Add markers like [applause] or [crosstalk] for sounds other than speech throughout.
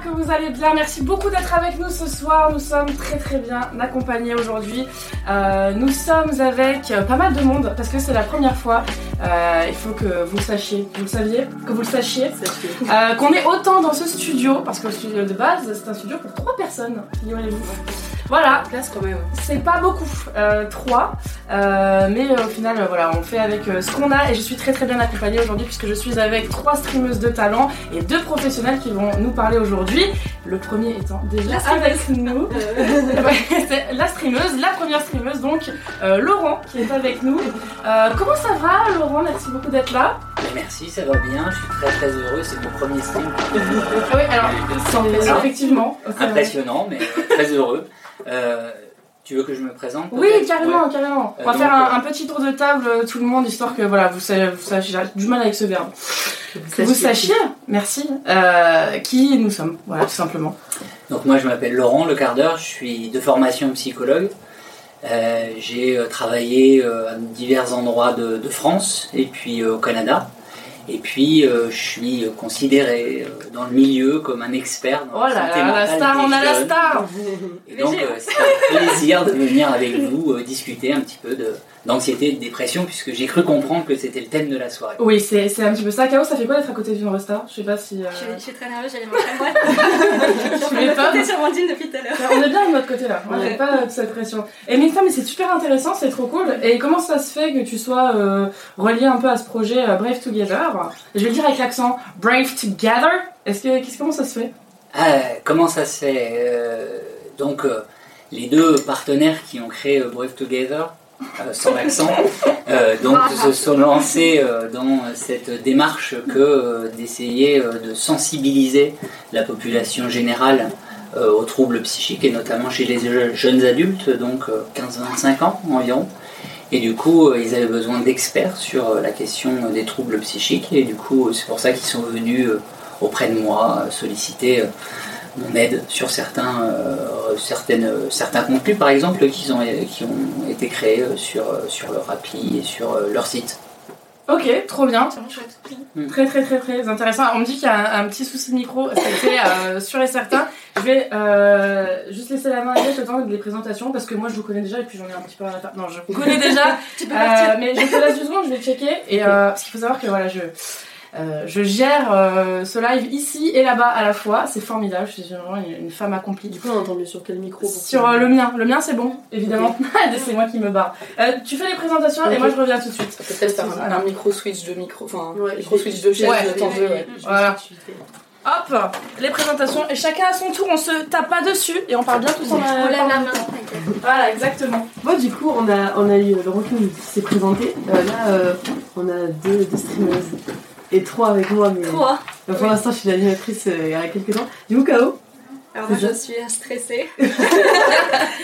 J'espère que vous allez bien. Merci beaucoup d'être avec nous ce soir. Nous sommes très très bien accompagnés aujourd'hui. Euh, nous sommes avec euh, pas mal de monde parce que c'est la première fois. Euh, il faut que vous le sachiez, vous le saviez, que vous le sachiez, euh, qu'on est autant dans ce studio parce que le studio de base c'est un studio pour trois personnes. Voilà, Place quand même. c'est pas beaucoup, euh, trois, Euh, mais euh, au final, euh, voilà, on fait avec euh, ce qu'on a et je suis très très bien accompagnée aujourd'hui puisque je suis avec trois streameuses de talent et deux professionnels qui vont nous parler aujourd'hui. Le premier étant déjà avec nous. [laughs] C'est la streameuse, la première streameuse donc, euh, Laurent qui est avec nous. Euh, comment ça va, Laurent? Merci beaucoup d'être là. Merci, ça va bien, je suis très très heureux, c'est mon premier stream. Ah [laughs] oui, alors, c'est- Alors, effectivement. Impressionnant, mais très heureux. Euh, tu veux que je me présente Oui, carrément, Ouais. carrément. On Euh, va donc, faire un, euh, un petit tour de table, tout le monde, histoire que voilà, vous savez, vous sachiez, j'ai du mal avec ce verbe. Que vous sachiez, merci, euh, qui nous sommes, voilà, tout simplement. Donc moi je m'appelle Laurent Le Quart d'heure, je suis de formation psychologue. Euh, J'ai euh, travaillé euh, à divers endroits de, de France et puis euh, au Canada. Et puis euh, je suis considéré euh, dans le milieu comme un expert dans Oh la santé là, la mentale star, des on a la star. Et donc, euh, c'est un plaisir de venir avec vous discuter un petit peu de- d'anxiété et de dépression, puisque j'ai cru comprendre que c'était le thème de la soirée. Oui, c'est c'est un petit peu ça. Kao, ça fait quoi d'être à côté d'une resta? Je sais pas si... euh, Je, suis- je suis très nerveuse, j'allais manger moi. [laughs] Tu m'étonnes. T'es sur mon jean depuis tout à l'heure. On est bien de notre côté là, on n'a Ouais. pas euh, cette pression. Et mais mais c'est super intéressant, c'est trop cool. Et comment ça se fait que tu sois euh, relié un peu à ce projet euh, Brave Together? Je vais le dire avec l'accent Brave Together? Est-ce que qu'est-ce comment ça se fait? Ah, comment ça se fait? Euh, Donc, euh, les deux partenaires qui ont créé euh, Brave Together, euh, sans l'accent, euh, donc se sont lancés euh, dans cette démarche que euh, d'essayer euh, de sensibiliser la population générale aux troubles psychiques et notamment chez les je- jeunes adultes, donc euh, 15-25 ans environ. Et du coup, ils avaient besoin d'experts sur la question des troubles psychiques. Et du coup, c'est pour ça qu'ils sont venus auprès de moi solliciter mon aide sur certains, euh, certaines, certains contenus, par exemple, qui ont, qui ont été créés euh, sur, euh, sur leur appli et sur leur site. Ok, trop bien. C'est vraiment chouette. Très très très très intéressant. On me dit qu'il y a un, un petit souci de micro, c'était euh, sûr et certain. Je vais euh, juste laisser la main à Inès le temps des présentations parce que moi je vous connais déjà et puis j'en ai un petit peu à faire. Non, je vous connais déjà, [laughs] Tu peux euh, mais je te laisse deux secondes, je vais checker. Et euh, parce qu'il faut savoir que voilà, je euh, je gère euh, ce live ici et là-bas à la fois. C'est formidable. Je suis vraiment une, une femme accomplie. Du coup, on a entendu sur quel micro Sur euh, le mien, le mien c'est bon, évidemment. [laughs] c'est moi qui me barre. Euh, tu fais les présentations et moi je reviens tout de suite. Peut-être faire un, micro switch de micro, enfin, Ouais, micro switch de chaise Ouais. de temps de jeu. ouais. Voilà. Hop, les présentations et chacun à son tour, on se tape pas dessus et on parle bien tous en On lève la main. Voilà, exactement. Bon, du coup, on a, on a eu Laurent qui s'est présenté. Euh, là, euh, on a deux, deux streameuses et trois avec moi, mais Trois. Pour l'instant, je suis l'animatrice euh, il y a quelques temps. Du coup, K.O. Alors moi je suis stressée, [laughs] Je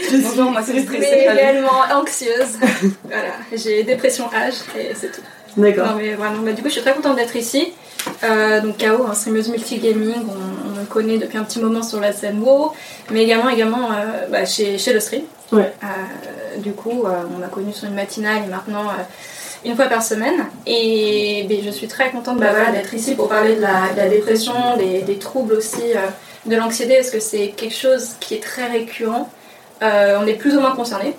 suis Bonjour, moi c'est mais également anxieuse. [laughs] voilà, j'ai dépression âge et c'est tout. D'accord. Non mais vraiment, bah, du coup je suis très contente d'être ici. Euh, donc KO, un streameuse multigaming, on, on me connaît depuis un petit moment sur la scène WoW, mais également également euh, bah, chez, chez le stream. Ouais. Euh, du coup, euh, on m'a connue sur une matinale et maintenant euh, une fois par semaine. Et ben, je suis très contente bah, voilà, d'être ici pour parler de la, de la dépression, des, des troubles aussi, euh, de l'anxiété, parce que c'est quelque chose qui est très récurrent. Euh, on est plus ou moins concerné.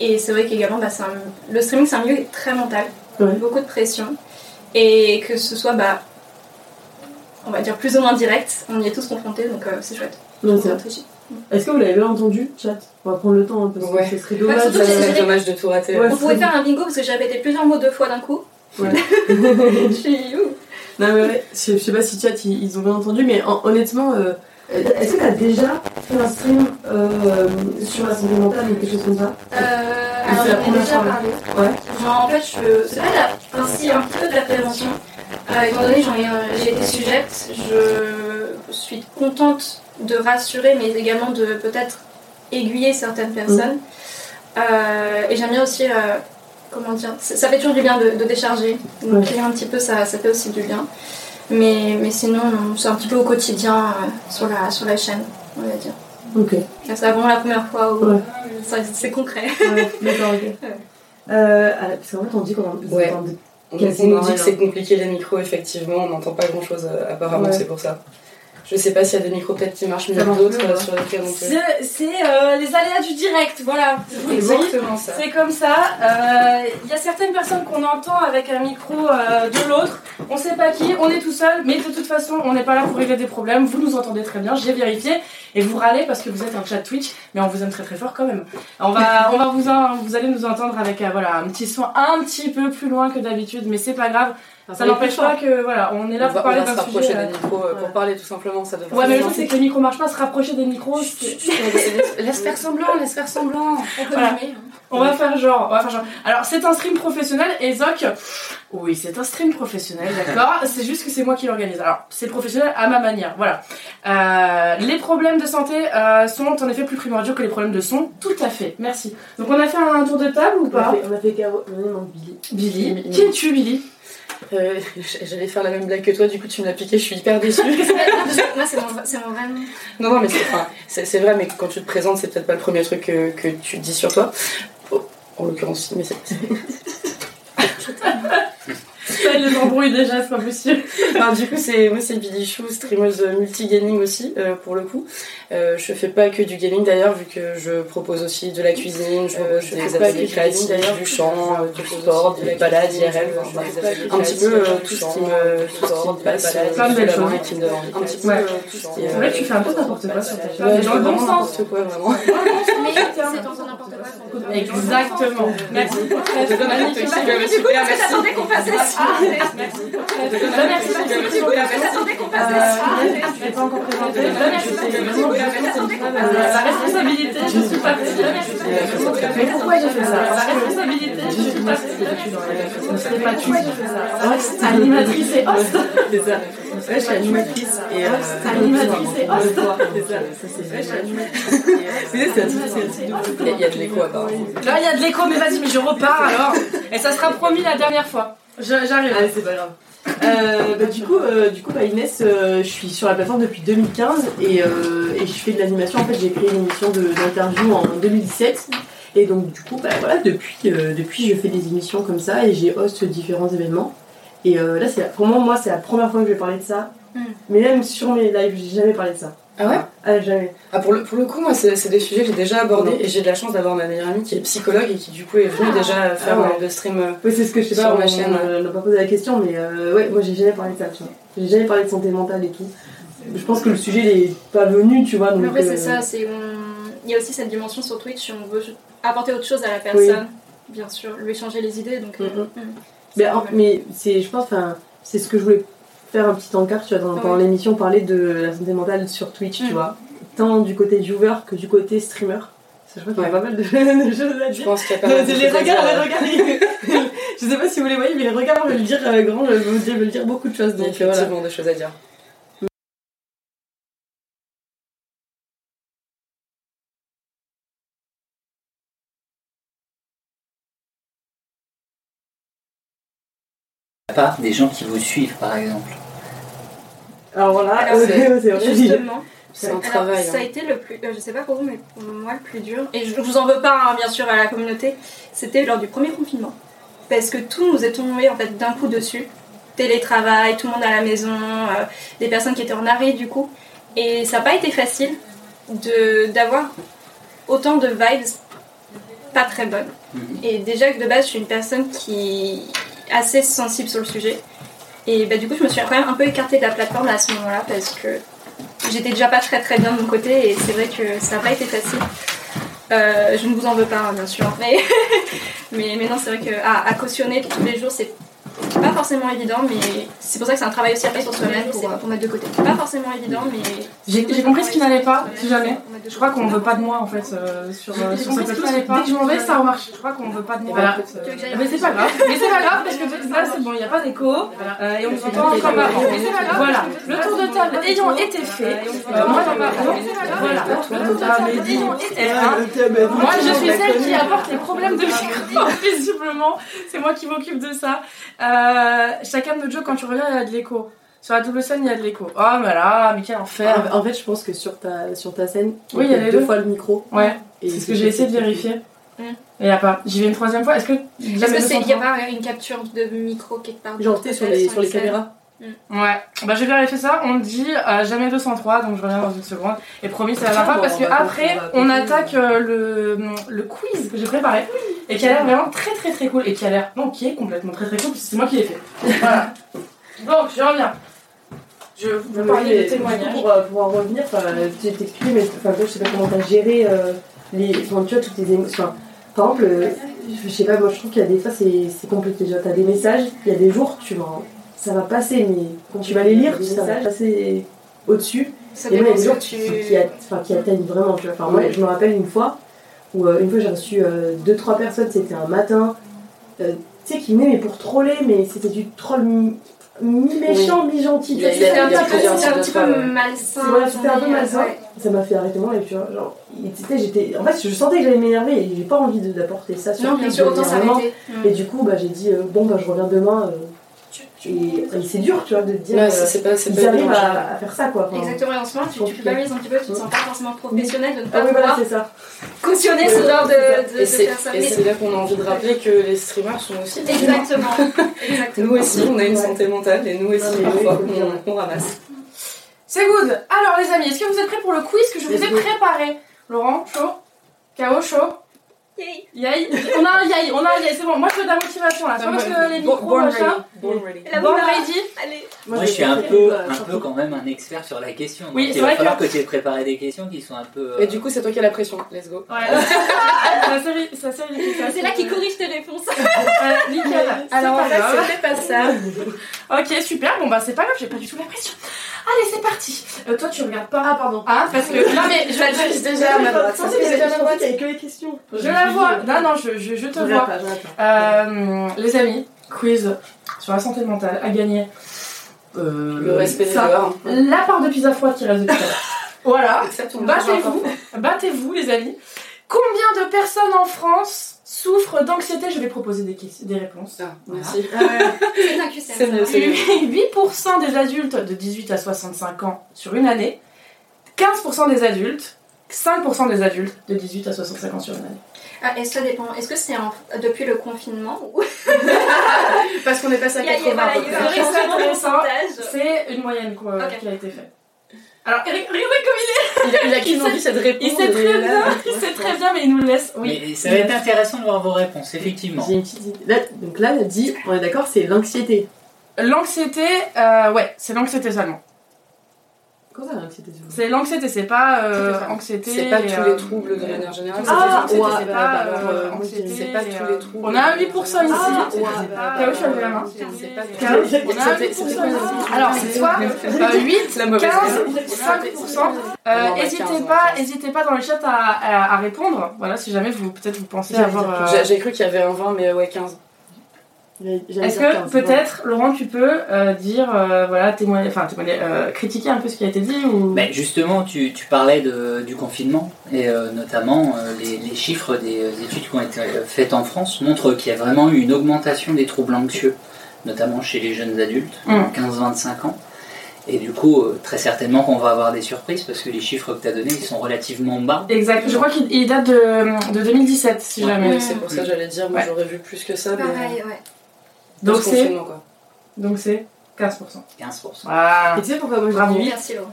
Et c'est vrai qu'également, bah, un- le streaming, c'est un milieu très mental, Ouais. beaucoup de pression. Et que ce soit, bah, on va dire, plus ou moins direct, on y est tous confrontés, donc euh, c'est chouette. Est-ce que vous l'avez bien entendu, chat? On va prendre le temps, hein, parce Ouais. que ce serait dommage, surtout, euh, c'est- dommage de tout rater. Ouais. On pouvait faire un bingo parce que j'ai répété plusieurs mots deux fois d'un coup. Ouais. Je suis. [laughs] [laughs] Non, mais ouais, je, je sais pas si chat ils, ils ont bien entendu, mais en- honnêtement, euh, euh, est-ce que t'as déjà fait un stream euh, sur la santé mentale ou quelque chose comme ça? Euh, c'est alors la j'en ai déjà fois, parlé. Ouais. Genre, en fait, je... c'est pas la... enfin, si, un petit peu de la prévention. Euh, étant donné que j'en ai, j'ai été sujette, je suis contente de rassurer, mais également de peut-être aiguiller certaines personnes. Euh, et j'aime bien aussi, euh, comment dire, ça fait toujours du bien de, de décharger. Donc, lire un petit peu, ça, ça fait aussi du bien. Mais, mais sinon, c'est un petit peu au quotidien euh, sur, la, sur la chaîne, on va dire. Ok. C'est vraiment la première fois où Ouais. c'est concret. Ouais, d'accord, ok. Ouais. [laughs] Euh, ah, parce qu'en fait, on dit qu'on en Ouais. On, nous dit que c'est compliqué les micros, effectivement, on n'entend pas grand chose apparemment, Ouais. c'est pour ça. Je sais pas s'il y a des micros peut-être qui marchent mieux que d'autres euh, ouais. sur lesquels on peut. C'est c'est, euh, les aléas du direct, voilà. Exactement ça. C'est comme ça. Euh, Il y a certaines personnes qu'on entend avec un micro euh, de l'autre. On sait pas qui, on est tout seul, mais de toute façon, on n'est pas là pour régler des problèmes. Vous nous entendez très bien, j'ai vérifié. Et vous râlez parce que vous êtes un chat Twitch, mais on vous aime très très fort quand même. On va, [laughs] on va vous, en- vous allez nous entendre avec euh, voilà un petit son un petit peu plus loin que d'habitude, mais c'est pas grave. Ça n'empêche pas que voilà, on est là on pour va, on parler va se d'un rapprocher sujet. euh, des micros euh, pour ouais. parler tout simplement, ça devrait Ouais, mais le truc c'est que les micros marchent pas, se rapprocher des micros. Laisse faire semblant, laisse faire semblant. Voilà. On va faire genre, on va faire genre. Alors c'est un stream professionnel et Zoc, oui c'est un stream professionnel, d'accord. [laughs] c'est juste que c'est moi qui l'organise. Alors c'est professionnel à ma manière, voilà. Euh, les problèmes de santé euh, sont en effet plus primordiaux que les problèmes de son, tout à fait. Merci. Donc on a fait un tour de table ou On a pas fait, on a fait. Billy, Billy. qui es-tu Billy? Euh, [laughs] J'allais faire la même blague que toi, du coup tu me l'as piqué, je suis hyper déçue. [laughs] Moi, c'est mon, vrai nom. non, non, mais c'est vrai, mais quand tu te présentes, c'est peut-être pas le premier truc que, que tu dis sur toi. Oh, en l'occurrence, mais c'est. Ça les embrouille déjà, c'est pas possible. [laughs] Alors, du coup, c'est moi, c'est Billy Chou, streameuse multi-gaming aussi, euh, pour le coup. Euh, je fais pas que du gaming d'ailleurs, vu que je propose aussi de la cuisine, je des fais pas ateliers créatifs, d'ailleurs. du chant, euh, du sport, des balades IRL, enfin, un petit peu euh, tout ce qui me, tout ce qui me passe, euh, Plein de belles choses. Un petit peu euh. C'est vrai que tu fais un peu n'importe quoi sur ta chaîne. Dans le bon sens. n'importe quoi, vraiment. Mais c'est dans un n'importe quoi. Exactement. Merci. Je donne un Magnifique. Du coup, est-ce que merci. t'attendais qu'on fasse ça Merci. Merci. T'attendais qu'on fasse Euh, ça je l'ai pas encore présenté. Merci. Euh, La responsabilité, je suis partie. Mais pourquoi j'ai fait ça La responsabilité, je suis partie. Ce serait pas tu. Animatrice et host. C'est ça. Ouais, je suis animatrice et. Euh, Animatrice et host. C'est ça, ça c'est vrai, je suis animatrice. C'est type c'est de Il y a- de l'écho apparemment. Là, il y a de l'écho, mais vas-y, mais je repars alors. Et ça sera promis la dernière fois. J'arrive. Allez, c'est pas grave. Euh, bah, du coup, euh, du coup bah, Inès, euh, je suis sur la plateforme depuis 2015 et, euh, et je fais de l'animation. En fait, j'ai créé une émission d'interview en 2017. Et donc, du coup, bah, voilà, depuis, euh, depuis, je fais des émissions comme ça et j'ai host différents événements. Et euh, là, c'est la- pour moi, moi, c'est la première fois que je vais parler de ça. Mm. Mais même sur mes lives, j'ai jamais parlé de ça. Ah ouais Ah, jamais. Ah, pour, le, pour le coup, moi, c'est c'est des sujets que j'ai déjà abordés et j'ai de la chance d'avoir ma meilleure amie qui est psychologue et qui, du coup, est venue déjà faire Ah ouais. euh, le stream. euh, Oui, c'est ce que je sais Sur pas, ma on- chaîne, on n'a pas posé la question, mais euh, ouais, moi j'ai jamais parlé de ça, tu vois. J'ai jamais parlé de santé mentale et tout. Je pense que le sujet il est pas venu, tu vois. Donc, Mais en fait, euh, c'est ça. c'est Il y a aussi cette dimension sur Twitch. On veut apporter autre chose à la personne. Bien sûr, lui changer les idées. Donc, euh, Mhm. mm. Mais, pas mal. mais c'est, je pense, enfin, c'est ce que je voulais faire un petit encart, tu vois, dans, pendant Oui. l'émission, parler de la santé mentale sur Twitch, tu Mhm. vois. Tant du côté viewer que du côté streamer. Je crois qu'il y a pas mal de, [laughs] de choses à Je dire. pense qu'il y a pas Euh, mal de les choses à regards, dire, les euh, regards. [laughs] je sais pas si vous les voyez, mais les regards veulent dire euh, grand, veulent dire, veulent dire beaucoup de choses. Il y a Donc euh, voilà. effectivement des choses à dire. Pas des gens qui vous suivent, par exemple. Alors voilà, Alors, euh, [laughs] c'est vrai. Justement, C'est un travail. ça a hein. été le plus, euh, je sais pas pour vous, mais pour moi le plus dur, et je, vous en veux pas hein, bien sûr à la communauté, c'était lors du premier confinement. Parce que tout nous est tombé en fait d'un coup dessus. Télétravail, tout le monde à la maison, euh, des personnes qui étaient en arrêt du coup. Et ça n'a pas été facile de d'avoir autant de vibes pas très bonnes. Mhm. Et déjà que de base je suis une personne qui est assez sensible sur le sujet. Et bah, du coup je me suis quand même un peu écartée de la plateforme à ce moment-là parce que j'étais déjà pas très très bien de mon côté et c'est vrai que ça n'a pas été facile. Euh, je ne vous en veux pas, hein, bien sûr, mais, [laughs] mais, mais non, c'est vrai que à, à cautionner tous les jours, c'est C'est pas forcément évident, mais c'est pour ça que c'est un travail aussi à faire sur soi-même pour, euh, pour mettre de côté. C'est pas forcément évident, mais. J'ai compris ce qui n'allait pas, si jamais. Je crois qu'on veut pas de moi en fait euh, sur, euh, sur cette plateforme. Dès que je m'en vais, ça remarche. Je crois qu'on veut pas de moi. voilà. en fait, euh. Mais c'est pas grave, mais c'est pas grave parce que là c'est bon, il n'y a pas d'écho et on s'entend. Mais c'est pas grave. Voilà, le tour de table ayant été fait, moi dans ma voilà, le tour de table ayant été fait. Moi je suis celle qui apporte les problèmes de micro, [laughs] visiblement. C'est moi qui m'occupe de ça. Euh, chacun de nos jeux, quand tu reviens, il y a de l'écho. Sur la double scène, il y a de l'écho. Oh, mais là, mais quel enfer. En fait, je pense que sur ta, sur ta scène, Oui, il y a les deux deux. fois le micro. Ouais, c'est ce que j'ai essayé de vérifier. Mm. Et il n'y a pas. J'y vais une troisième fois. Est-ce que. Est-ce que c'est il y a pas une capture de micro quelque part Genre, tu sais, sur les, sur les caméras. Ouais, bah j'ai vérifié ça, on dit euh, jamais 203, donc je reviens dans une seconde. Et promis, dernière fois Bon, parce que on va- après, on va attaque euh, le, le quiz que j'ai préparé et qui a l'air vraiment très très très cool et qui a l'air, non, qui est complètement très très cool parce que c'est moi qui l'ai fait. [laughs] Voilà. Donc, je reviens. Je vous Oui, parlais mais de du coup, témoignages. Pour, euh, pour en revenir, tu t'expliques, mais enfin, je sais pas comment t'as géré euh, les, enfin, tu vois, toutes tes émotions. Par exemple, je sais pas, moi je trouve qu'il y a des fois c'est compliqué. Genre, t'as des messages, il y a des jours, tu vas, ça va passer, mais quand tu vas les lire, ça va passer au-dessus. Et moi, il y a dépend des ce jours que qui, tu. qui, a- enfin, qui atteignent vraiment, tu vois. Enfin, moi, je me rappelle une fois où euh, une fois j'ai reçu euh, deux, trois personnes, c'était un matin, euh, tu sais, qui venaient, mais pour troller, mais c'était du troll mi- mi-méchant, mi-gentil. C'était un petit peu, malsain. Voilà, c'était un peu malsain. ouais. Ça m'a fait arrêter mon live, tu vois. Genre, j'étais. En fait, je sentais que j'allais m'énerver et j'ai pas envie de- d'apporter ça sur Non, bien sûr, autant l'énervement. s'arrêter. Et du coup, bah, j'ai dit, euh, bon, bah, je reviens demain. Euh, et, c'est dur, tu vois, de te dire. Ouais, euh, c'est pas, c'est ils pas arrivent évident, à, à faire ça, quoi. Enfin, Exactement, et en ce moment, tu, tu culpabilises un petit peu, tu te sens pas forcément professionnel de ne Ah pas oui, voilà, pouvoir ça. cautionner ce genre de, de, Et de c'est personnes. et Mais- c'est là qu'on a envie de rappeler que les streamers sont aussi. Exactement. [laughs] Exactement. Nous aussi, on a une Ouais. santé mentale et nous aussi, mais parfois, oui, on, on ramasse. C'est good. Alors les amis, est-ce que vous êtes prêts pour le quiz que je vous ai préparé? Laurent, chaud K.O. chaud Yay. Yay On a un yay, on a un yay, c'est bon. Moi je veux de la motivation là. C'est pas parce que les micros Born machin. ready. Born ready. La Born boula. ready. Allez. Moi, je suis un peu, un peu quand même un expert sur la question. Donc Oui, il c'est va vrai falloir que- que, tu aies préparé des questions qui sont un peu. euh, Et du coup, c'est toi qui as la pression. Let's go. Ouais. c'est là qu'il corrige tes réponses. Euh, nickel. Alors, c'était pas ça. Ok, super. Bon, bah, c'est pas grave, j'ai pas du tout la pression. Allez, c'est parti. Euh, toi, tu regardes pas. Ah, pardon. Ah, parce que. Non, mais je, je, déjà à ma droite. Déjà à ma droite. qu'il y avait que les questions. je la vois. Non, non, je, je, je te Je vois. pas. Euh, les amis, quiz sur la santé mentale à gagner. Euh, Le respect des ça. dehors. La part de pizza froide qui reste à l'heure. [laughs] Voilà. Battez-vous, [laughs] battez-vous les amis. Combien de personnes en France souffrent d'anxiété? Je vais proposer des, des réponses. Ah, merci. C'est c'est mieux. 8% des adultes de 18 à 65 ans sur une année, 15% des adultes, 5% des adultes de 18 à 65 ans sur une année. Ah, et ça dépend? Est-ce que c'est en- depuis le confinement ou? [laughs] Parce qu'on est passé à Il y a- il y a- 80 à voilà, peu il y a près. eu un changement de Intéressant. pourcentage. C'est une moyenne quoi, qui a été faite. Alors, Eric, regardez comme il est Il a, il a envie, c'est de répondre. Il sait très et là- bien, il sait très bien, mais il nous le laisse. Oui. Mais ça va être intéressant de voir vos réponses, effectivement. J'ai une petite idée. Là, donc là, elle a dit, on est d'accord, c'est l'anxiété. L'anxiété, euh, ouais, c'est l'anxiété seulement. Comment ça, l'anxiété tu vois C'est l'anxiété, c'est pas euh, anxiété. C'est pas tous euh, les troubles de manière générale. Ah, c'est pas euh, euh, anxiété, c'est pas tous euh, les troubles. On a un 8% ici. C'est ouais, pas- K.O. je lève la main. C'est pas K.O. tous On a un C'était- 8%. c'était quoi la- Alors, c'est soit euh, 8, La mauvaise 15, raison. 5%. On Euh, en a N'hésitez 15, on en a pas, 15. hésitez pas dans le chat à, répondre. Voilà, si jamais vous peut-être vous pensez avoir. euh, J'ai- J'ai cru qu'il y avait un 20, mais ouais, 15. Est-ce que 15, peut-être, Laurent, tu peux euh, dire, euh, voilà, témoigner, enfin témoigner, euh, critiquer un peu ce qui a été dit ou? Mais justement, tu, tu parlais de- du confinement et euh, notamment euh, les, les chiffres des études qui ont été faites en France montrent qu'il y a vraiment eu une augmentation des troubles anxieux, notamment chez les jeunes adultes, Mm. 15-25 ans. Et du coup, très certainement qu'on va avoir des surprises parce que les chiffres que tu as donnés, ils sont relativement bas. Exact. Je crois qu'il il date de, de 2017, si Ouais. jamais. Oui, c'est pour ça que j'allais dire, moi Ouais. j'aurais vu plus que ça. mais- Pareil, ouais. Donc c'est, donc c'est 15%. 15%. Voilà. Et tu sais pourquoi moi je Bravo. dis 8 Merci Laurent.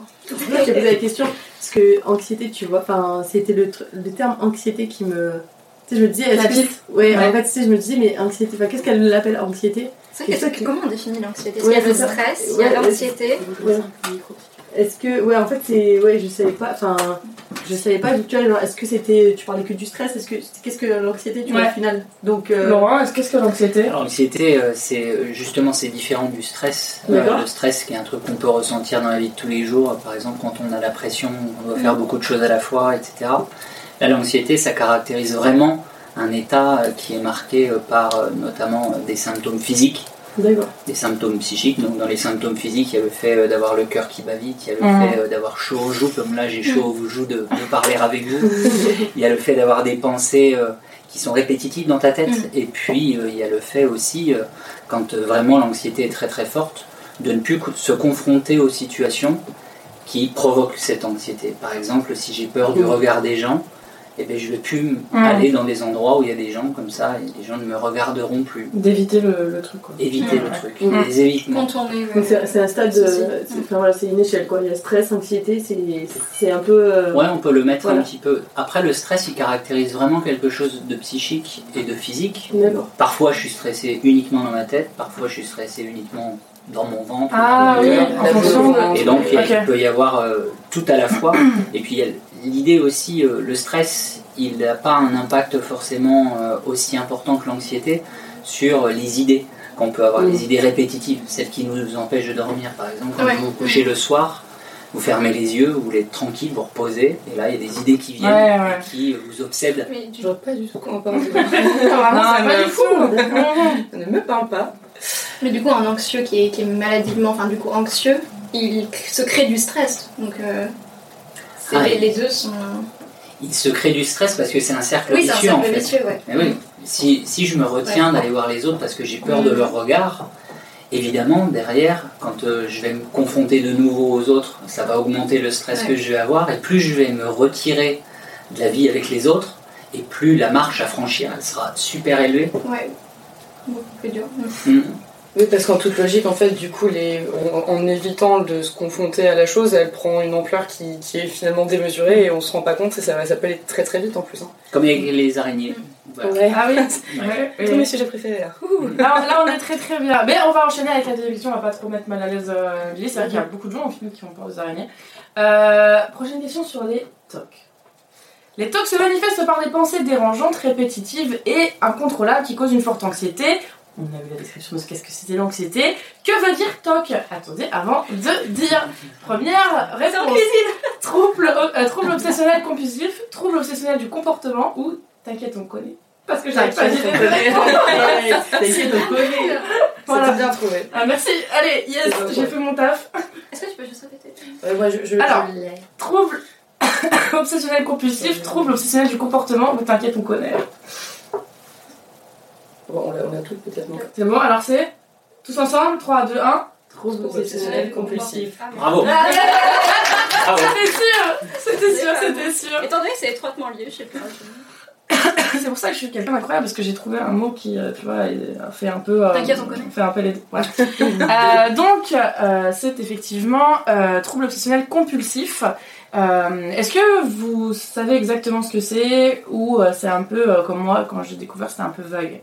Moi, j'ai posé la question parce que anxiété, tu vois, enfin, c'était le, le terme anxiété qui me. Tu sais, je me disais, La que. petite. Ouais, Ouais. en fait, tu sais, je me disais, mais anxiété, enfin, qu'est-ce qu'elle l'appelle anxiété? C'est que comment on définit l'anxiété? Ouais, Il y a le ça. stress, il y a l'anxiété? Est-ce que, ouais, en fait, c'est. Ouais, je savais pas, enfin. Je savais pas, tu vois, genre, est-ce que c'était, tu parlais que du stress, est-ce que, qu'est-ce que l'anxiété, tu vois, au final? Donc, euh, Laurent, est-ce qu'est-ce que l'anxiété? L'anxiété, euh, c'est euh, justement c'est différent du stress. Euh, le stress, qui est un truc qu'on peut ressentir dans la vie de tous les jours. Par exemple, quand on a la pression, on doit faire beaucoup de choses à la fois, etc. Là, l'anxiété, ça caractérise vraiment un état qui est marqué par notamment des symptômes physiques. Des symptômes psychiques. Donc, dans les symptômes physiques, il y a le fait euh, d'avoir le cœur qui bat vite, il y a le fait euh, d'avoir chaud aux joues, comme là j'ai chaud aux joues de, de parler avec vous. [laughs] Il y a le fait d'avoir des pensées euh, qui sont répétitives dans ta tête. Mm. Et puis, euh, il y a le fait aussi, euh, quand vraiment l'anxiété est très très forte, de ne plus se confronter aux situations qui provoquent cette anxiété. Par exemple, si j'ai peur du Mm. regard des gens, eh bien, je ne vais plus Mm. aller dans des endroits où il y a des gens comme ça et les gens ne me regarderont plus. D'éviter le, le truc, quoi. Éviter Mm. le truc, Mm. les évitements. C'est, un stade, c'est, enfin, voilà, c'est une échelle, quoi. Il y a stress, anxiété, c'est, c'est un peu. euh, Ouais, on peut le mettre Voilà. un petit peu. Après, le stress, il caractérise vraiment quelque chose de psychique et de physique. D'accord. Parfois, je suis stressé uniquement dans ma tête, parfois, je suis stressé uniquement dans mon ventre. Ah dans mon oui, cœur. en fonction de... Et donc, il peut y avoir euh, tout à la fois. Et puis, il y a l'idée aussi, euh, le stress, il n'a pas un impact forcément euh, aussi important que l'anxiété sur les idées qu'on peut avoir, Mm. les idées répétitives, celles qui nous empêchent de dormir. Par exemple, quand Ouais. vous vous couchez le soir, vous fermez les yeux, vous voulez être tranquille, vous reposez, et là, il y a des idées qui viennent Ouais, ouais. et qui vous obsèdent. Mais du Je vois pas du tout comment on parle. [laughs] Non, mais pas du fou. tout. ne me parle pas. Mais du coup, un anxieux qui est, qui est maladivement, enfin du coup anxieux, il se crée du stress. Donc euh, Ah, les, deux sont. Il se crée du stress parce que c'est un cercle Oui, c'est un vicieux en cercle fait. vicieux, ouais. Mais oui, si, si je me retiens d'aller voir les autres parce que j'ai peur de Mm. leur regard, évidemment, derrière, quand euh, je vais me confronter de nouveau aux autres, ça va augmenter le stress que je vais avoir, et plus je vais me retirer de la vie avec les autres, et plus la marche à franchir, elle sera super élevée. Ouais. Beaucoup plus dur. Mm. Oui, parce qu'en toute logique, en fait, du coup, les... en, en évitant de se confronter à la chose, elle prend une ampleur qui, qui est finalement démesurée et on se rend pas compte et ça, va- ça peut aller très très vite en plus. hein. Comme les araignées. Voilà. Ouais. Ah oui, [laughs] Ouais. ouais, oui. Tous mes sujets préférés là. Là, là, on est très très bien. Mais on va enchaîner avec la télévision, on va pas trop mettre mal à l'aise euh, Billy. C'est vrai qu'il y a beaucoup de gens en film qui ont peur des araignées. Euh, prochaine question sur les TOC. Les TOC se manifestent par des pensées dérangeantes, répétitives et incontrôlables qui causent une forte anxiété. On a vu la description de ce qu'est-ce que c'était l'anxiété. Que veut dire TOC? Attendez, avant de dire. Première réponse. Trouble, euh, trouble obsessionnel compulsif, trouble obsessionnel du comportement ou t'inquiète on connaît. Parce que j'avais pas connaît. réponse. T'inquiète, on connaît. Voilà. C'était bien trouvé. Ah, merci. Allez, yes, j'ai fait mon taf. Est-ce que tu peux juste répéter moi, je, je, Alors. je l'ai. Trouble [coughs] obsessionnel compulsif, trouble obsessionnel du comportement. Mais t'inquiète, on connaît. Bon, on l'a on a tout peut-être. non C'est bon, alors c'est tous ensemble 3, 2, 1. Trouble obsessionnel compulsif. Ah, Bravo. Ah. C'était sûr, c'était sûr, c'était sûr. Étant donné que c'est étroitement lié, je sais pas. [coughs] C'est pour ça que je suis quelqu'un d'incroyable parce que j'ai trouvé un mot qui, euh, tu vois, est- fait un peu. euh, T'inquiète, on connaît. Fait un peu les deux. Ouais. [laughs] Euh, donc, euh, c'est effectivement euh, trouble obsessionnel compulsif. Euh, Est-ce que vous savez exactement ce que c'est ou euh, c'est un peu euh, comme moi quand j'ai découvert c'était un peu vague?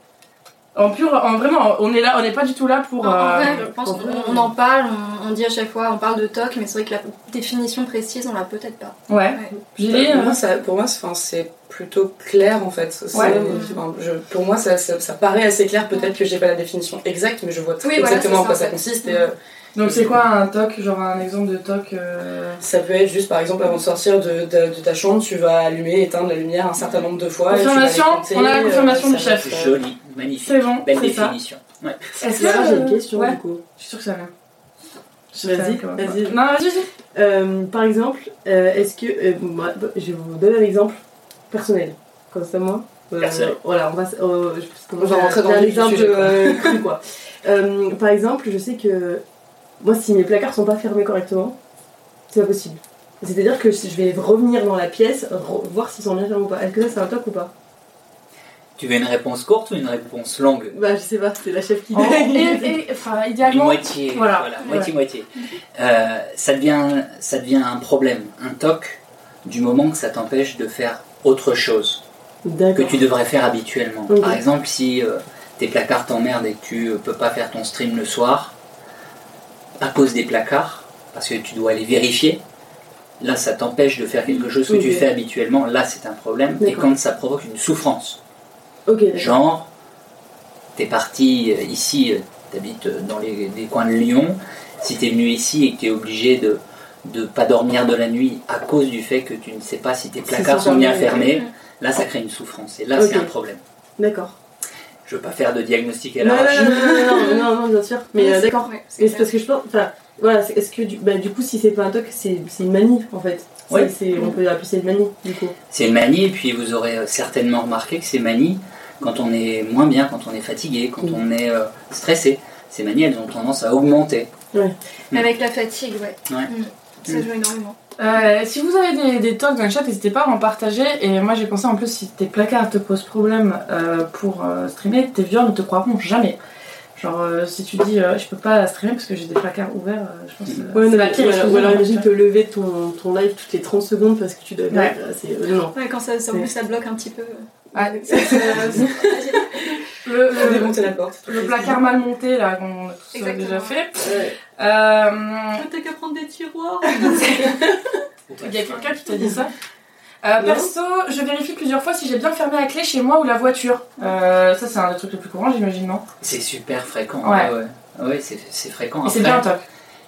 En pur, en vraiment, on est là, on n'est pas du tout là pour. En, en euh, vrai, je pense pour- qu'on on en parle, on, on dit à chaque fois, on parle de TOC, mais c'est vrai que la définition précise, on l'a peut-être pas. Ouais. Ouais. Julie, pour euh, moi, ça, pour moi, c'est- plutôt clair en fait. C'est- Ouais. enfin, je- pour moi, ça, ça, ça paraît assez clair. Peut-être que j'ai pas la définition exacte, mais je vois Oui, exactement en quoi ça, consiste. Et, euh, donc c'est quoi un toc Genre un exemple de toc euh, ça peut être juste, par exemple, avant de sortir de, de- de ta chambre, tu vas allumer, éteindre la lumière un certain nombre de fois. Confirmation, compter, on a la euh, confirmation ça du chef. euh, Joli, magnifique. C'est bon, Belle c'est ça. définition. Ouais. Est-ce Là, j'ai une euh, question ouais, du coup. Je suis sûre que ça vient. Je suis sûre que Vas-y, ça vient. vas-y. Non, vas-y, vas-y. Euh, par exemple, euh, est-ce que. euh, moi, je vais vous donner un exemple personnel. Comme ça, moi. euh, Personnel. voilà, on va. euh, je- que On va rentrer dans j'ai le un vif du exemple sujet, quoi. euh, cru, quoi. Euh, par exemple, je sais que. Moi, si mes placards sont pas fermés correctement, c'est pas possible. C'est-à-dire que je vais revenir dans la pièce, voir s'ils sont bien fermés ou pas. Est-ce que ça, c'est un top ou pas Tu veux une réponse courte ou une réponse longue? Bah, je sais pas, c'est la chef qui. En- et- [laughs] et- Enfin, Une idéalement. moitié, Voilà. voilà, moitié-moitié. Euh, ça, devient, ça devient un problème, un toc, du moment que ça t'empêche de faire autre chose que tu devrais faire habituellement. Par exemple, si euh, tes placards t'emmerdent et que tu euh, peux pas faire ton stream le soir, à cause des placards, parce que tu dois les vérifier, là ça t'empêche de faire quelque chose que tu fais habituellement, là c'est un problème. Et quand ça provoque une souffrance, genre, t'es parti euh, ici, euh, t'habites euh, dans les, coins de Lyon, si t'es venu ici et que t'es obligé de de pas dormir de la nuit à cause du fait que tu ne sais pas si tes placards sont bien fermés, là ça crée une souffrance. Et là c'est un problème. D'accord. Je veux pas faire de diagnostic à Non, non, non, non, non, non, non, bien sûr. Mais Ouais, euh, c'est- d'accord. ouais, c'est Mais c'est clair. parce que je pense. Enfin, voilà, est-ce que du, bah, du coup, si c'est pas un toc, c'est c'est une manie en fait. Ouais. c'est- on peut appeler ça une manie du coup. C'est une manie, et puis vous aurez euh, certainement remarqué que ces manies, quand on est moins bien, quand on est fatigué, quand Mm. on est euh, stressé, ces manies, elles ont tendance à augmenter. Avec la fatigue, ouais. Ouais. Mm. Ça Mm. joue énormément. Euh, si vous avez des, des talks dans le chat, n'hésitez pas à en partager. Et moi, j'ai pensé en plus, si tes placards te posent problème euh, pour euh, streamer, tes viewers ne te croiront jamais. Genre, euh, si tu dis euh, je peux pas streamer parce que j'ai des placards ouverts, euh, je pense que Ouais, c'est la pire ou alors- imagine te lever ton, ton live toutes les 30 secondes parce que tu dois Ouais. C'est non. Ouais, quand ça, ça, en plus, ça bloque un petit peu. Ouais, Vas-y. [laughs] le, le- démonter la porte. le placard mal monté là qu'on a tous euh, Exactement. déjà fait. Ouais. Euh, T'as qu'à prendre des tiroirs. [laughs] Il y a quelqu'un qui t'a dit ça? Euh, perso, je vérifie plusieurs fois si j'ai bien fermé la clé chez moi ou la voiture. Euh, ça, c'est un des trucs les plus courants, j'imagine, non? C'est super fréquent. Ouais. ouais. Ouais, c'est c'est fréquent. C'est bien top.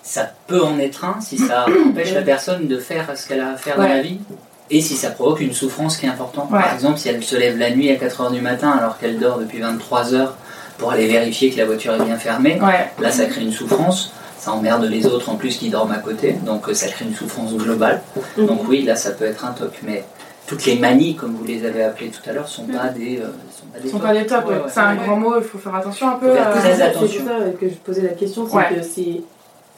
ça peut en être un si ça [coughs] empêche la personne de faire ce qu'elle a à faire dans Ouais. la vie. Et si ça provoque une souffrance qui est importante. Ouais. Par exemple, si elle se lève la nuit à 4h du matin alors qu'elle dort depuis 23 heures pour aller vérifier que la voiture est bien fermée, Ouais. Là, ça crée une souffrance. Ça emmerde les autres en plus qui dorment à côté. Donc, euh, ça crée une souffrance globale. Mhm. Donc, oui, là, ça peut être un toc. Mais toutes les manies, comme vous les avez appelées tout à l'heure, sont pas des. euh, sont pas des sont tocs. pas des tops, Ouais, ouais. ouais. c'est un Ouais. grand mot, il faut faire attention un peu. Faut faire euh, très C'est attention. ça que je posais la question, c'est Ouais. que c'est.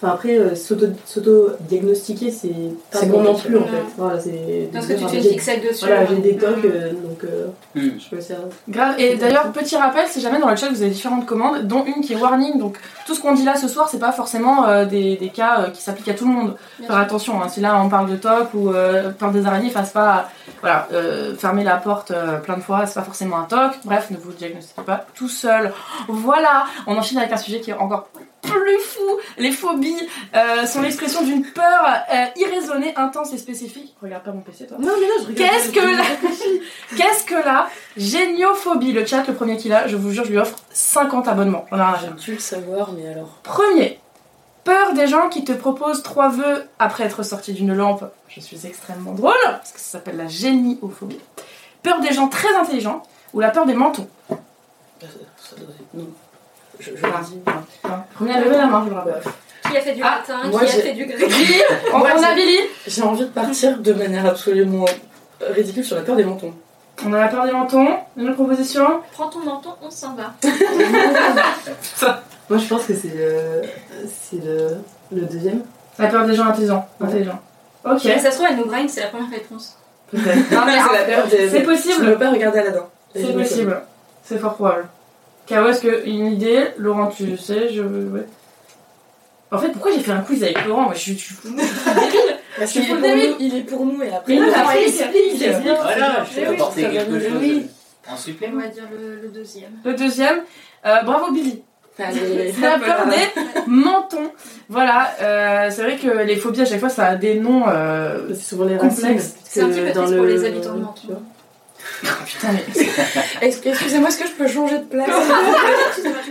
Enfin après, euh, s'auto- s'auto-diagnostiquer, c'est pas bon non plus en fait. Voilà, c'est. Parce que tu te fixette dessus. Voilà, j'ai des Mm. tocs, euh, donc euh, Hmm. je peux ça. Grave. Et d'ailleurs, petit rappel, si jamais dans le chat vous avez différentes commandes, dont une qui est warning, donc tout ce qu'on dit là ce soir, c'est pas forcément euh, des, des cas euh, qui s'appliquent à tout le monde. Bien Faire sûr. attention, hein. si là on parle de top ou euh, peur des araignées, fasse pas. Voilà, euh, fermer la porte euh, plein de fois, c'est pas forcément un toc. Bref, ne vous diagnostiquez pas tout seul. Voilà, on enchaîne avec un sujet qui est encore plus fou. Les phobies euh, sont l'expression d'une peur euh, irraisonnée, intense et spécifique. Regarde pas mon PC, toi. Non, mais non, je regarde. Qu'est-ce que la... [laughs] Qu'est-ce que la géniophobie? Le chat, le premier qu'il a, je vous jure, je lui offre 50 abonnements. J'en ai rien tu le savoir, mais alors. Premier, peur des gens qui te proposent trois vœux après être sorti d'une lampe. Je suis extrêmement drôle, parce que ça s'appelle la géniophobie. Peur des gens très intelligents ou la peur des mentons? Ça doit être- Non. Je, je. Premier à lever la main, je le rappelle. Qui a fait du Ah, latin, qui a fait du [laughs] grec. On, Moi, on a j'ai- Billy. J'ai envie de partir de manière absolument ridicule sur la peur des mentons. On a la peur des mentons. Une autre proposition Prends ton menton, on s'en va. [laughs] Moi, je pense que c'est le, c'est le, le deuxième. La peur des gens intelligents. intelligents. Ok. Mais ça se trouve, elle nous braille, c'est la première réponse. Peut-être. Non, mais [laughs] c'est la peur des. c'est Je possible. ne veux pas regarder Aladdin. C'est possible. C'est fort probable. Caro, est-ce que une idée Laurent, tu sais, je ouais. En fait, pourquoi j'ai fait un quiz avec Laurent Moi, je suis je suis débile. [laughs] Parce qu'il est, pour le nous, il est pour nous et après. Mais non, il après, explique, explique. Voilà, je vais ça quelque chose oui. en On supplément. va dire le, le deuxième. Le deuxième, euh, bravo Billy. [laughs] [laughs] Des mentons. Voilà, euh, c'est vrai que les phobies à chaque fois ça a des noms. euh, C'est souvent les Complexe. racines. parce C'est un que petit peu dans triste pour le- les habitants de tu Menton. Putain, mais. Est-ce que- Excusez-moi, est-ce que je peux changer de place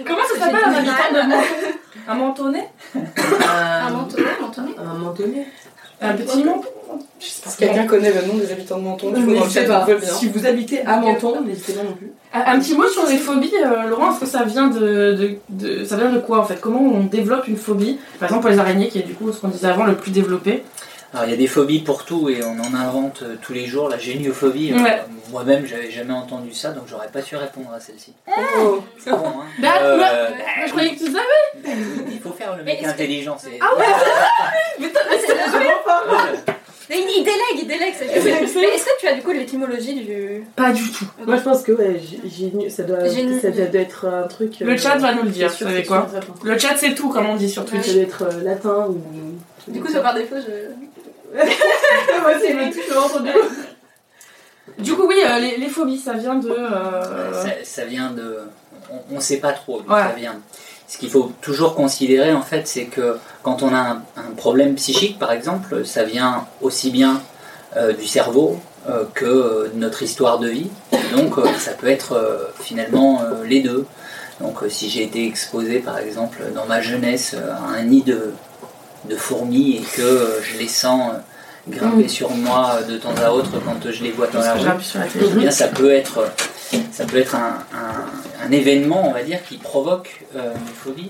Comment ça s'appelle un habitant de menton Un mentonnet? Un mentonnet, mentonnet? Un mentonnet. Un petit menton Je sais pas. Si quelqu'un connaît le nom des habitants de Menton, N'hésitez chat, pas. Si vous habitez à Menton, n'hésitez pas non plus. Un un petit mot sur les phobies, euh, Laurent, est-ce que ça vient de, de, de- ça vient de quoi en fait? Comment on développe une phobie? Par exemple pour les araignées, qui est du coup ce qu'on disait avant le plus développé. Alors, il y a des phobies pour tout et on en invente euh, tous les jours. La géniophobie, euh, Ouais. moi-même, j'avais jamais entendu ça, donc j'aurais pas su répondre à celle-ci. Oh. C'est bon, hein. Bah, Euh, ouais. Je croyais que tu savais Il faut faire le Mais mec que- intelligent. c'est- Ah ouais [laughs] Mais c'est Ouais. Mais il, il délègue, il délègue. c'est- Mais est-ce que tu as du coup l'étymologie du. Pas du tout. Moi, je pense que ouais, ça, doit, Génie. ça doit être un truc. Le euh, chat va nous le dire, vous savez quoi. Le chat c'est tout comme on dit sur Twitch. Ça doit être euh, latin ou. Du coup, toi par défaut, je. [laughs] Moi, c'est le truc entendu. Du coup oui, euh, les, les phobies ça vient de... euh, Ça, ça vient de. On, on sait pas trop d'où Ouais. ça vient. ce qu'il faut toujours considérer en fait, c'est que quand on a un, un problème psychique, par exemple, ça vient aussi bien euh, du cerveau euh, que de notre histoire de vie. Donc euh, ça peut être euh, finalement euh, les deux. Donc euh, si j'ai été exposé par exemple dans ma jeunesse euh, à un nid de, de fourmis et que euh, je les sens euh, grimper sur moi euh, de temps à autre quand je les vois dans la rue, eh bien, ça peut être, ça peut être un, un- un événement, on va dire, qui provoque euh, une phobie.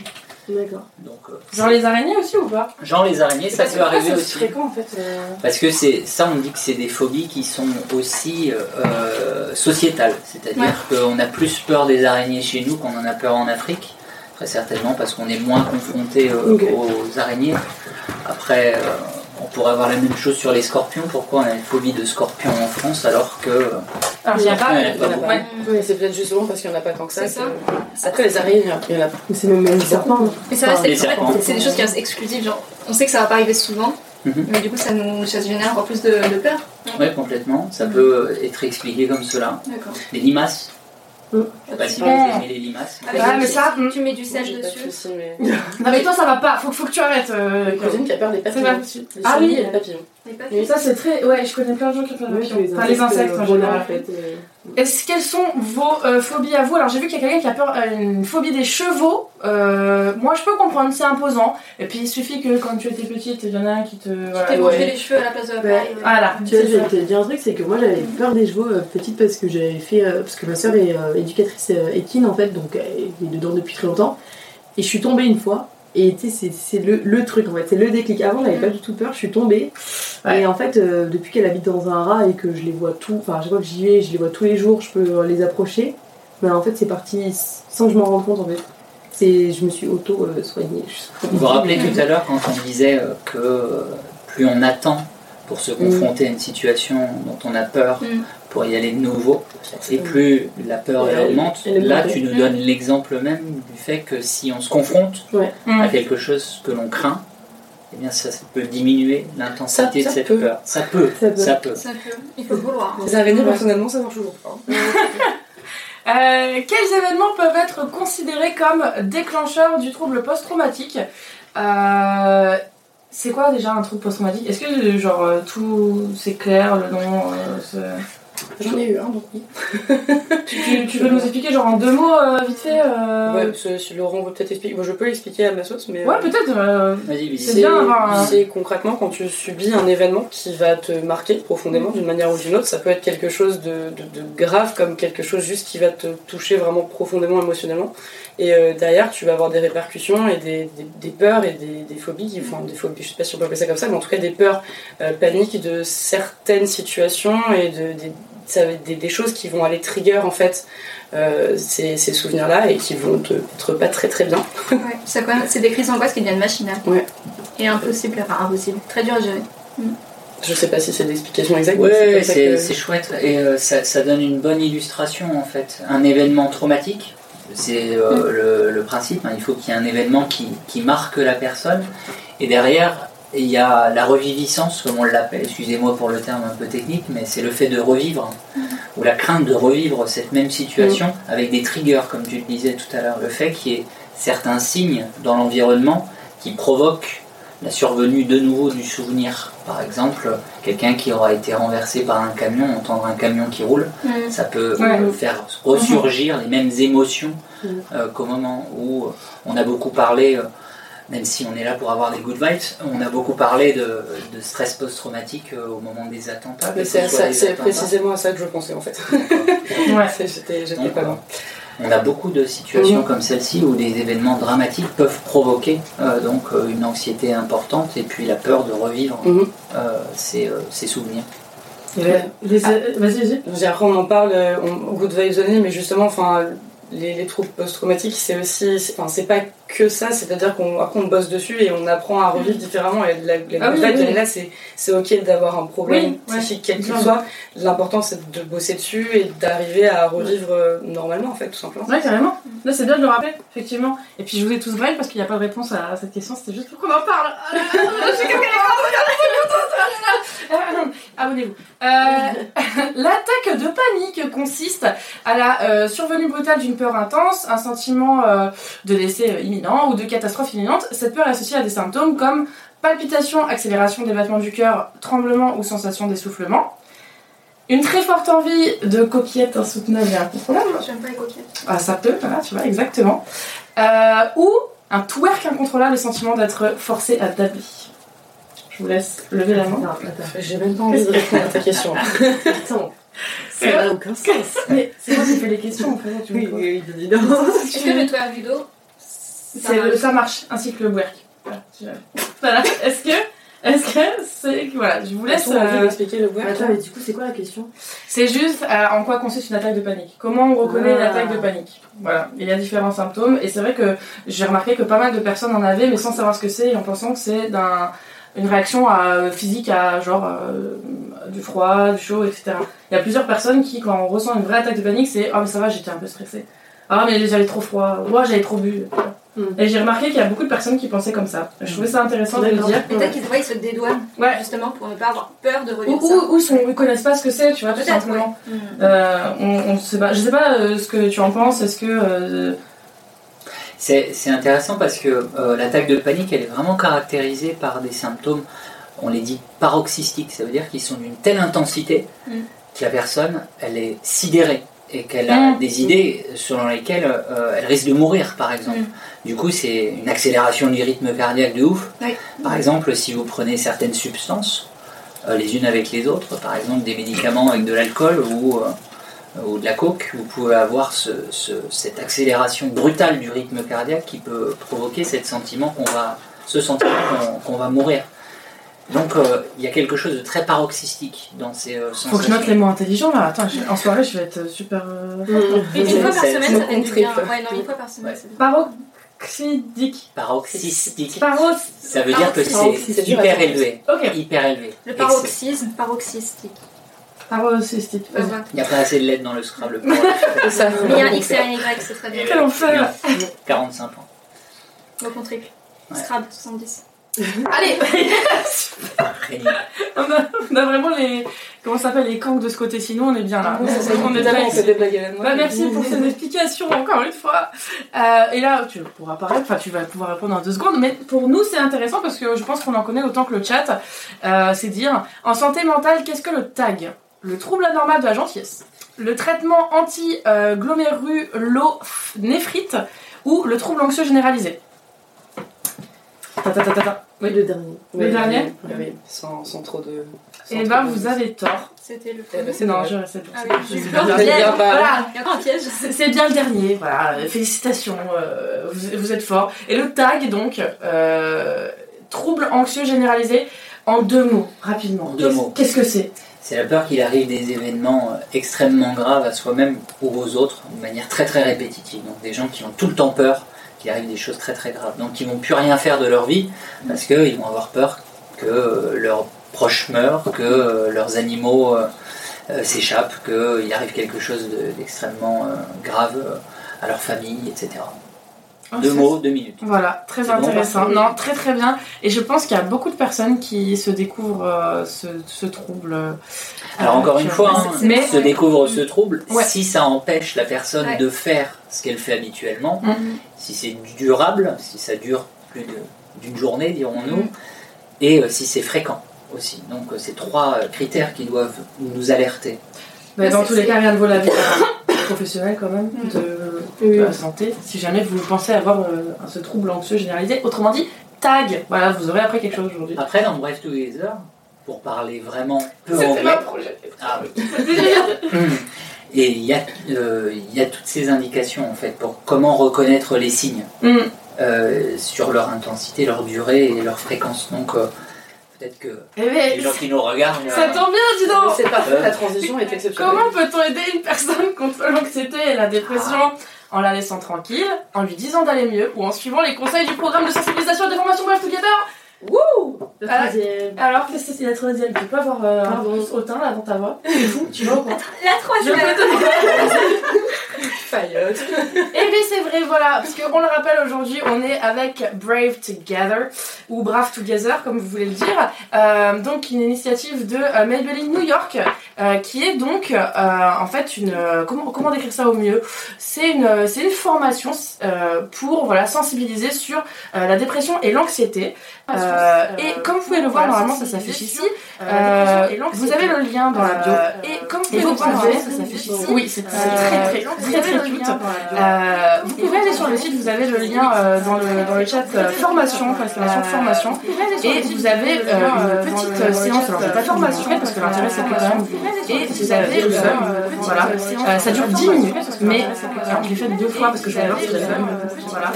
D'accord. Donc, euh, Genre les araignées aussi ou pas? Genre les araignées, ça peut arriver aussi. fréquent en fait. euh, Parce que c'est ça, on dit que c'est des phobies qui sont aussi sociétales. C'est-à-dire qu'on a plus peur des araignées chez nous qu'on en a peur en Afrique. Très certainement parce qu'on est moins confronté euh, aux araignées. Après, euh, on pourrait avoir la même chose sur les scorpions. Pourquoi on a une phobie de scorpions en France alors que euh, Alors il y a pas. Ouais. Oui, c'est peut-être justement parce qu'il n'y en a pas tant que ça. C'est Après, les araignées, il y en a- c'est même les serpents. Mais ça, c'est des choses qui restent exclusives. Genre, on sait que ça va pas arriver souvent, Mhm. mais du coup, ça nous ça génère encore plus de, de peur. Ouais, complètement. Ça peut être expliqué comme cela. D'accord. Les limaces. Mm. Pas si vous aimez les limaces. Ouais, du- mais ça, tu mets du sel de dessus. soucis, mais. [laughs] Non mais toi ça va pas, faut, faut que tu arrêtes. euh, Une cousine qui a peur des C'est papillons. vrai. Les Ah oui. les papillons. Les papilles. Mais ça c'est très. Ouais, je connais plein de gens qui ont peur des papillons. les Enfin les insectes en euh, général. Est-ce quelles sont vos euh, phobies à vous? Alors j'ai vu qu'il y a quelqu'un qui a peur, euh, une phobie des chevaux. Euh, moi je peux comprendre, c'est imposant. Et puis il suffit que quand tu étais petite, il y en a un qui te. Voilà. T'es ouais. les cheveux à la place de la Ouais. paille. Voilà. Tu vois, je vais te dire un truc, c'est que moi j'avais peur des chevaux euh, petite parce que j'avais fait. euh, parce que ma soeur est euh, éducatrice euh, équine en fait, donc elle est dedans depuis très longtemps. Et je suis tombée une fois. Et tu sais, c'est- c'est le, le truc en fait, c'est le déclic. Avant, j'avais pas du tout peur, je suis tombée. Ouais. Et en fait, euh, depuis qu'elle habite dans un rat et que je les vois tout, enfin, je vois que j'y vais, je les vois tous les jours, je peux euh, les approcher. Mais en fait, c'est parti sans que je m'en rende compte en fait. C'est, je me suis auto-soignée. Vous vous rappelez tout à l'heure quand on disait euh, que plus on attend pour se confronter à une situation dont on a peur Mm. Pour y aller de nouveau, et plus la peur elle augmente. Là, tu nous donnes l'exemple même du fait que si on se confronte à quelque chose que l'on craint, eh bien ça peut diminuer l'intensité de cette peut. peur. Ça peut, Ça peut. ça peut. Ça peut. Il faut vouloir. Les araignées, Ouais. personnellement, ça marche toujours pas. [laughs] Euh, quels événements peuvent être considérés comme déclencheurs du trouble post-traumatique Euh, C'est quoi déjà un trouble post-traumatique? Est-ce que genre euh, tout c'est clair, le nom euh, J'en ai eu un, donc oui. [laughs] tu, tu- tu peux nous expliquer genre en deux mots euh, vite fait euh, Ouais, parce que si Laurent veut peut-être expliquer. Moi, je peux l'expliquer à ma sauce, mais. Ouais, peut-être. euh, Vas-y, Billy. C'est bien d'avoir un- C'est concrètement quand tu subis un événement qui va te marquer profondément d'une manière ou d'une autre. Ça peut être quelque chose de, de- de grave comme quelque chose juste qui va te toucher vraiment profondément émotionnellement. Et euh, derrière, tu vas avoir des répercussions et des, des- des peurs et des, des phobies, qui- enfin des phobies, je sais pas si on peut appeler ça comme ça, mais en tout cas des peurs euh, paniques de certaines situations et de, des, ça va être des, des choses qui vont aller trigger en fait euh, ces, ces souvenirs-là et qui vont te être pas très très bien. Ouais. [laughs] C'est des crises d'angoisse qui deviennent machinales. Ouais. Et impossible, enfin impossible. Très dur à gérer. Je sais pas si c'est l'explication exacte. mais Ouais, c'est que- chouette et euh, ça, ça donne une bonne illustration en fait. Un événement traumatique, c'est euh, le, le principe, hein, il faut qu'il y ait un événement qui, qui marque la personne et derrière il y a la reviviscence, comme on l'appelle, excusez-moi pour le terme un peu technique, mais c'est le fait de revivre ou la crainte de revivre cette même situation avec des triggers, comme tu le disais tout à l'heure, le fait qu'il y ait certains signes dans l'environnement qui provoquent la survenue de nouveau du souvenir. Par exemple, quelqu'un qui aura été renversé par un camion, entendre un camion qui roule, Mm. ça peut Ouais. faire ressurgir les mêmes émotions Mhm. euh, qu'au moment où on a beaucoup parlé, euh, même si on est là pour avoir des good vibes, on a beaucoup parlé de, de stress post-traumatique euh, au moment des attentats. C'est soit ça- des c'est attentats. précisément à ça que je pensais en fait. [laughs] Ouais. J'étais j'étais Donc, pas loin. On a beaucoup de situations Mhm. comme celle-ci où des événements dramatiques peuvent provoquer euh, donc euh, une anxiété importante et puis la peur de revivre euh, ces, euh, ces souvenirs. Ouais. Vas-y, vas-y. Après on en parle, on, good vibes only, mais justement, enfin, les, les troubles post-traumatiques, c'est aussi, c'est- enfin, c'est pas que ça, c'est-à-dire qu'on après on bosse dessus et on apprend à revivre différemment. Et la, la Ah oui, oui. là, c'est c'est ok d'avoir un problème psychique quel qu'il soit. L'important c'est de bosser dessus et d'arriver à revivre euh, normalement en fait, tout simplement. Ouais, carrément. Là, c'est bien de le rappeler, effectivement. Et puis, je vous ai tous braille parce qu'il n'y a pas de réponse à cette question, c'était juste pour qu'on en parle. [laughs] Ah cette Abonnez-vous. Euh, [laughs] L'attaque de panique consiste à la euh, survenue brutale d'une peur intense, un sentiment euh, de décès euh, imminent ou de catastrophe imminente. Cette peur est associée à des symptômes comme palpitation, accélération des battements du cœur, tremblement ou sensation d'essoufflement. Une très forte envie de coquillette insoutenable et incontrôlable. J'aime pas les coquillettes. Ah, ça peut, voilà, tu vois, exactement. Euh, ou un twerk incontrôlable et sentiment d'être forcé à dabber. Je vous laisse lever la main. Non, attends. J'ai même pas envie de répondre à ta question. [laughs] Attends. Ça n'a aucun sens. Mais c'est moi qui fais les questions en fait. Oui, oui, évidemment. Est-ce que le twerk du dos C'est le- ça marche, ainsi que le work. Voilà. Voilà. [laughs] Est-ce que, est-ce que c'est, voilà, je vous laisse. Euh, d'expliquer le work. Attends, mais du coup, c'est quoi la question? C'est juste euh, en quoi consiste une attaque de panique? Comment on reconnaît Ah. une attaque de panique? Voilà. Il y a différents symptômes et c'est vrai que j'ai remarqué que pas mal de personnes en avaient, mais sans savoir ce que c'est et en pensant que c'est d'un une réaction à, physique à genre euh, du froid, du chaud, etc. Il y a plusieurs personnes qui, quand on ressent une vraie attaque de panique, c'est ah mais ça va, j'étais un peu stressée. Ah mais j'avais trop froid. Moi j'avais trop bu. Hmm. Et j'ai remarqué qu'il y a beaucoup de personnes qui pensaient comme ça. Je trouvais ça intéressant de le dire. Peut-être qu'ils ils se dédouanent Ouais. justement pour ne pas avoir peur de Ou, revivre ou, ça. ou ils sont- ils connaissent pas ce que c'est, tu vois, tout Peut-être, simplement. ouais. Mm. Euh, on, on sait pas. Je sais pas euh, ce que tu en penses. Est-ce que euh, C'est c'est intéressant parce que euh, l'attaque de panique, elle est vraiment caractérisée par des symptômes, on les dit paroxystiques, ça veut dire qu'ils sont d'une telle intensité Mm. que la personne, elle est sidérée et qu'elle a Mm. des idées selon lesquelles euh, elle risque de mourir, par exemple. Mm. Du coup, c'est une accélération du rythme cardiaque de ouf. Oui. Par exemple, si vous prenez certaines substances, euh, les unes avec les autres, par exemple des médicaments avec de l'alcool ou, euh, ou de la coke, vous pouvez avoir ce- ce- cette accélération brutale du rythme cardiaque qui peut provoquer cette sentiment qu'on va, ce sentiment qu'on qu'on va mourir. Donc euh, il y a quelque chose de très paroxystique dans ces euh, faut que je note sensations. les mots intelligents là Attends, je- en soirée, je vais être super. euh, Et une fois par semaine, ça fait bien. triple. Ouais, non, une fois par semaine, Ouais. c'est bien. Paroxydique. Paroxystique. Paros. Ça veut dire que Paroxystique. c'est hyper élevé. Ok. Hyper élevé. Le paroxysme, paroxystique. Paroxystique. Il n'y a pas assez de lettres dans le Scrabble. [laughs] Mais il y a un X et un Y, c'est très bien. Quel enfer 45 ans. Mot triple. Ouais. Scrabble 70. [laughs] Allez [laughs] on a, on a vraiment les. Comment ça s'appelle Les cancres de ce côté, sinon on est bien là. Ah, Ça, ça, on est bien on ici. fait des blagues à la noix. Bah, merci pour ces explications encore une fois. Euh, et là, tu pourras apparaître, enfin tu vas pouvoir répondre en deux secondes, mais pour nous c'est intéressant parce que je pense qu'on en connaît autant que le chat. Euh, c'est dire, en santé mentale, qu'est-ce que le TAG? Le trouble anormal de la gentillesse. Le traitement anti-glomérulonéphrite ou le trouble anxieux généralisé. Ta, ta, ta, ta, ta. Oui, le dernier. Le dernier Oui, oui, sans, sans trop de. sans Eh ben de- vous avez tort. C'était le Eh ben, premier. c'est Non, je reste Ah oui. C'est bien le dernier, voilà, félicitations, euh, vous, vous êtes fort. Et le tag, donc, euh, trouble anxieux généralisé, en deux mots, rapidement. En deux mots. Qu'est-ce que c'est? C'est la peur qu'il arrive des événements euh, extrêmement graves à soi-même ou aux autres de manière très très répétitive. Donc des gens qui ont tout le temps peur qu'il arrive des choses très très graves. Donc ils vont plus rien faire de leur vie parce qu'ils vont avoir peur que euh, leurs proches meurent, que euh, leurs animaux euh, s'échappent, qu'il arrive quelque chose de- d'extrêmement grave à leur famille, etc. Deux Oh, mots, deux minutes. Voilà, très bon, intéressant. non, très très bien. Et je pense qu'il y a beaucoup de personnes qui se découvrent euh, ce, ce trouble. euh, Alors encore une fois, hein, c'est- mais se découvre ce trouble, Ouais. si ça empêche la personne Ouais. de faire ce qu'elle fait habituellement, Mm. si c'est durable, si ça dure plus de- d'une journée, dirons-nous, Mm. et euh, si c'est fréquent aussi. Donc euh, c'est trois euh, critères qui doivent nous alerter. mais dans tous les cas, rien ne vaut la vie [coughs] professionnelle quand même Mm. de, de la santé. Si jamais vous pensez avoir euh, ce trouble anxieux généralisé, autrement dit, tag. Voilà, vous aurez appris quelque chose aujourd'hui. Après, dans Bref Together, pour parler vraiment peu anglais, ma projet. Ah oui. [laughs] Et il y, a, euh, il y a toutes ces indications en fait pour comment reconnaître les signes Mm. euh, sur leur intensité, leur durée et leur fréquence. Donc euh, peut-être que Eh les gens qui nous regardent. ça euh, tombe bien, dis donc C'est parfait, la transition est exceptionnelle. Comment peut-on aider une personne contre l'anxiété et la dépression En la laissant tranquille, en lui disant d'aller mieux, ou en suivant les conseils du programme de sensibilisation et de formation Bref Together? Wouh Le Ah. troisième. Alors, qu'est-ce que c'est la troisième? Tu peux avoir euh, un plus hautain là dans ta voix? C'est [laughs] fou, tu vois ou pas La Je troisième. Et [laughs] bien c'est vrai, voilà, parce qu'on le rappelle aujourd'hui, on est avec Brave Together, ou Brave Together, comme vous voulez le dire. Euh, donc une initiative de euh, Maybelline New York, euh, qui est donc en fait une... comment, comment décrire ça au mieux? C'est une, une formation pour voilà, sensibiliser sur la dépression et l'anxiété. Euh, et comme vous pouvez le voir, normalement ça s'affiche ici. Vous avez le lien dans la bio. Et comme vous pouvez le voir, ça s'affiche ici. Oui, c'est très très très très très Euh, vous pouvez aller sur le site, vous avez le lien euh, dans, le, dans le chat euh, formation, formation, et vous avez une petite séance, alors c'est pas formation parce que l'intérêt c'est quand même, et vous avez, euh, voilà, Euh, ça dure 10 minutes, mais alors, je l'ai fait deux fois parce que je vais voir si voilà.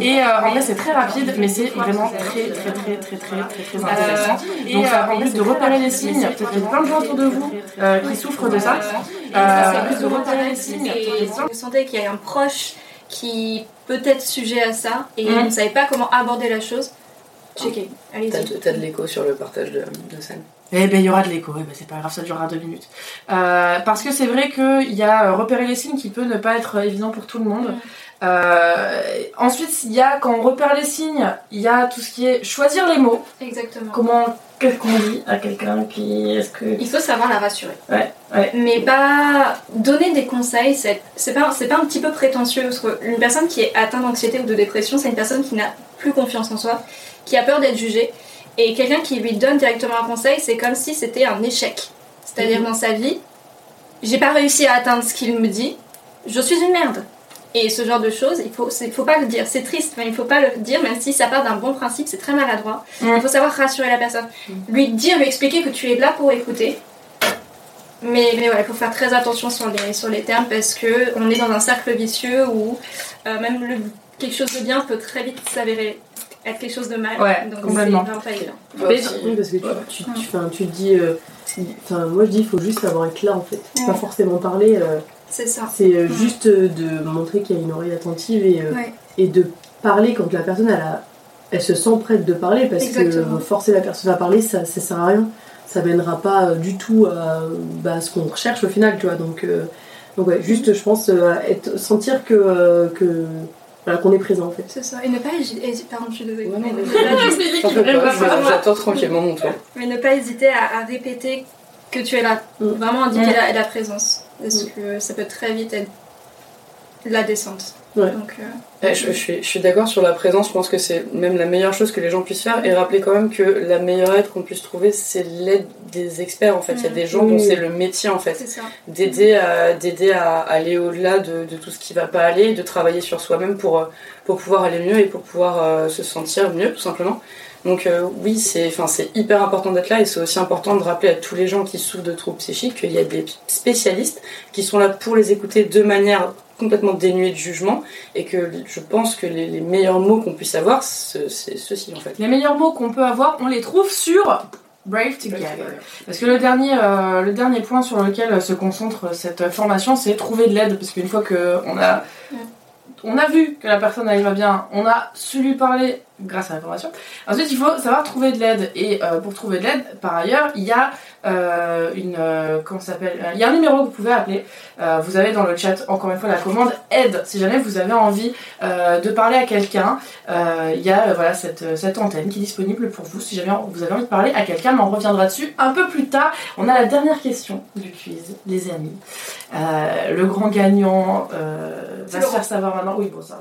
Et en vrai c'est très rapide, mais c'est vraiment très très très très très très très intéressant. Donc ça permet de repérer les signes, peut-être qu'il y a plein de gens autour de vous qui souffrent de ça. C'est plus de repérer les signes et vous sentez qu'il y a un proche qui peut être sujet à ça et Mhm. vous ne savez pas comment aborder la chose, checkez, T'as allez-y. de, t'as de l'écho sur le partage de, de scène. Eh ben il y aura de l'écho, eh ben, c'est pas grave, ça durera deux minutes. Euh, parce que c'est vrai qu'il y a euh, repérer les signes qui peut ne pas être évident pour tout le monde. Mm. Euh, ensuite, il y a quand on repère les signes, il y a tout ce qui est choisir les mots. Exactement. Comment, qu'est-ce qu'on dit à quelqu'un qui, est-ce que, Il faut savoir la rassurer. ouais, ouais. Mais pas donner des conseils, c'est pas, c'est pas un petit peu prétentieux parce qu'une personne qui est atteinte d'anxiété ou de dépression, c'est une personne qui n'a plus confiance en soi, qui a peur d'être jugée. Et quelqu'un qui lui donne directement un conseil, c'est comme si c'était un échec. C'est-à-dire dans sa vie, j'ai pas réussi à atteindre ce qu'il me dit, je suis une merde. Et ce genre de choses, il faut, faut pas le dire. C'est triste, mais il faut pas le dire, même si ça part d'un bon principe, c'est très maladroit. Mm. Il faut savoir rassurer la personne. Lui dire, lui expliquer que tu es là pour écouter. Mais, mais ouais, il faut faire très attention sur les, sur les termes parce que on est dans un cercle vicieux où euh, même le, quelque chose de bien peut très vite s'avérer être quelque chose de mal. Ouais, Donc complètement. pas. Mais- Oui, parce que tu, tu, tu, enfin, tu te dis. euh, Enfin, moi je dis, il faut juste avoir être là en fait. Pas Ouais. forcément parler. euh, C'est ça. c'est euh, juste euh, de montrer qu'il y a une oreille attentive et, euh, Ouais. et de parler quand la personne elle, a, elle se sent prête de parler parce Exactement. que forcer la personne à parler ça, ça sert à rien. Ça mènera pas euh, du tout à, bah, ce qu'on recherche au final, tu vois. Donc, euh, donc ouais, juste je pense euh, être, sentir que, euh, que voilà, qu'on est présent en fait. C'est ça. Et ne pas hésiter. Pardon, je suis désolée. Ouais, J'attends tranquillement mon tour. mais ne pas hésiter à, à répéter que tu es là. Mm. Vraiment indiquer la, la présence. Parce Mm. que ça peut très vite être la descente. Ouais. Donc, euh, Ouais, je, je suis, je suis d'accord sur la présence, je pense que c'est même la meilleure chose que les gens puissent faire et rappeler quand même que la meilleure aide qu'on puisse trouver c'est l'aide des experts en fait. Il y a des gens dont Mm. c'est le métier en fait. D'aider à, d'aider à aller au-delà de, de tout ce qui va pas aller, de travailler sur soi-même pour, euh, pour pouvoir aller mieux et pour pouvoir euh, se sentir mieux tout simplement. Donc euh, oui, c'est enfin, c'est hyper important d'être là et c'est aussi important de rappeler à tous les gens qui souffrent de troubles psychiques qu'il y a des spécialistes qui sont là pour les écouter de manière complètement dénuée de jugement et que je pense que les, les meilleurs mots qu'on puisse avoir, ce- c'est ceux-ci en fait. Les meilleurs mots qu'on peut avoir, on les trouve sur Brave Together. Parce que le dernier, euh, le dernier point sur lequel se concentre cette formation, c'est trouver de l'aide. Parce qu'une fois qu'on a, on a vu que la personne va bien, on a su lui parler grâce à la formation. Ensuite, il faut savoir trouver de l'aide. Et euh, pour trouver de l'aide, par ailleurs, il y a euh, une, euh, comment s'appelle Il y a un numéro que vous pouvez appeler. Vous avez dans le chat encore une fois la commande aide. Si jamais vous avez envie de parler à quelqu'un, il y a voilà cette, cette antenne qui est disponible pour vous. Si jamais vous avez envie de parler à quelqu'un, mais on reviendra dessus un peu plus tard. On a la dernière question du quiz, les amis. Le grand gagnant va se faire savoir maintenant. Oui, bon, ça.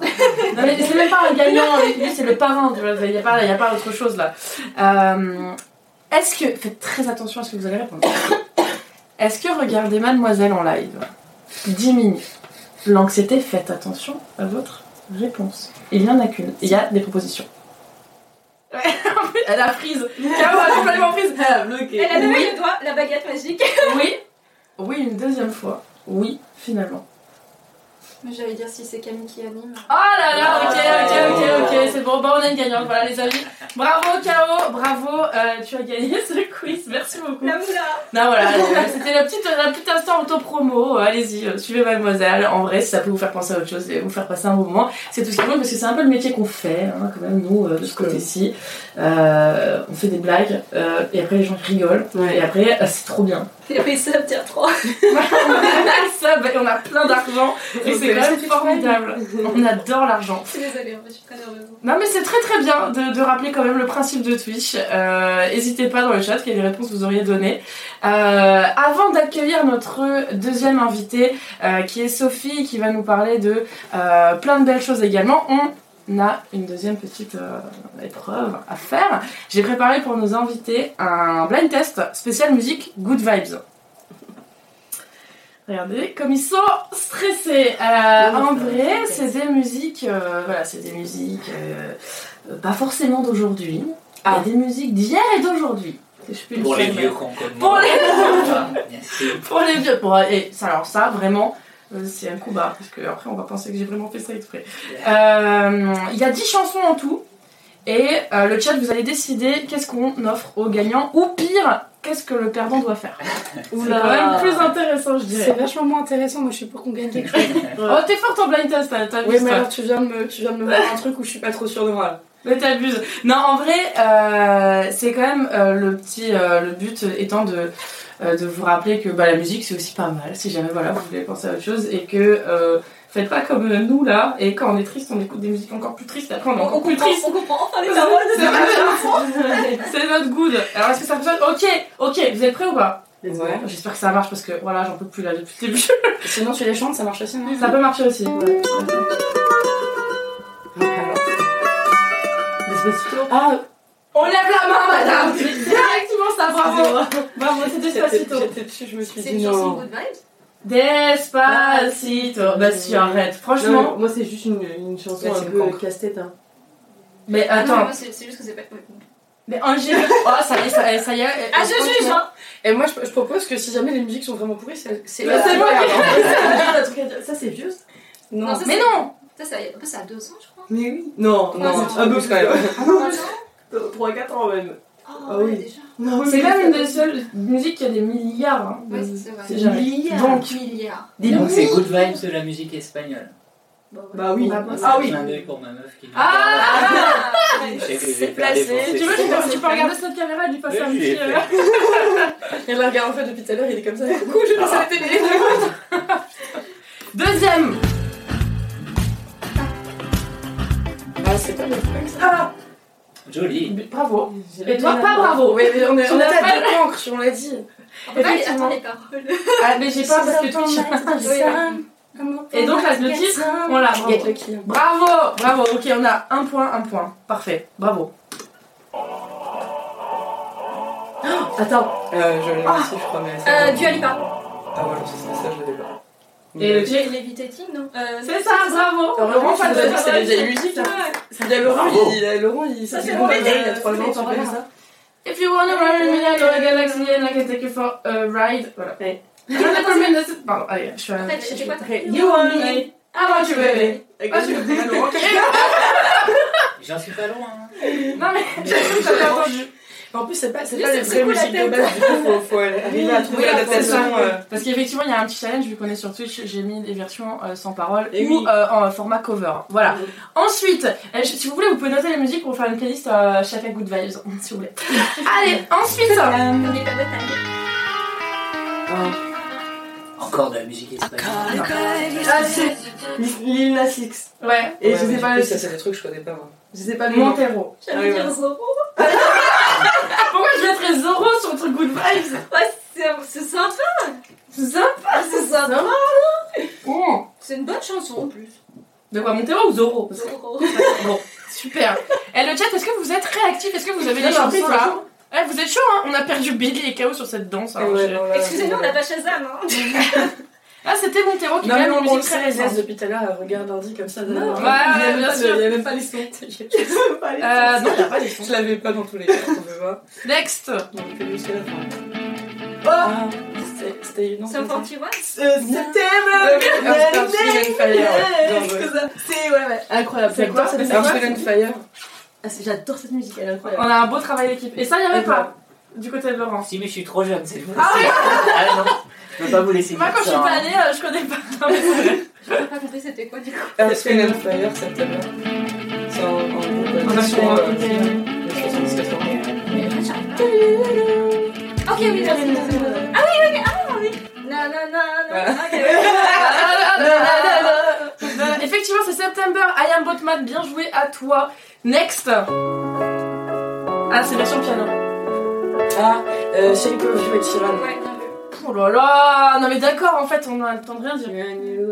Non, mais c'est même pas un gagnant, lui, c'est le parrain. Il n'y a, pas- il y a pas autre chose là. Euh, Est-ce que. Faites très attention à ce que vous allez répondre. Est-ce que regarder Mademoiselle en live? 10 minutes L'anxiété, faites attention à votre réponse. Il n'y en a qu'une. Il y a des propositions. [laughs] Elle a prise. Caro a complètement prise. [laughs] Elle a bloqué. Elle a donné Oui. le doigt, la baguette magique. Oui. Oui, une deuxième fois. Oui, finalement. J'allais dire si c'est Camille qui anime. Oh là là, ok, ok, ok, ok, c'est bon, bah on a une gagnante, voilà les amis. Bravo Caro, bravo, euh, tu as gagné ce quiz, merci beaucoup. La moula Non voilà, euh, c'était la petite, la petite instant auto-promo, euh, allez-y, suivez mademoiselle, en vrai si ça peut vous faire penser à autre chose et vous faire passer un bon moment, c'est tout ce qui compte parce que c'est un peu le métier qu'on fait, hein, quand même nous, euh, de ce côté-ci. Euh, on fait des blagues, euh, et après les gens rigolent, Ouais. et après c'est trop bien. [laughs] Ça, tiens, 3. on a ça, on a plein d'argent et c'est quand même formidable. On adore l'argent. Je suis désolée, je suis très nerveuse. Non mais c'est très très bien de, de rappeler quand même le principe de Twitch. Euh, N'hésitez pas dans le chat quelles réponses vous auriez données. Euh, avant d'accueillir notre deuxième invité euh, qui est Sophie qui va nous parler de plein de belles choses également, on a une deuxième petite euh, épreuve à faire. J'ai préparé pour nos invités un blind test spécial musique Good Vibes. Regardez comme ils sont stressés. Euh, en vrai, c'est des musiques, euh, voilà, c'est des musiques pas forcément d'aujourd'hui, Ah. mais des musiques d'hier et d'aujourd'hui. Je peux le Pour les vieux qu'on connaît. Pour les- sûr. Pour les vieux. Pour, et alors ça, vraiment, c'est un coup bas, parce que après on va penser que j'ai vraiment fait ça exprès. Euh, Il y a 10 chansons en tout, et euh, le chat, vous allez décider qu'est-ce qu'on offre aux gagnants, ou pire, qu'est-ce que le perdant doit faire. [laughs] C'est quand même plus intéressant, je C'est dirais. vachement moins intéressant, moi je suis pour qu'on gagne quelque chose. [laughs] Oh, t'es forte en blind test, t'as t'as vu Oui, mais alors tu viens, de me, tu viens de me voir un truc où je suis pas trop sûre de moi là. Mais t'abuses. Non, en vrai, euh, c'est quand même euh, le petit, euh, le but étant de, euh, de vous rappeler que bah, la musique c'est aussi pas mal. Si jamais voilà vous voulez penser à autre chose et que euh, faites pas comme euh, nous là. Et quand on est triste, on écoute des musiques encore plus tristes. Après on est On encore plus comprend, triste. on comprend enfin les paroles C'est notre- good. Alors est-ce que ça fonctionne? Ok, ok. Vous êtes prêts ou pas? Ouais. J'espère que ça marche parce que voilà, j'en peux plus là depuis le début. Sinon tu les chantes, ça marche aussi, non? Ça peut marcher aussi. Ouais. Ah, On lève la main, madame. Ça. Bravo. Bravo, c'est Despacito. j'étais dessus, je me suis C'est une chanson. Good Vibes Despacito. Bah si, arrête. Franchement. moi, c'est juste une, une chanson un peu casse-tête. Hein. Mais Ah attends. c'est juste que c'est pas. Mais Angèle. Oh, ça y est, ça, ça y est. Ah, je juge, hein Et moi je, je propose que si jamais les musiques sont vraiment pourries, c'est c'est c'est moi. Ça, c'est vieux. ça Non, Non, ça, Mais c'est- non. Ça, ça, ça a deux ans, je crois. Mais oui. Non, non, un peu quand même. Ah non 3-4 ans même. Oh, Ah oui. déjà. C'est quand même une des seules musiques qui a des milliards. Hein, Ouais, c'est vrai. Milliards. Donc, Milliards. Donc c'est. Good Vibes de la musique espagnole. Bah. Bah oui. Ah, C'est ah un oui. pour ma meuf qui Ah, Ah, que je c'est placé. Tu veux, tu peux, tu peux regarder cette caméra et lui passer un petit. fait. euh, [laughs] Il la regarde en fait depuis tout à l'heure, il est comme ça. [laughs] Coucou, je laisse la télé. [laughs] Deuxième. Ah, c'est pas le truc ça. Ah, Joli. bravo. Et toi, pas bravo. Mais on est Tu on l'as est pas- cancres, on l'a dit. On peut pas les- Effectivement. attends les paroles. Ah, mais j'ai pas [laughs] parce que Twitch. Et donc, là, le titre, on l'a. Bravo. lucky. Bravo, bravo. Ok, on a un point, un point. Parfait. Bravo. Attends. Euh, je l'ai aussi, je crois, mais Euh. Dua Lipa. Ah, voilà, c'est ça, je l'avais pas. Et le non Euh, C'est ça, bravo. Laurent, tu nous musiques. hein. Il y a Laurent, il, Laurent, il Ça, s'est c'est il y a trois ans, c'est tu connais ça If you wanna ride with me, I go a galaxy and I can take you for a ride. Voilà. Permanent- Pardon, allez, je suis à... You want me? I want you, baby? Ah, J'en suis pas loin. hein. Non mais, [laughs] j'ai pas entendu. En plus, c'est pas, c'est pas les c'est vraies musiques de base, du coup, faut, faut arriver à trouver Oui, l'adaptation. euh, Parce qu'effectivement, il y a un petit challenge, vu qu'on est sur Twitch, j'ai mis des versions euh, sans parole Et ou oui. euh, en format cover. Voilà. Ensuite, euh, je- si vous voulez, vous pouvez noter les musiques pour faire une playlist euh, chacun Good Vibes, [laughs] si vous voulez. Allez, [laughs] ensuite, taille. Encore de la musique espagnole. ah, c'est... Lil Nas X. Ouais, Et ouais, je sais pas ça, c'est des trucs que je connais pas, moi. Je sais pas le nom. Montero. Ah J'allais dire. [laughs] Pourquoi je mettrais Zoro sur le truc Good Vibes? Ouais, c'est c'est sympa. C'est sympa. C'est sympa. Oh. C'est une bonne chanson en plus. De quoi, Montero ou Zoro Zoro. Bon, super. Et le chat, est-ce que vous êtes réactifs Est-ce que vous avez des chansons là? Ouais, vous êtes chaud, hein? On a perdu Billy et KO sur cette danse. hein. Ouais, Excusez-nous, on n'a pas Shazam. Hein. [laughs] Ah, c'était Montero qui Non, fait mais une on, on le musique sait, les depuis tout à l'heure, regarde l'ordi comme ça. Non. Ouais, Il y a ouais, même bien pas de- [laughs] sûr. Il y a même pas les sons. Euh, non, il a pas les sons. Je l'avais pas dans tous les cas, on peut voir. Next Donc, jusqu'à la fin. Oh Ah, c'était- c'était. C'est ça. 41 Euh, Ah, ouais. Ouais. C'est ouais, ouais. Incroyable. C'est quoi, c'est. Wind and Fire. Ah, J'adore cette musique, elle est incroyable. On a un beau travail d'équipe. Et ça, il n'y avait pas du côté de Laurent. Si, mais je suis trop jeune, c'est Ah oui Ah non, je peux pas vous laisser Moi, quand je suis pas hein. allée, euh, je connais pas. C'est. J'ai pas compris c'était quoi du coup. Earth, Wind and Fire, September. C'est un, un groupe On a sur fait, euh, les 70-80. Mais en fait, j'arrive pas. Ok, oui, merci. Ah oui, Na, na, na, na. Euh, [laughs] effectivement, c'est September, I am Botman, bien joué à toi. Next Ah, c'est version piano. Ah, euh, Shape of You et Chiran. Ouais. Oh là là Non mais d'accord, en fait, on a le temps de rien dire.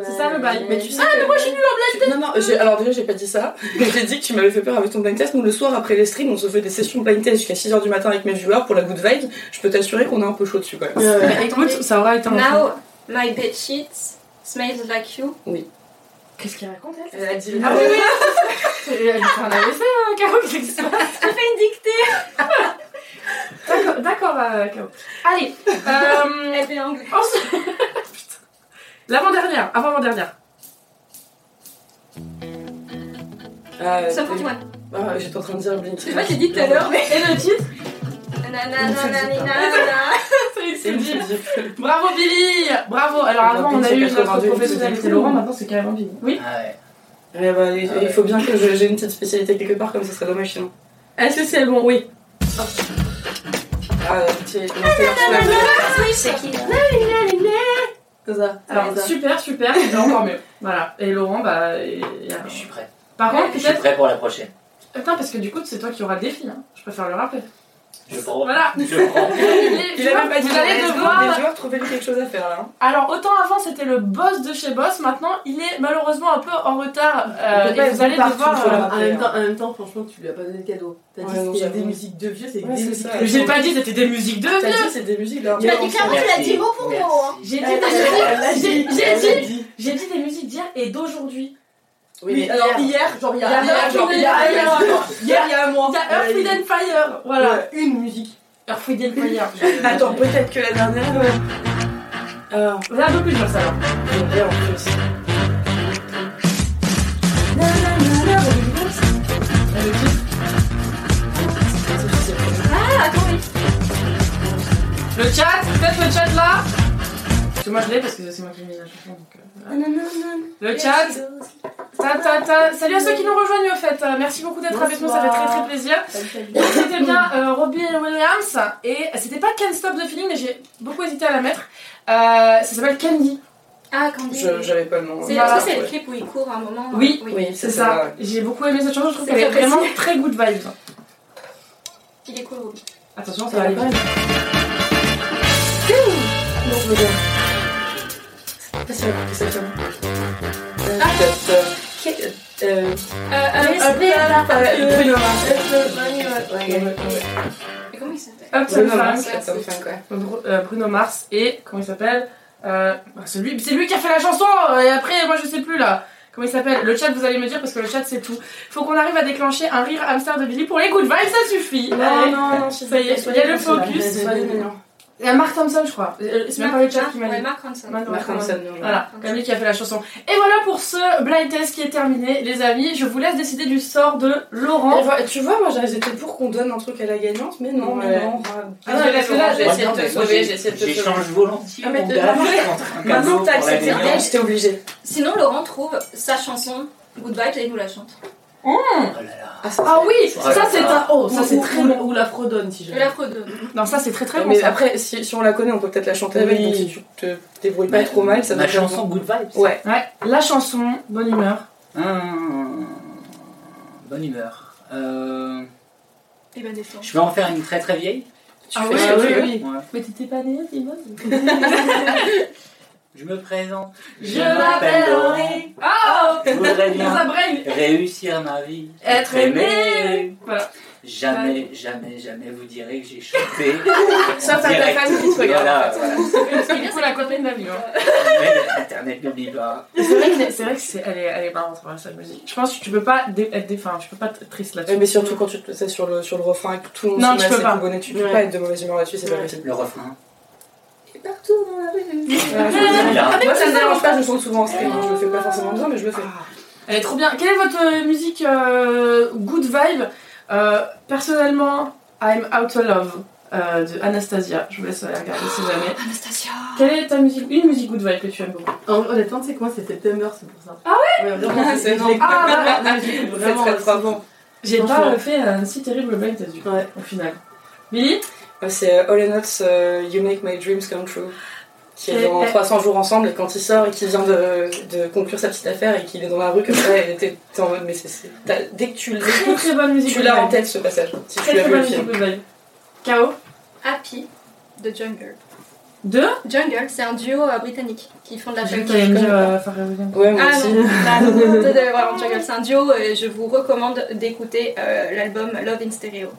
C'est ça le bail. Mais tu sais Ah, mais moi je suis nulle en blind Non, non, j'ai- alors déjà j'ai pas dit ça. [laughs] j'ai dit que tu m'avais fait peur avec ton blind test. Nous, le soir après les streams, on se fait des sessions blind test jusqu'à 6h du matin avec mes viewers pour la good vibe. Je peux t'assurer qu'on est un peu chaud dessus quand même. test. Bah, écoute, ça aura été un Now, my bed sheets smells like you. Qu'est-ce qu'il raconte elle Elle a dit Ah oui, oui [laughs] Elle fait un AVC, hein, Caro, qu'est-ce qui se passe? [laughs] J'ai fait une dictée. D'accord, d'accord, euh, Caro. Allez, euh, Elle fait un goût. ensuite- Putain. L'avant-dernière, avant-avant-dernière. Ah, Ça pour toi. Ah, j'étais en train de dire Blink. C'est moi qui ai dit tout à l'heure, mais. Et le titre. [laughs] C'est. Blink. [laughs] Bravo Billy Bravo Alors avant on a eu notre professionnel, c'était Laurent, maintenant c'est carrément Billy. Oui Ah ouais. Ouais, bah, il, il faut bien que je- j'ai une petite spécialité quelque part, comme ça serait dommage sinon. Est-ce que c'est le bon? Oui. Ah, c'est qui. Alors c'est ça. super, super, c'est encore mieux. Voilà. Et Laurent, bah... et- et alors. Je suis prêt. Par contre, Je suis peut-être... prêt pour la prochaine. Attends, parce que du coup c'est toi qui auras le défi, hein. je préfère le rappeler. Je prends. Voilà. Je prends. [laughs] Il a même pas dit Vous allez devoir- Les joueurs trouvaient quelque chose à faire là. Alors autant avant c'était le boss de chez Boss, maintenant il est malheureusement un peu en retard euh, et vous allez devoir... euh, en, même temps, en même temps, franchement, tu lui as pas donné de cadeau. T'as Ouais, dit que c'était des musiques de vieux, c'est Ouais, des c'est musiques j'ai pas dit c'était des musiques de T'as vieux dit c'est des musiques. Tu m'as dit clairement, tu l'as dit mot pour mot. hein. J'ai dit. j'ai dit des musiques d'hier et d'aujourd'hui. Oui, mais alors hier- genre il y a il y a- a a un mois. Hier, il y a un mois. Il y a Earth, Wind a and Fire, voilà. Ouais, une musique. Earth, Wind and Fire. [laughs] Attends, peut-être que la dernière. Ah, Voilà un peu plus dur ça alors. et en plus. Ah, attends, oui. Le chat, peut-être le chat là Parce que moi je l'ai parce que c'est moi qui ai mis la chanson. Donc, euh, voilà. Le chat, ta, ta, ta. salut à ceux qui nous rejoignent au fait. Euh, merci beaucoup d'être avec nous, ça fait très très plaisir. C'était bien euh, Robbie Williams et c'était pas Can't Stop the Feeling mais j'ai beaucoup hésité à la mettre. Euh, ça s'appelle Candy. Ah, Candy. J'avais pas le nom. C'est Voilà. est-ce que c'est le clip où il court à un moment Oui. Oui, C'est ça. J'ai beaucoup aimé cette chanson, je trouve C'est qu'elle est vraiment très good vibes. Il est cool. Attention, ça Ça va aller. Non, je veux que c'est ça Ah. Bruno Mars. Mais comment il s'appelle? Bruno. Mars, euh, Bruno Mars et comment il s'appelle? Euh, bah, c'est lui, c'est lui qui a fait la chanson euh, et après moi je sais plus là. Comment il s'appelle? Le chat vous allez me dire parce que le chat c'est tout. Faut qu'on arrive à déclencher un rire hamster de Billy pour les good vibes ça suffit. Non, Allez. non, non, Ça y est, il y a le focus. Il y a Mark Thompson je crois. Euh, C'est même pas le chat qui m'a Ouais, dit. Mark Ronson. Mark Mark Thompson. Ronson, non. Voilà, comme lui qui a fait la chanson. Et voilà pour ce blind test qui est terminé, les amis. Je vous laisse décider du sort de Et Laurent. tu vois, moi j'étais pour qu'on donne un truc à la gagnante, mais non, mais Ouais. non. Ah non, parce que là, j'ai essayé de te mais sauver, j'ai- essayé de te sauver. J'échange volontiers Ah, mais mon t'es- gage maintenant- que t'as accepté gage, j'étais obligée. Sinon, Laurent trouve sa chanson Good Vibes et il nous la chante. Oh là là. Ah oui, ça c'est un. Oh, ça c'est très ou- bon. Ou la fredonne si Je jamais. la fredonne. Non, ça c'est très très bon. Mais ça. après, si, si on la connaît, on peut peut-être la chanter avec, Oui. donc si tu te débrouilles pas Ma- trop mal, ça doit être chanson Good Vibes. Ouais. Ouais, la chanson, bonne humeur. Hum, bonne humeur. Euh, Et ben, des fois. je vais en faire une très très vieille. Tu Ah fais oui, oui, oui. Ouais. Mais t'étais pas née, Simone [laughs] Je me présente. Je m'appelle Henri. Ah Je voudrais Ça bien réussir ma vie. Être aimé Voilà. Jamais, jamais, jamais vous direz que j'ai chanté. [laughs] Sauf à ta Direct. famille qui te regarde. Voilà, en fait. voilà. Parce que du coup, la copine m'a vu. Hein. Mais Internet n'oublie pas. C'est vrai que c'est vrai que c'est elle est elle est marrante voilà, cette musique. Je pense que tu peux pas dé- être dé- enfin, tu peux pas être triste là-dessus. mais surtout quand tu te sais sur le, sur le refrain et que tout le monde Non, se tu met à peux ses pas. bonnet, tu peux Ouais. pas être de mauvaise humeur là-dessus, c'est pas Ouais. possible. Le refrain. Partout dans la rue. Là. Moi ça me dérange pas, je chante souvent en stream, hein, je le fais pas forcément bien, mais je le fais. Elle est trop bien. Quelle est votre euh, musique euh, good vibe Euh, Personnellement, I'm Out of Love euh, de Anastasia? Je vous laisse aller regarder si jamais. [gasps] Anastasia. Quelle est ta musique, une musique good vibe que tu aimes beaucoup? Hon- Honnêtement, tu sais quoi, c'est September, c'est pour ça. Ah ouais? [laughs] Vraiment, C'est. Ah, Ah, très frappant. J'ai pas fait un si terrible blind test du coup, Ouais. au final. Billy? C'est euh, All and Nuts, euh, You Make My Dreams Come True. Qui est dans et- 300 jours ensemble et quand il sort et qu'il vient de, de conclure sa petite affaire et qu'il est dans la rue comme ça, et t'es t'es en mode mais c'est. Dès que tu Très l'écoutes, très bonne musique. tu l'as en tête ce passage. Si Très tu l'as très vu bonne le film. de. K.O. Happy de Jungle. Deux Jungle, c'est un duo euh, britannique qui font de la Williams. Ouais, moi Ah aussi. non, [laughs] bah, de- de- Jungle, c'est un duo et je vous recommande d'écouter euh, l'album Love in Stereo.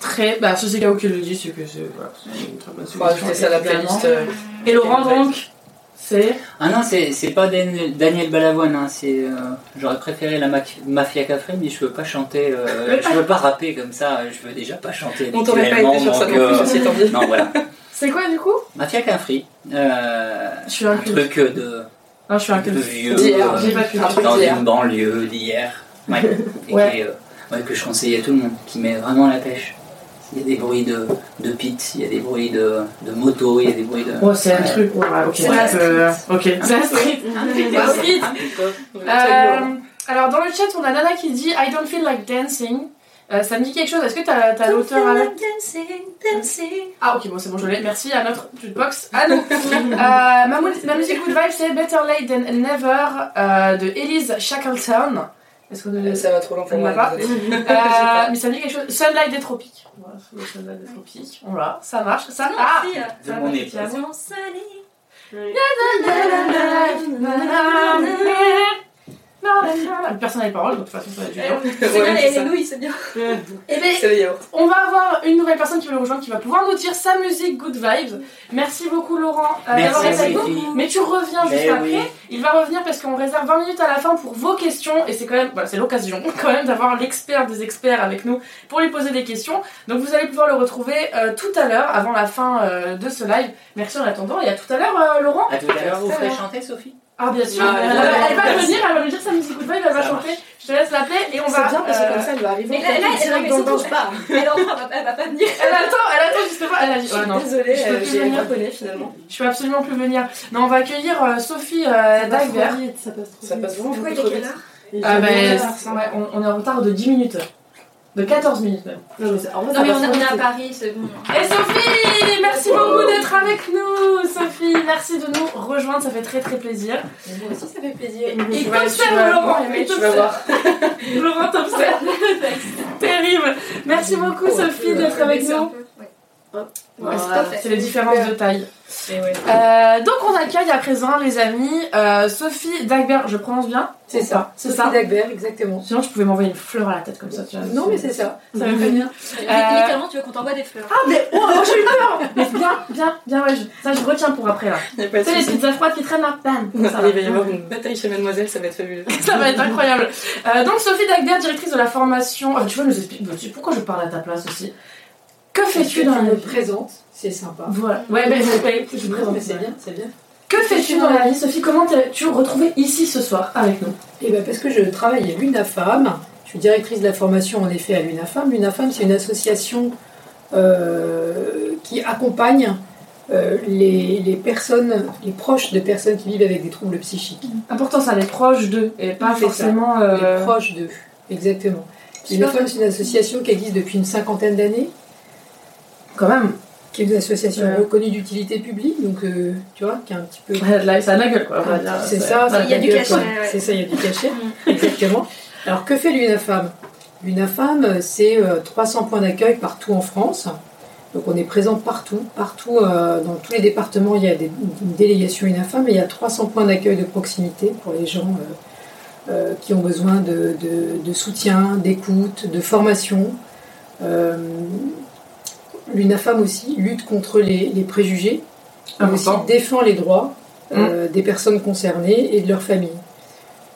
Très. Bah, ça c'est K.O. qui le dit, c'est que c'est voilà, c'est une très bonne ça à la playlist. euh, Et Laurent donc C'est. Ah non, c'est c'est pas Dan- Daniel Balavoine, hein, c'est. euh, J'aurais préféré la ma- Mafia Café, mais je veux pas chanter. euh, [laughs] je veux pas rapper comme ça, je veux déjà pas chanter. On t'aurait pas aidé sur ça donc, non plus, ceci dit. Non, voilà. [laughs] C'est quoi du coup? Mafia Café, euh, Je suis un truc de, Non, je suis un de vieux, D'hier. euh, J'ai pas pu. Un truc dans une banlieue d'hier. Ouais. [laughs] Et Ouais. euh, ouais, que je conseille à tout le monde, qui met vraiment la pêche. Il y a des bruits de, de pits, il y a des bruits de, de moto, il y a des bruits de. Oh, c'est un Ouais. truc. Ouais, ok. C'est la Euh, Ok. C'est la street. Street. Euh, alors dans le chat, on a Nana qui dit I don't feel like dancing. Euh, ça me dit quelque chose. Est-ce que t'as as, l'auteur avec Ah ok bon c'est bon je l'ai. Merci à notre jukebox. À nous. [laughs] Euh, ma, mu- ma musique good vibe c'est Better Late Than Never euh, de Elise Shackleton. Est-ce qu'on Euh, Ça va trop loin pour On moi. pas. euh, mais ça me dit quelque chose. Sunlight des tropiques. Voilà, le Sunlight des tropiques. Voilà, ça marche. Ça ah. Merci. De mon époque. Personne n'a les paroles, donc de toute façon ça va être Julien. C'est Ouais, bien, c'est les nouilles, c'est bien. Eh C'est yaourt. on va avoir une nouvelle personne qui veut nous rejoindre, qui va pouvoir nous dire sa musique Good Vibes. Merci beaucoup Laurent euh, d'avoir Merci été avec nous. Mais tu reviens juste Eh après. oui. Il va revenir parce qu'on réserve 20 minutes à la fin pour vos questions et c'est quand même, voilà, c'est l'occasion [laughs] quand même d'avoir l'expert des experts avec nous pour lui poser des questions. Donc vous allez pouvoir le retrouver euh, tout à l'heure avant la fin euh, de ce live. Merci en attendant et à tout à l'heure euh, Laurent. À tout à l'heure, vous ferez chanter Sophie Ah bien sûr. Ah, elle, va- elle va venir, elle va nous dire sa musique elle va Ça chanter. Je te laisse l'appeler et on C'est va. bien parce que euh, comme ça elle va arriver. Mais là, là, [laughs] elle mais dans le je pars. elle, va, pas venir. [laughs] Elle attend, elle attend justement. Elle a dit. Je suis désolée, Je peux euh, plus venir. pas connu finalement. Je peux absolument plus venir. Non, on va accueillir euh, Sophie euh, Dagbert. Ça passe trop Ça vite. passe vraiment Pourquoi beaucoup il est trop quelle vite. heure Ah, ben, on est en retard de 10 minutes. De 14 minutes même. Non, mais en Non, on est, à. Paris, c'est bon. Et Sophie, merci beaucoup d'être avec nous. Sophie, merci de nous rejoindre, ça fait très très plaisir. Moi aussi ça fait plaisir. Il Tu vas- tu t'observe, Laurent. Il tu vas t'observe. voir. Laurent t'observe. [laughs] Terrible. Merci beaucoup Sophie d'être avec nous. C'est c'est c'est les différences de taille. Et ouais. Euh, donc on accueille à présent les amis euh, Sophie Dagbert, je prononce bien C'est ça, C'est Sophie ça? Dagbert, exactement. Sinon tu pouvais m'envoyer une fleur à la tête comme ça. Tu vois, Non, mais c'est ça. Ça me fait bien. Littéralement, tu veux qu'on t'envoie des fleurs. Ah mais oh, oh, j'ai eu peur Mais bien, bien, bien ouais, je- ça je retiens pour après là. [laughs] Sais les pizzas froides qui traînent là, bam [laughs] ça, Il va y avoir une bataille chez Mademoiselle, ça va être fabuleux. [laughs] ça va être incroyable. Euh, donc Sophie Dagbert, directrice de la formation. Ah, tu vas nous expliquer pourquoi je parle à ta place aussi? Que fais-tu dans la me vie présente, c'est sympa. Voilà. Ouais, mais je Je présente. c'est bien, c'est bien. Que fais-tu dans la vie, Sophie Comment t'es-tu retrouvée ici ce soir avec nous? Et bien parce que je travaille à l'UNAFAM, je suis directrice de la formation en effet à l'UNAFAM. L'UNAFAM c'est une association euh, qui accompagne euh, les, les personnes, les proches de personnes qui vivent avec des troubles psychiques. Important ça, les proches d'eux et pas forcément. euh, Les proches d'eux, exactement. L'UNAFAM c'est une association qui existe depuis une cinquantaine d'années, Quand même. qui est une association Ouais. reconnue d'utilité publique, donc euh, tu vois, qui est un petit peu Là, ça a la gueule quoi. C'est ça. Il y a du cachet. C'est ça, il y a du cachet. Exactement. Alors que fait l'UNAFAM? L'UNAFAM, c'est euh, 300 points d'accueil partout en France. Donc on est présent partout, partout euh, dans tous les départements, il y a des, une délégation UNAFAM et il y a 300 points d'accueil de proximité pour les gens euh, euh, qui ont besoin de, de- de soutien, d'écoute, de formation. L'UNAFAM aussi lutte contre les, les préjugés, mais aussi défend les droits euh, des personnes concernées et de leurs familles.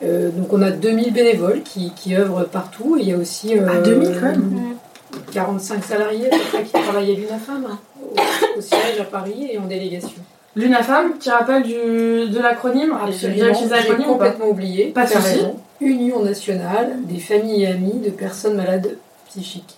Euh, donc on a 2000 bénévoles qui, qui œuvrent partout. Et il y a aussi euh, Ah, 2000 quand même. 45 salariés à peu près qui travaillent à l'UNAFAM, hein, au, au siège à Paris et en délégation. L'UNAFAM, tu rappelles du, de l'acronyme? Utilisé j'ai complètement oublié. Pas de. Union nationale des familles et amis de personnes malades psychiques.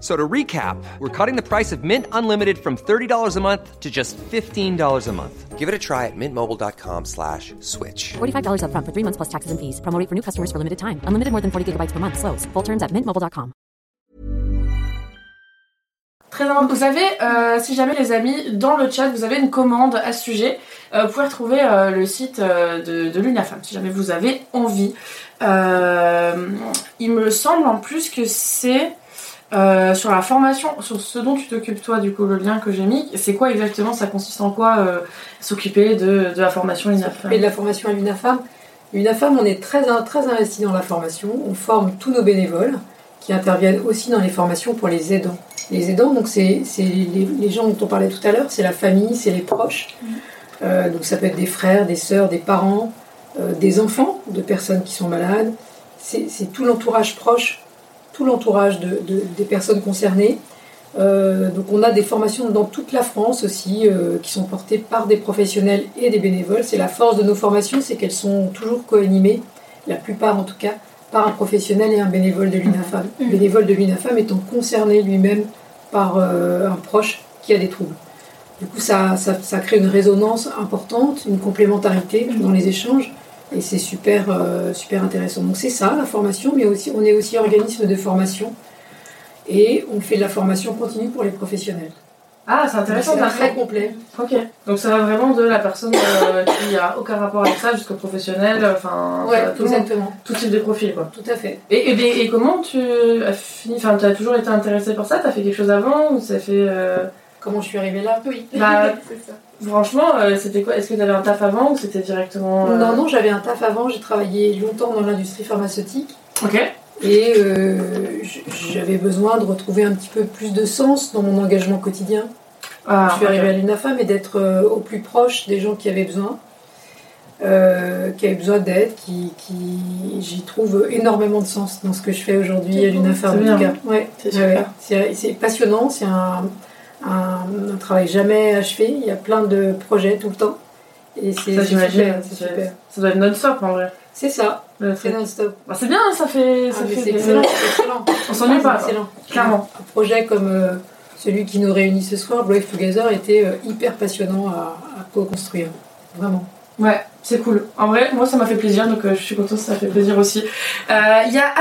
So to recap, we're cutting the price of Mint Unlimited from $30 a month to just $15 a month. Give it a try at mintmobile.com slash switch. $45 upfront for three months plus taxes and fees. Promo rate for new customers for limited time. Unlimited more than 40 gigabytes per month. Slows. Full terms at mintmobile.com. Très important. Vous avez, euh, si jamais les amis, dans le chat, vous avez une commande à ce sujet, euh, vous pouvez retrouver euh, le site euh, de, de l'UNAFAM, si jamais vous avez envie. Euh, il me semble en plus que c'est euh, sur la formation, sur ce dont tu t'occupes toi, du coup, le lien que j'ai mis. C'est quoi exactement? Ça consiste en quoi euh, s'occuper de, de la formation UNAFAM Et de la formation à l'UNAFAM. L'UNAFAM, on est très, très investi dans la formation. On forme tous nos bénévoles qui interviennent aussi dans les formations pour les aidants. Les aidants, donc c'est les, les gens dont on parlait tout à l'heure, c'est la famille, c'est les proches. Euh, donc ça peut être des frères, des sœurs, des parents, des enfants de personnes qui sont malades. C'est tout l'entourage proche, tout l'entourage de, de- des personnes concernées. Euh, donc on a des formations dans toute la France aussi euh, qui sont portées par des professionnels et des bénévoles. C'est la force de nos formations, c'est qu'elles sont toujours co-animées, la plupart en tout cas, par un professionnel et un bénévole de l'UNAFAM. Le bénévole de l'UNAFAM étant concerné lui-même par euh, un proche qui a des troubles. Du coup, ça, ça, ça crée une résonance importante, une complémentarité dans les échanges, et c'est super, euh, super intéressant. Donc c'est ça, la formation, mais aussi, on est aussi organisme de formation, et on fait de la formation continue pour les professionnels. Ah, c'est intéressant, C'est très complet. Ok. Donc ça va vraiment de la personne euh, qui a aucun rapport avec ça jusqu'au professionnel, enfin, Ouais, ça va tout, monde, type de profil, quoi. Tout à fait. Et, et, et comment tu as fini, enfin, tu as toujours été intéressé par ça? T'as fait quelque chose avant ou ça fait. euh, Comment je suis arrivée là? Oui, Bah, [laughs] c'est ça. Franchement, euh, c'était quoi? Est-ce que tu avais un taf avant ou c'était directement. euh, Non, non, j'avais un taf avant, j'ai travaillé longtemps dans l'industrie pharmaceutique. Ok. Et euh, j'avais besoin de retrouver un petit peu plus de sens dans mon engagement quotidien. Ah, je suis arrivée à l'UNAFAM et d'être au plus proche des gens qui avaient besoin, euh, qui avaient besoin d'aide, qui, qui j'y trouve énormément de sens dans ce que je fais aujourd'hui à l'UNAFAM. C'est. Ouais, ouais, passionnant, c'est un, un, un travail jamais achevé. Il y a plein de projets tout le temps. Et c'est Ça, j'imagine. Ça-. Ça doit être non-stop en vrai. C'est ça, c'est non-stop. Bah, c'est bien, ça fait. Ça Ah, mais fait excellent, excellent. On s'ennuie pas, C'est excellent. Clairement. Un projet comme euh, celui qui nous réunit ce soir, Brave Together, était euh, hyper passionnant à, à co-construire. Vraiment. Ouais, c'est cool. En vrai, moi ça m'a fait plaisir, donc euh, je suis contente, ça fait plaisir aussi. Il y a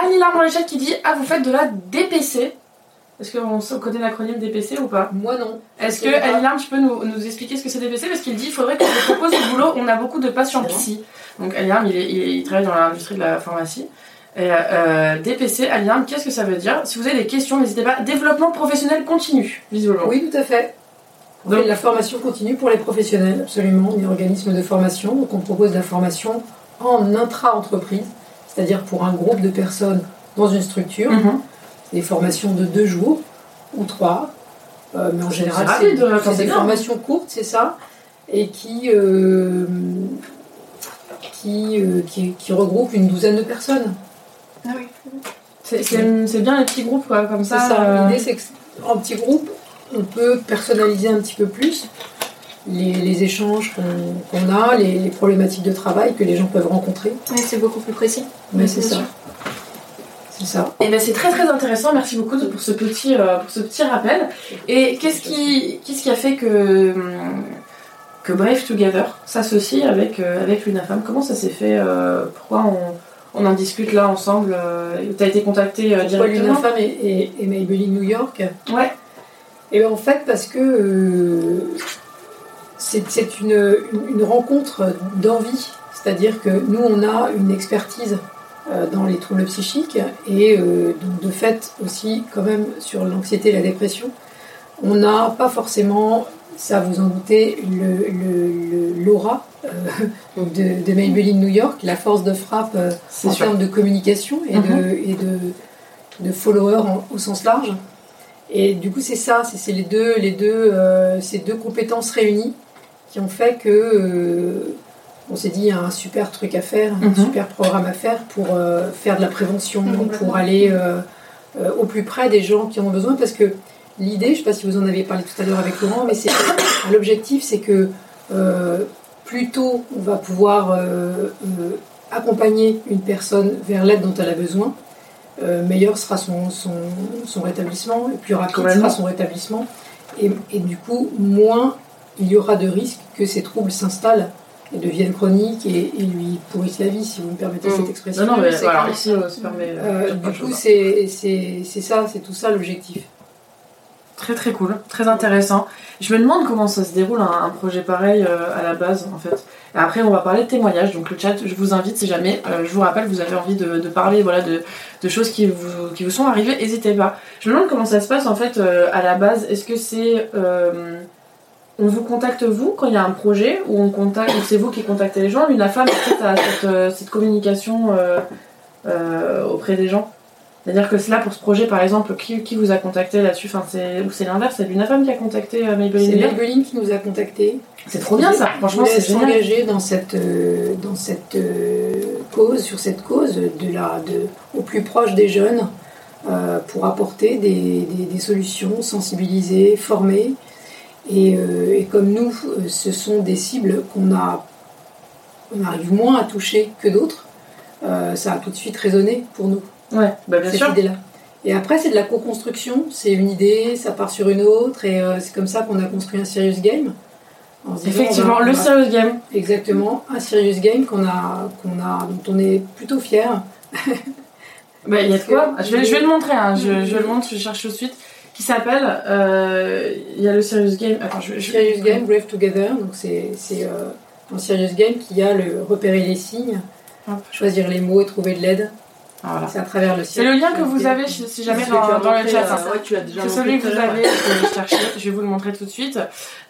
le chat qui dit Ah, vous faites de la DPC Est-ce qu'on connaît l'acronyme DPC ou pas? Moi non. Est-ce que Larme, tu peux nous, nous expliquer ce que c'est DPC Parce qu'il dit il faudrait que je propose du boulot. On a beaucoup de patients psy. Donc Larme, il, travaille dans l'industrie de la pharmacie. Et, euh, DPC, Annie Larme, qu'est-ce que ça veut dire? Si vous avez des questions, n'hésitez pas. Développement professionnel continu, visiblement. Oui, tout à fait. On Donc- fait de la formation continue pour les professionnels, absolument. On est organisme de formation, donc on propose de la formation en intra-entreprise, c'est-à-dire pour un groupe de personnes dans une structure. Mhm. Des formations de deux jours ou trois. Euh, mais en général, rapide, c'est enfin, c'est c'est des formations courtes, c'est ça, et qui, euh, qui, euh, qui, qui regroupent une douzaine de personnes. Ah oui. C'est c'est- c'est bien les petits groupes, quoi, comme C'est ça. ça. euh, L'idée, c'est qu'en petit groupe, on peut personnaliser un petit peu plus les, les échanges qu'on qu'on a, les, les problématiques de travail que les gens peuvent rencontrer. Ouais, c'est beaucoup plus précis. Mais c'est ça. sûr. C'est ça. Et ben c'est très très intéressant, merci beaucoup pour ce petit, euh, pour ce petit rappel. Et qu'est-ce qui, qu'est-ce qui a fait que, hum, que Brave Together s'associe avec, euh, avec l'UNAFAM Comment ça s'est fait euh, Pourquoi on, on en discute là ensemble Tu as été contacté directement? l'UNAFAM et, et, et Maybelline New York? Ouais. Et bien en fait, parce que euh, c'est c'est une, une- une rencontre d'envie. C'est-à-dire que nous, on a une expertise dans les troubles psychiques et euh, donc de fait aussi quand même sur l'anxiété et la dépression. On n'a pas forcément, ça vous en doutez, le- le- le- l'aura euh, de, de Maybelline New York, la force de frappe euh, en sûr. termes de communication et, de, et de, de followers en- au sens large. Et du coup, c'est ça, c'est c'est les deux, les deux, euh, ces deux compétences réunies qui ont fait que euh, on s'est dit il y a un super truc à faire, un Mhm. super programme à faire pour euh, faire de la prévention, pour aller euh, euh, au plus près des gens qui en ont besoin. Parce que l'idée, je ne sais pas si vous en avez parlé tout à l'heure avec Laurent, mais c'est [coughs] l'objectif c'est que plus tôt on va pouvoir accompagner une personne vers l'aide dont elle a besoin, euh, meilleur sera son, son, son rétablissement, et plus rapide sera son rétablissement, et, et du coup, moins il y aura de risques que ces troubles s'installent et deviennent chroniques et, et lui pourrissent la vie, si vous me permettez Mm. cette expression. Non, non, mais voilà, ici, on se permet. euh, Euh, du coup, choses. c'est c'est- c'est ça, c'est tout ça l'objectif. Très très cool, très intéressant. Je me demande comment ça se déroule un, un projet pareil euh, à la base en fait. Et après on va parler de témoignages, donc le chat je vous invite si jamais, euh, je vous rappelle vous avez envie de, de parler voilà, de, de choses qui vous, qui vous sont arrivées, n'hésitez pas. Je me demande comment ça se passe en fait euh, à la base. Est-ce que c'est... on vous contacte vous quand il y a un projet ou on contacte c'est vous qui contactez les gens L'UNAFAM est-ce que a cette, euh, cette communication euh, euh, auprès des gens c'est-à-dire que là pour ce projet, par exemple, qui, qui vous a contacté là-dessus? Enfin, c'est, Ou c'est l'inverse, c'est l'UNAFAM qui a contacté Maybelline C'est Maybelline qui nous a contactés. C'est trop bien ça, franchement c'est génial. s'engager dans cette, euh, dans cette cause, sur cette cause de la, de, au plus proche des jeunes pour apporter des, des- des solutions, sensibiliser, former. Et, euh, et comme nous, euh, ce sont des cibles qu'on a, on arrive moins à toucher que d'autres, euh, ça a tout de suite résonné pour nous Ouais, bah bien cette sûr. idée-là. Et après, c'est de la co-construction. C'est une idée, ça part sur une autre, et euh, c'est comme ça qu'on a construit un serious game. En se disant, Effectivement, le serious game. Exactement, un serious game qu'on a, qu'on a, dont on est plutôt fier. Bah, il y a de quoi je vais, je vais le montrer, hein. je, je le montre, je cherche tout de suite. Qui s'appelle. euh, Il y a le serious game. Attends, je Serious game, Brave Together. Donc c'est, c'est euh, un serious game qui a le repérer les signes, Hop. choisir les mots et trouver de l'aide. Voilà. C'est à travers le C'est le lien que vous avez si jamais dans, dans le chat. hein. Ouais, tu l'as déjà C'est montré celui que vous avez, que je cherchais, je vais vous le montrer tout de suite.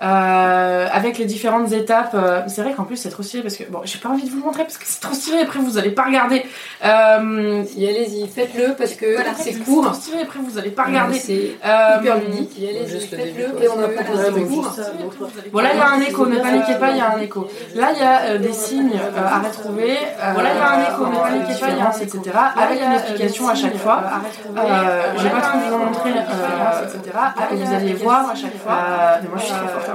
Euh, avec les différentes étapes. euh, c'est vrai qu'en plus c'est trop stylé parce que, bon, j'ai pas envie de vous le montrer parce que c'est trop stylé, après vous allez pas regarder. Euh, Si allez-y, faites-le parce que Voilà, c'est c'est court. trop stylé, après vous allez pas regarder. C'est Euh, hyper ludique. Y allez-y, faites-le et on apprend Voilà, c'est donc court. juste ça, donc, Bon là il y a un écho, ne paniquez pas, il y a un écho. Là il y a euh, des signes euh, à retrouver. Euh, voilà il y a un écho, ne paniquez pas, il y a un etc. Avec une explication à chaque fois. Euh, je vais pas trop vous en montrer, euh, etc. Vous allez voir à chaque fois. Euh, mais moi je suis très forte.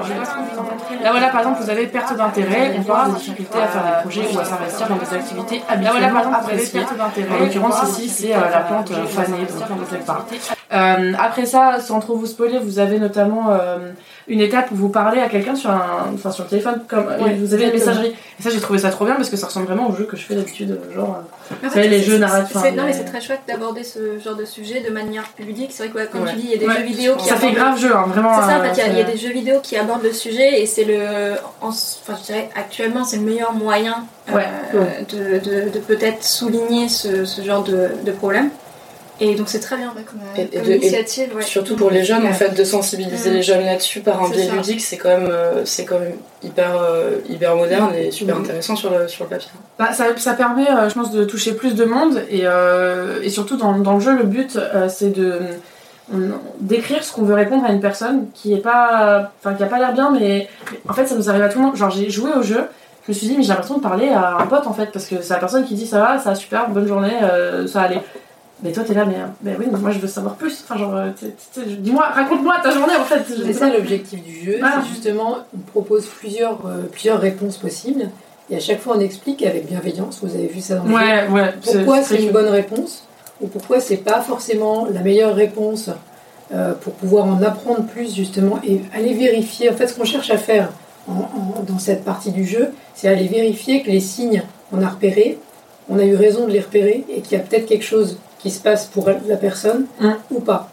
Là voilà par exemple vous avez perte d'intérêt, on parle des difficultés à faire des projets ou à s'investir dans des activités habituellement Là voilà par exemple vous avez perte d'intérêt. En l'occurrence ici c'est euh, la plante euh, fanée, donc on ne pas. Euh, après ça, sans trop vous spoiler, vous avez notamment euh, une étape où vous parlez à quelqu'un sur un, enfin sur le téléphone, comme Ouais, vous avez une messagerie. Et ça, j'ai trouvé ça trop bien parce que ça ressemble vraiment au jeu que je fais d'habitude, euh, genre. euh, savez, les c'est- jeux narratifs, Non, mais c'est très chouette d'aborder ce genre de sujet de manière plus ludique. C'est vrai que, ouais, comme Ouais. tu dis, il y a des Ouais. jeux vidéo qui Ça fait abordent- grave jeu, hein, vraiment. C'est ça, en euh, fait, il y a- il y, a c'est- des jeux vidéo qui abordent le sujet et c'est le. en- Enfin, je dirais actuellement, c'est le meilleur moyen euh, Ouais. de, de- de peut-être souligner ce, ce genre de, de problème. Et donc, c'est très bien ouais, comme, comme de- et initiative. ouais. Surtout pour les jeunes, en fait, de sensibiliser Mm. les jeunes là-dessus par un biais ça. ludique, c'est quand même, euh, c'est quand même hyper, euh, hyper moderne et super Mm. intéressant sur le, sur le papier. Bah, ça, ça permet, euh, je pense, de toucher plus de monde et, euh, et surtout dans, dans le jeu, le but euh, c'est de d'écrire ce qu'on veut répondre à une personne qui est pas, enfin qui a pas l'air bien, mais en fait ça nous arrive à tout le monde. Genre j'ai joué au jeu, je me suis dit mais j'ai l'impression de parler à un pote en fait parce que c'est la personne qui dit ça va, ça va super, bonne journée, euh, ça allait. Mais toi t'es là mais, mais oui mais moi je veux savoir plus. Enfin genre euh, dis-moi raconte-moi ta journée en fait. C'est ça l'objectif du jeu, c'est justement on propose plusieurs, euh, plusieurs réponses possibles et à chaque fois on explique avec bienveillance, vous avez vu ça dans le jeu, Ouais ouais. pourquoi c'est une bonne réponse ou pourquoi c'est pas forcément la meilleure réponse euh, pour pouvoir en apprendre plus justement et aller vérifier. En fait, ce qu'on cherche à faire en- en- dans cette partie du jeu, c'est aller vérifier que les signes qu'on a repérés, on a eu raison de les repérer et qu'il y a peut-être quelque chose qui se passe pour la personne Mm. ou pas.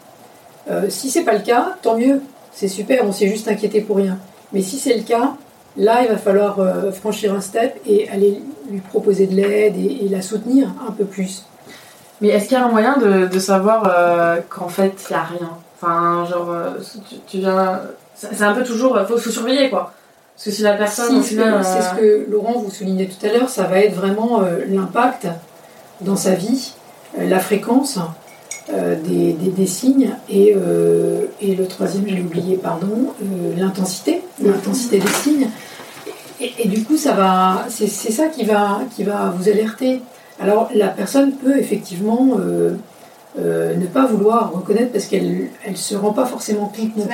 Euh, si c'est pas le cas, tant mieux, c'est super, on s'est juste inquiété pour rien. Mais si c'est le cas, là, il va falloir euh, franchir un step et aller lui proposer de l'aide et, et la soutenir un peu plus. Mais est-ce qu'il y a un moyen de, de savoir euh, qu'en fait il n'y a rien? Enfin, genre, tu, tu viens. C'est un peu toujours. Faut, faut surveiller quoi. Parce que si la personne. Si, c'est ce que Laurent vous soulignait tout à l'heure, ça va être vraiment l'impact dans sa vie, la fréquence euh, des, des- des signes et, euh, et le troisième, je l'ai oublié, pardon, euh, l'intensité, l'intensité des signes. Et, et du coup, ça va, c'est c'est ça qui va, qui va vous alerter. Alors, la personne peut effectivement euh, euh, ne pas vouloir reconnaître parce qu'elle elle se rend pas forcément compte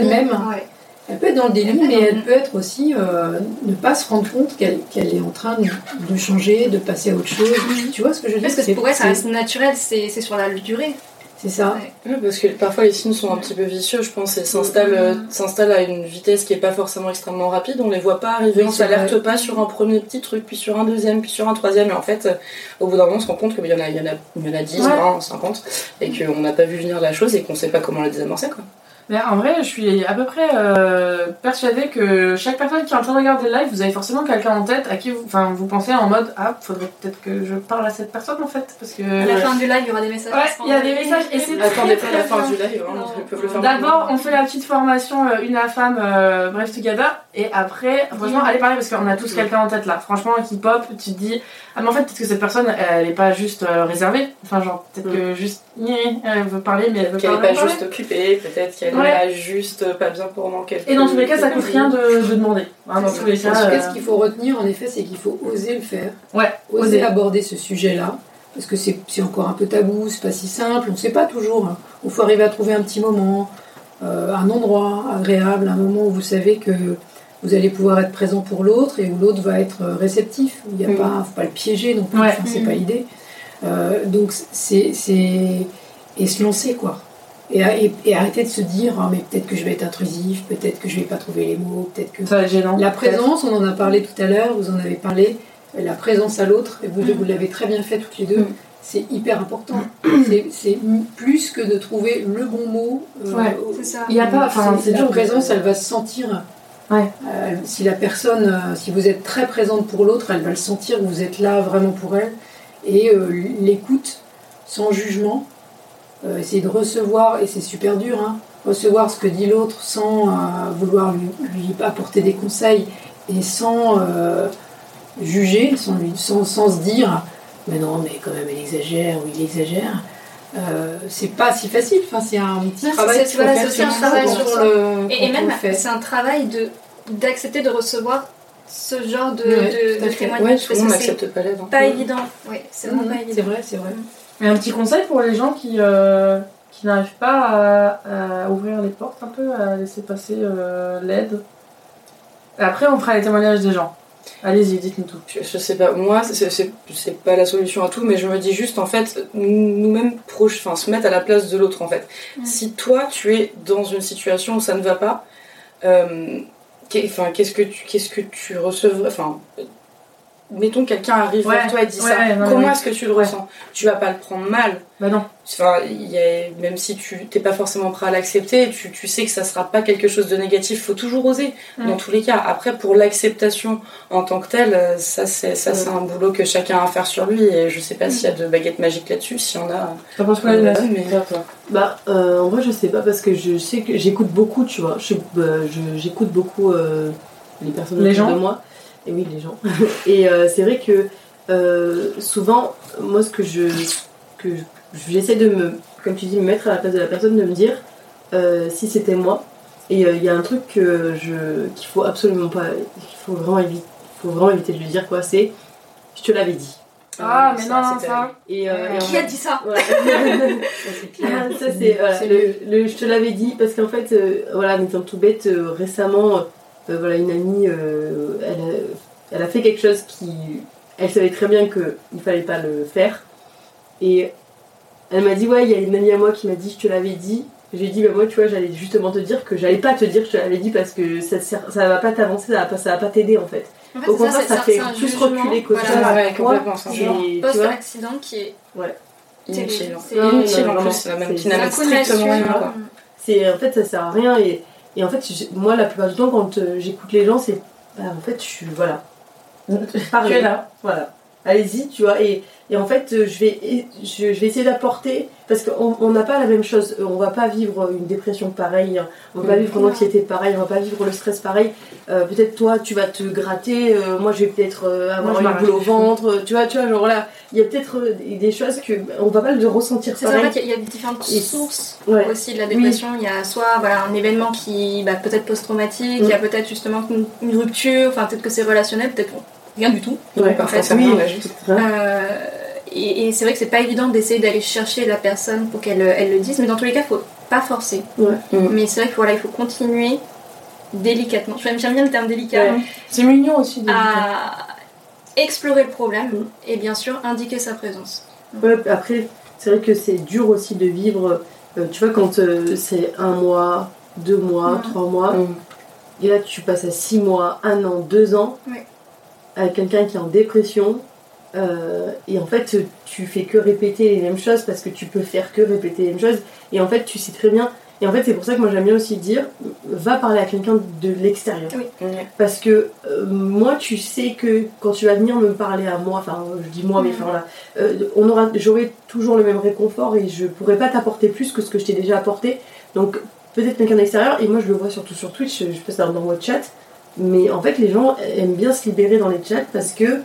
elle-même. Ouais. Elle peut être dans le être mais elle peut être aussi euh, ne pas se rendre compte qu'elle qu'elle est en train de, de changer, de passer à autre chose. Tu vois ce que je veux dire? Parce que C'est- pour elle, ça c'est- reste naturel, c'est c'est sur la durée. C'est ça. Ouais. Ouais, parce que parfois les signes sont un petit peu vicieux, je pense, et s'installent euh, s'installent à une vitesse qui est pas forcément extrêmement rapide, on les voit pas arriver, Oui, on s'alerte pas sur un premier petit truc, puis sur un deuxième, puis sur un troisième, et en fait, euh, au bout d'un moment, on se rend compte qu'il y en a, il y en a, il y en a 10, Ouais. 20, 50, et qu'on n'a pas vu venir la chose et qu'on sait pas comment la désamorcer, quoi. Mais en vrai, je suis à peu près euh, persuadée que chaque personne qui est en train de regarder le live, vous avez forcément quelqu'un en tête à qui vous, enfin, vous pensez en mode Ah, faudrait peut-être que je parle à cette personne en fait. Parce que. À la fin du live, il y aura des messages. Ouais, il y a des messages et c'est Attendez pas la fin bien. du live, hein, D'abord, on fait la petite formation euh, une à femme, euh, bref, together, et après, franchement, allez parler parce qu'on a tous quelqu'un en tête là. Franchement, qui pop, tu te dis, ah, mais en fait, peut-être que cette personne, elle est pas juste euh, réservée. Enfin, genre, peut-être que juste, elle veut parler, mais elle veut Qu'elle pas est pas parler. juste occupée, peut-être qu'elle Ouais. est juste pas bien pendant quelques Et dans tous les cas, ça coûte rien de, de demander. Hein, dans tous les cas. Euh, ce qu'il faut retenir, en effet, c'est qu'il faut oser le faire. Ouais, oser oser. aborder ce sujet-là, parce que c'est encore un peu tabou, c'est pas si simple, on ne sait pas toujours. hein. Il faut arriver à trouver un petit moment, euh, un endroit agréable, un moment où vous savez que vous allez pouvoir être présent pour l'autre et où l'autre va être euh, réceptif. Il n'y a Mm. pas, faut pas le piéger non plus, Ouais. enfin, c'est Mm. pas l'idée. Euh, donc c'est c'est et se lancer quoi. Et, et- et arrêter de se dire ah, mais peut-être que je vais être intrusif, peut-être que je vais pas trouver les mots, peut-être que Ça va être gênant. la présence, on en a parlé tout à l'heure, vous en avez parlé, la présence à l'autre, et vous, vous l'avez très bien fait toutes les deux, Mm. c'est hyper important. C'est- C'est plus que de trouver le bon mot. euh, Ouais, C'est ça. Il y a pas, enfin, c'est la présence, elle va se sentir. Ouais. Euh, si la personne, euh, si vous êtes très présente pour l'autre, elle va le sentir, vous êtes là vraiment pour elle. Et euh, l'écoute sans jugement, euh, essayer de recevoir, et c'est super dur, hein, recevoir ce que dit l'autre sans euh, vouloir lui, lui apporter des conseils et sans euh, juger, sans, lui, sans, sans se dire mais non, mais quand même elle exagère ou il exagère. Euh, c'est pas si facile, enfin, c'est un petit Non, travail c'est- voilà, c'est aussi un travail sur le- Et, même, c'est un travail de d'accepter de recevoir ce genre de, Ouais, de, de fait. témoignages Ouais, parce que c'est n'accepte pas pas évident. Ouais, c'est vraiment Mhm, pas C'est évident. vrai, c'est vrai. Et un petit conseil pour les gens qui, euh, qui n'arrivent pas à, à ouvrir les portes un peu, à laisser passer euh, l'aide. Après, on fera les témoignages des gens. Allez-y, dites-nous tout. Je, je sais pas, moi, c'est- c'est c'est pas la solution à tout, mais je me dis juste, en fait, nous-mêmes, proches, enfin, se mettre à la place de l'autre, en fait. Si toi, tu es dans une situation où ça ne va pas, euh, qu'est-ce que tu, qu'est-ce que tu recevrais, enfin, mettons quelqu'un arrive Ouais, vers toi et dit ouais, ça, ouais, non, comment est-ce que tu le ressens? Tu vas pas le prendre mal, Bah non. Enfin, il y a- même si tu t'es pas forcément prêt à l'accepter, tu, tu sais que ça sera pas quelque chose de négatif. Faut toujours oser, Mm. dans tous les cas. Après, pour l'acceptation en tant que telle, euh, ça c'est ça c'est un boulot que chacun a à faire sur lui. Et je sais pas s'il y a de baguettes magiques là-dessus. S'il y en a, T'en penses quoi, euh, mais Bah, euh, en vrai, je sais pas parce que je sais que j'écoute beaucoup, tu vois. Je- bah, J'écoute beaucoup euh, les personnes Les autour gens de moi. Et oui, les gens. [laughs] Et euh, c'est vrai que euh, souvent, moi, ce que je. que je- j'essaie de me. Comme tu dis, me mettre à la place de la personne, de me dire euh, si c'était moi. Et euh, il y a un truc que je qu'il faut absolument pas. qu'il faut vraiment éviter. faut vraiment éviter de lui dire quoi, c'est je te l'avais dit. Ah, Euh, mais ça, non, ça. Et, euh, et Qui a dit ça Ouais. [laughs] [laughs] Ça c'est voilà, le, le- je te l'avais dit parce qu'en fait euh, voilà en étant tout bête euh, récemment euh, voilà une amie euh, elle, a, elle a fait quelque chose qui elle savait très bien que il fallait pas le faire et elle m'a dit ouais il y a une amie à moi qui m'a dit je te l'avais dit j'ai dit bah moi tu vois j'allais justement te dire que j'allais pas te dire je te l'avais dit parce que ça ça va pas t'avancer ça va pas ça va pas t'aider en fait En fait, au contraire ça, fait plus jugement, reculer qu'autre voilà. chose Ah ouais, complètement, Post-accident qui est inutile. C'est C'est- inutile en plus, même qui c'est n'amène strictement rien. quoi. c'est en fait ça sert à rien et, et en fait moi la plupart du temps quand euh, j'écoute les gens c'est bah, en fait je suis voilà [laughs] Tu es là. voilà allez-y tu vois et, et en fait euh, je vais je, je vais essayer d'apporter parce qu'on on n'a pas la même chose Euh, on va pas vivre une dépression pareille on va pas Mhm. vivre une anxiété pareille on va pas vivre le stress pareil. Euh, peut-être toi tu vas te gratter euh, moi je vais peut-être euh, avoir Moi, une boule au ventre tu vois tu vois genre là il y a peut-être des choses que on va pas le ressentir C'est ça, en fait, il y a- il y a différentes Et- sources Ouais. aussi de la dépression. Il y a soit voilà, un événement qui bah, peut-être post-traumatique, il y a peut-être justement une, une rupture, enfin peut-être que c'est relationnel, peut-être rien du tout. Ouais, en parfois fait, ça oui. juste. Euh, Et, et c'est vrai que c'est pas évident d'essayer d'aller chercher la personne pour qu'elle elle le dise, mais dans tous les cas, faut pas forcer. Ouais. Mais c'est vrai qu'il voilà, il faut continuer délicatement. J'aime bien le terme délicat. Ouais. C'est mignon aussi de À explorer le problème Mm. et bien sûr indiquer sa présence. Ouais, après, c'est vrai que c'est dur aussi de vivre. euh, tu vois, quand euh, c'est un mois, deux mois, Mhm. trois mois, Mm. et là tu passes à six mois, un an, deux ans, Ouais. Avec quelqu'un qui est en dépression, euh, et en fait tu fais que répéter les mêmes choses parce que tu peux faire que répéter les mêmes choses, et en fait tu sais très bien. Et en fait, c'est pour ça que moi j'aime bien aussi dire, va parler à quelqu'un de l'extérieur. Ouais. Parce que euh, moi, tu sais que quand tu vas venir me parler à moi, enfin, je dis moi, mais Mhm. enfin là, euh, on aura, j'aurai toujours le même réconfort et je pourrais pas t'apporter plus que ce que je t'ai déjà apporté. Donc, peut-être quelqu'un d'extérieur, et moi je le vois surtout sur Twitch, je fais ça dans votre chat, mais en fait, les gens aiment bien se libérer dans les chats parce que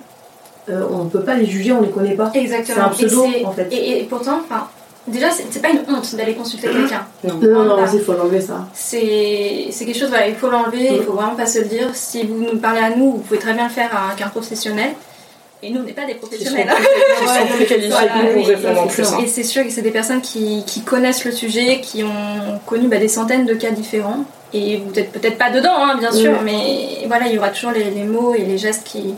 euh, on ne peut pas les juger, on les connaît pas. Exactement. C'est un pseudo, et, en fait. et, et pourtant, enfin, déjà, c'est pas une honte d'aller consulter [clears throat] quelqu'un. Non, non, non, il faut l'enlever ça. C'est quelque chose, voilà, il faut l'enlever, il faut vraiment pas se le dire. Si vous nous parlez à nous, vous pouvez très bien le faire à qu'un professionnel. Et nous, on n'est pas des professionnels. [laughs] plus, qui sont plus qualifiés Voilà, que nous pour oui, répondre en c'est plus. ça. hein. Et c'est sûr que c'est des personnes qui, qui connaissent le sujet, qui ont connu bah, des centaines de cas différents. Et vous n'êtes peut-être pas dedans, hein, bien sûr, mais voilà, il y aura toujours les, les mots et les gestes qui,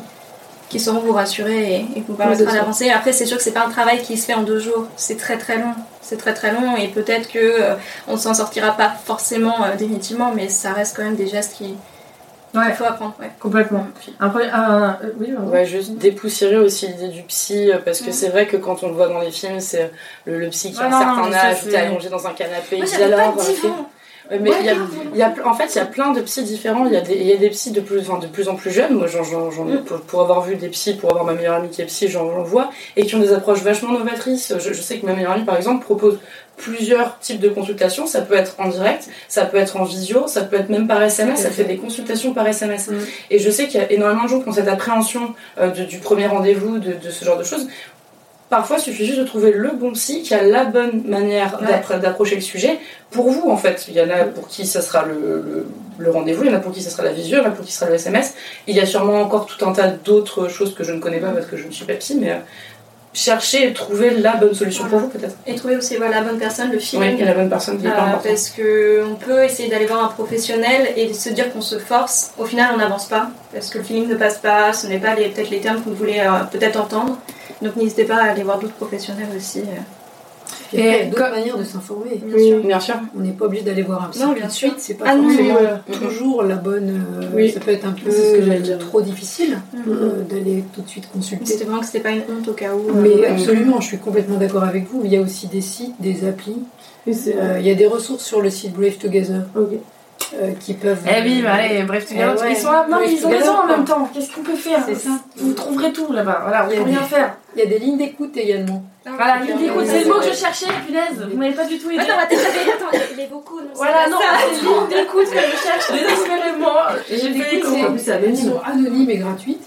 qui sauront vous rassurer et, et vous permettra sûr. d'avancer. Après, c'est sûr que c'est pas un travail qui se fait en deux jours. C'est très très long. C'est très très long et peut-être que euh, on ne s'en sortira pas forcément euh, définitivement, mais ça reste quand même des gestes qui Ouais, qu'il faut apprendre. Ouais. complètement. Un premier- un- euh, oui, pardon. Ouais, juste dépoussiérer aussi l'idée du psy, euh, parce que c'est vrai que quand on le voit dans les films, c'est le, le psy qui a Ouais, un non, certain non, âge, qui est allongé dans un canapé, Moi, il alors. euh, mais Ouais, il y a, il y a, en fait, il y a plein de psys différents. Il y a des, il y a des psys de plus, enfin, de plus en plus jeunes. Moi, j'en, Mm. pour, pour avoir vu des psys, pour avoir ma meilleure amie qui est psy, j'en, j'en vois, et qui ont des approches vachement novatrices. Je, je sais que ma meilleure amie, par exemple, propose plusieurs types de consultations. Ça peut être en direct, ça peut être en visio, ça peut être même par SMS. Ça fait des consultations par SMS. Mm. Et je sais qu'il y a énormément de gens qui ont cette appréhension euh, de- du premier rendez-vous, de, de ce genre de choses. Parfois, il suffit juste de trouver le bon psy qui a la bonne manière Ouais. d'approcher le sujet pour vous, en fait. Il y en a pour qui ça sera le, le- le rendez-vous, il y en a pour qui ça sera la visio, il y en a pour qui ça sera le SMS. Il y a sûrement encore tout un tas d'autres choses que je ne connais pas parce que je ne suis pas psy, mais euh, chercher et trouver la bonne solution pour vous, peut-être. Et trouver aussi voilà, la bonne personne, le Oui, feeling. et la bonne personne qui est Euh, parce que on peut essayer d'aller voir un professionnel et se dire qu'on se force. Au final, on n'avance pas parce que le feeling ne passe pas. Ce n'est pas les- peut-être les termes que vous voulez euh, peut-être entendre. Donc n'hésitez pas à aller voir d'autres professionnels aussi. euh. Il y a d'autres comme- manières de s'informer. Bien sûr. Bien sûr. On n'est pas obligé d'aller voir un psy Non, tout bien de sûr. suite. C'est pas Ah forcément oui, toujours la bonne. euh, Oui. Ça peut être un peu C'est ce que j'allais dire. trop difficile Mhm. euh, d'aller tout de suite consulter. C'était vraiment que c'était pas une honte au cas où. euh, Mais ouais. absolument, je suis complètement d'accord avec vous. Il y a aussi des sites, des applis. Euh, il y a des ressources sur le site Brave Together Ok. Euh, qui peuvent. Eh oui, bah allez, bref, tu Eh ouais. ils sont là. Non, mais ils ont raison en même temps. Qu'est-ce qu'on peut faire? Ça. Vous trouverez tout là-bas. Voilà, on Il peut rien des- faire. Il y a des lignes d'écoute également. Voilà, l'idée, écoute, c'est le mot que je cherchais, punaise. Vous m'avez pas du tout aidé. Attends, attends, attends, vocaux, non, c'est Voilà, non, c'est ligne d'écoute que je cherche désespérément. J'ai fait écho. c'est- Elles anonyme. sont anonymes et gratuites.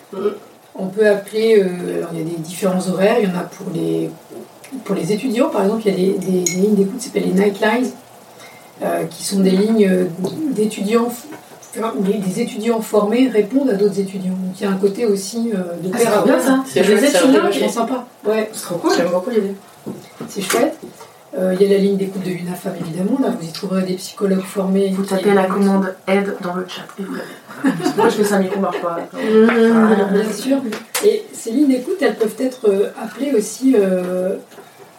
On peut appeler. euh, alors, il y a des différents horaires. Il y en a pour les, pour les étudiants, par exemple, il y a des, des- des lignes d'écoute qui s'appellent les Nightlines, euh, qui sont des lignes d'étudiants. enfin, où les- Des étudiants formés répondent à d'autres étudiants. Donc il y a un côté aussi euh, de Ah, pair c'est à bien ça. C'est des étudiants qui. sympa. Ouais, C'est trop cool. J'aime beaucoup l'idée. c'est chouette. Euh, Il y a la ligne d'écoute de l'UNAFAM évidemment. Là, vous y trouverez des psychologues formés. Vous tapez la commande aide dans le chat moi je fais ça, micro marche pas. Ah, bien sûr. Et ces lignes d'écoute, elles peuvent être appelées aussi euh,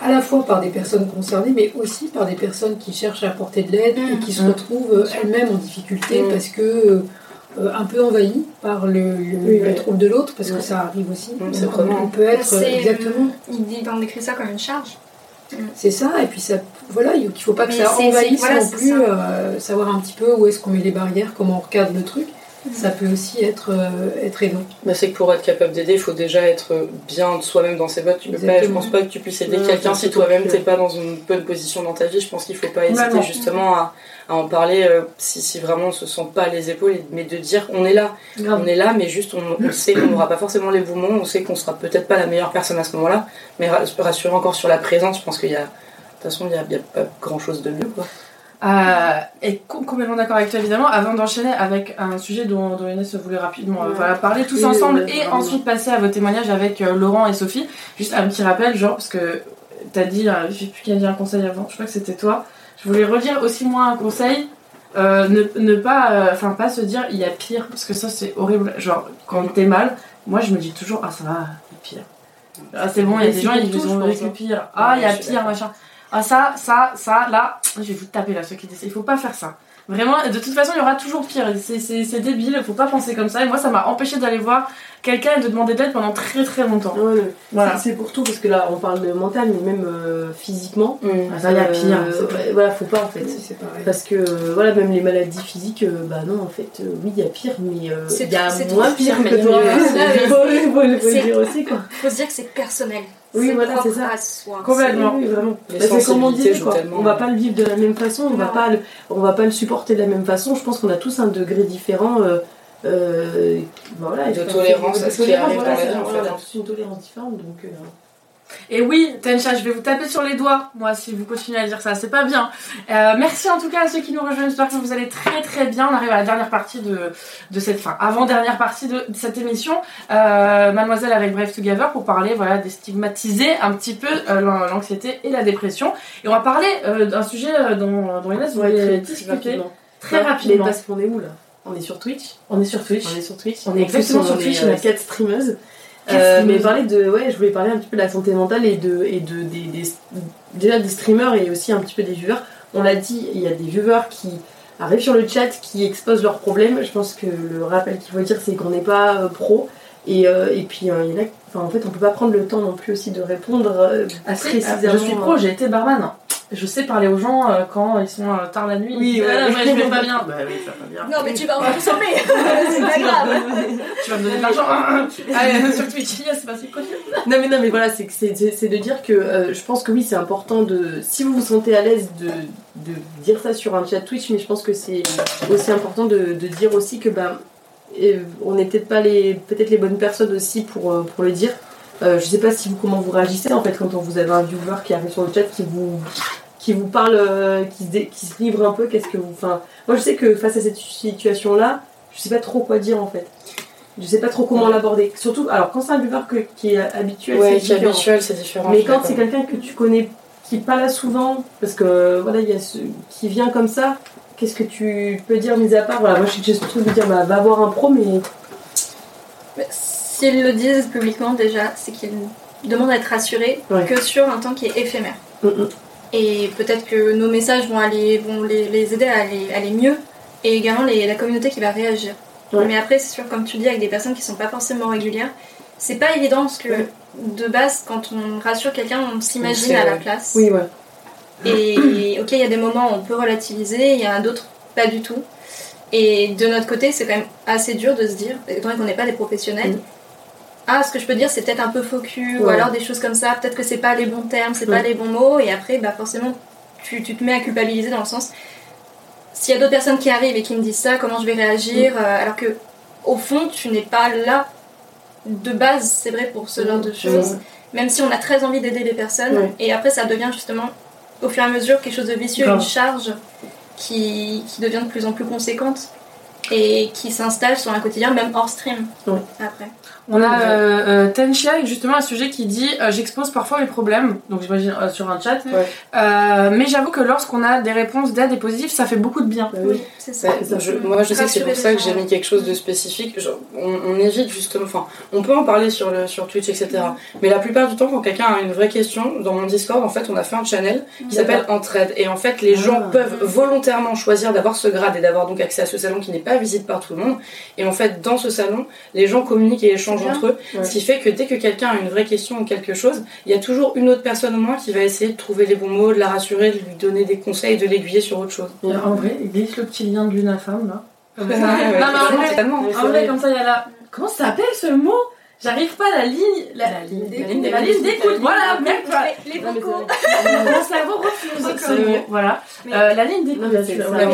à la fois par des personnes concernées, mais aussi par des personnes qui cherchent à apporter de l'aide et qui se Mhm. retrouvent euh, elles-mêmes en difficulté Mhm. parce que euh, un peu envahies par le, le, Oui, le oui. trouble de l'autre, parce que ça arrive aussi. Prenant. on peut être exactement. Il dit, on décrit ça comme une charge. C'est ça, et puis ça, voilà, il faut pas que Mais ça envahisse voilà, non plus, ça. euh, savoir un petit peu où est-ce qu'on met les barrières, comment on regarde le truc. Ça peut aussi être, euh, être aidant. Bah, c'est que pour être capable d'aider, il faut déjà être bien soi-même dans ses bottes. Tu peux pas, je pense pas que tu puisses aider quelqu'un si toi-même t'es pas dans une bonne position dans ta vie. Je pense qu'il faut pas hésiter justement à, à en parler euh, si, si vraiment on se sent pas les épaules, mais de dire on est là, on est là, mais juste on, on sait qu'on n'aura pas forcément les bons mots, on sait qu'on sera peut-être pas la meilleure personne à ce moment-là, mais ra- rassurer encore sur la présence, je pense qu'il y a de toute façon, il n'y a, il y a pas grand chose de mieux. Quoi. Euh, et com- complètement d'accord avec toi évidemment. Avant d'enchaîner avec un sujet dont, dont Inès voulait rapidement euh, Ouais. voilà, parler tous ensemble et ensuite passer à vos témoignages avec euh, Laurent et Sophie. Juste un petit rappel, genre parce que t'as dit, euh, je sais plus qui a dit un conseil avant, je crois que c'était toi. Je voulais redire aussi moi un conseil. euh, ne, ne pas, enfin pas se dire il y a pire parce que ça c'est horrible. Genre quand t'es mal, moi je me dis toujours ah ça va, il y a pire. Ah c'est bon, il y a des gens ils ont vécu hein. pire. Ah il y a pire machin. Ah ça, ça, ça, là, je vais vous taper là ceux qui disent. Il faut pas faire ça. Vraiment, de toute façon, il y aura toujours pire. C'est- débile, faut pas penser comme ça. Et moi, ça m'a empêché d'aller voir quelqu'un et de demander d'aide pendant très très longtemps. Ouais, ouais. Voilà. C'est pour tout parce que là on parle de mental mais même euh, physiquement. Ah, ça, il y a pire. Euh, voilà, faut pas en fait. Parce que euh, voilà, même les maladies physiques, euh, bah non, en fait, euh, oui, il y a pire, mais euh, C'est- il y a c'est moins pire pire, que toi. [laughs] [laughs] faut, dire aussi, quoi. Faut se dire que c'est personnel. Oui, c'est voilà, c'est ça. à soi. Complètement. Oui, oui, vraiment. Bah, c'est comme on jouent quoi. On va pas le vivre de la même façon, on va pas le, on va pas le supporter de la même façon. Je pense qu'on a tous un degré différent. Euh, euh, voilà, De tolérance à de ce qui arrive voilà, dans la vie, en fait. Une tolérance différente, donc. euh, Et oui, Tencha, je vais vous taper sur les doigts, moi, si vous continuez à dire ça, c'est pas bien. Euh, merci en tout cas à ceux qui nous rejoignent, j'espère que vous allez très très bien. On arrive à la dernière partie de, de cette fin, avant-dernière partie de, de cette émission. Euh, Mademoiselle avec Brave Together pour parler, voilà, déstigmatiser un petit peu euh, l'an- l'anxiété et la dépression. Et on va parler euh, d'un sujet euh, dont, dont Inès ouais, voulait très discuter rapidement. très Ouais, rapidement. Mais parce qu'on est où là On est sur Twitch. On est sur Twitch. On est sur Twitch. On est exactement sur Twitch, On a a quatre streameuses. Euh, mais streameuses. parler de ouais je voulais parler un petit peu de la santé mentale et de et de des, des- déjà des streamers et aussi un petit peu des viewers on l'a dit il y a des viewers qui arrivent sur le chat qui exposent leurs problèmes je pense que le rappel qu'il faut dire c'est qu'on n'est pas euh, pro et, euh, et puis euh, il y en a enfin en fait on peut pas prendre le temps non plus aussi de répondre euh, précisément je suis pro, j'ai été barman. Je sais parler aux gens euh, quand ils sont euh, tard la nuit. Oui, Ils disent, ouais. Ah, ouais, je vais pas bien. Bah oui, ça va bien. Non, mais tu vas en consommer [laughs] C'est pas grave Tu vas me donner de l'argent. Allez, [laughs] sur Twitch, yes, vas-y, continue. Non mais non mais voilà c'est c'est c'est- c'est de dire que euh, je pense que oui c'est important de si vous vous sentez à l'aise de, de dire ça sur un chat Twitch mais je pense que c'est aussi important de, de dire aussi que ben euh, on n'est peut-être pas les peut-être les bonnes personnes aussi pour, euh, pour le dire Euh, je sais pas si vous comment vous réagissez en fait quand vous avez un viewer qui arrive sur le chat qui vous qui vous parle euh, qui, se dé- qui se livre un peu qu'est-ce que vous enfin moi je sais que face à cette situation là je sais pas trop quoi dire en fait je sais pas trop comment l'aborder surtout alors quand c'est un que- qui est habituel Ouais, c'est qui est différent. habituel, c'est différent. Mais quand c'est quelqu'un que tu connais, qui est pas là souvent, parce que voilà, il y a ce qui vient comme ça, qu'est-ce que tu peux dire mis à part Voilà, moi je suis surtout de dire bah va voir un pro, mais Mais S'ils le disent publiquement déjà, c'est qu'ils demandent à être rassurés Ouais. que sur un temps qui est éphémère. Mm, mm. Et peut-être que nos messages vont, aller, vont les, les aider à aller, aller mieux. Et également les- la communauté qui va réagir. Ouais. Mais après, c'est sûr, comme tu dis, avec des personnes qui sont pas forcément régulières, c'est pas évident parce que Ouais. de base, quand on rassure quelqu'un, on s'imagine à la place. oui, ouais. Et ok, il y a des moments où on peut relativiser, il y en a d'autres pas du tout. Et de notre côté, c'est quand même assez dur de se dire, étant donné qu'on n'est pas des professionnels, Mm. Ah, ce que je peux dire, c'est peut-être un peu faux cul, ou Ouais. alors des choses comme ça, peut-être que c'est pas les bons termes, c'est pas Ouais. les bons mots, et après, bah forcément, tu, tu te mets à culpabiliser dans le sens, s'il y a d'autres personnes qui arrivent et qui me disent ça, comment je vais réagir, euh, alors que au fond, tu n'es pas là de base, c'est vrai pour ce genre de choses, même si on a très envie d'aider les personnes, et après, ça devient justement au fur et à mesure quelque chose de vicieux, une charge qui, qui devient de plus en plus conséquente et qui s'installe sur un quotidien, même hors stream. Après. On a euh, euh, Tenchia avec justement un sujet qui dit euh, J'expose parfois mes problèmes, donc j'imagine euh, sur un chat. Ouais. Euh, mais j'avoue que lorsqu'on a des réponses d'aide et positives, ça fait beaucoup de bien. Bah oui. c'est ça. Ouais, je- moi, je sais que c'est pour ça que j'ai gens. mis quelque chose de spécifique. Genre, on, on évite justement, enfin, on peut en parler sur, le, sur Twitch, etc. Mais la plupart du temps, quand quelqu'un a une vraie question, dans mon Discord, en fait, on a fait un channel qui s'appelle Entraide. Et en fait, les gens Ah. peuvent volontairement choisir d'avoir ce grade et d'avoir donc accès à ce salon qui n'est pas visible par tout le monde. Et en fait, dans ce salon, les gens communiquent et échangent Entre eux. Ouais. Ce qui fait que dès que quelqu'un a une vraie question ou quelque chose, il y a toujours une autre personne au moins qui va essayer de trouver les bons mots, de la rassurer, de lui donner des conseils, de l'aiguiller sur autre chose. Et En vrai, glisse le petit lien de l'une à femme là. Comme ça. Ouais, ouais, non, mais en vrai, totalement. en vrai, comme ça, il y a là. Comment ça s'appelle ce mot? J'arrive pas à la ligne. La, La ligne la d'écoute. ligne, la ligne d'écoute. Voilà, merde. Les, vocaux. Mon cerveau refuse. Voilà. Euh, la ligne d'écoute. C'est- vrai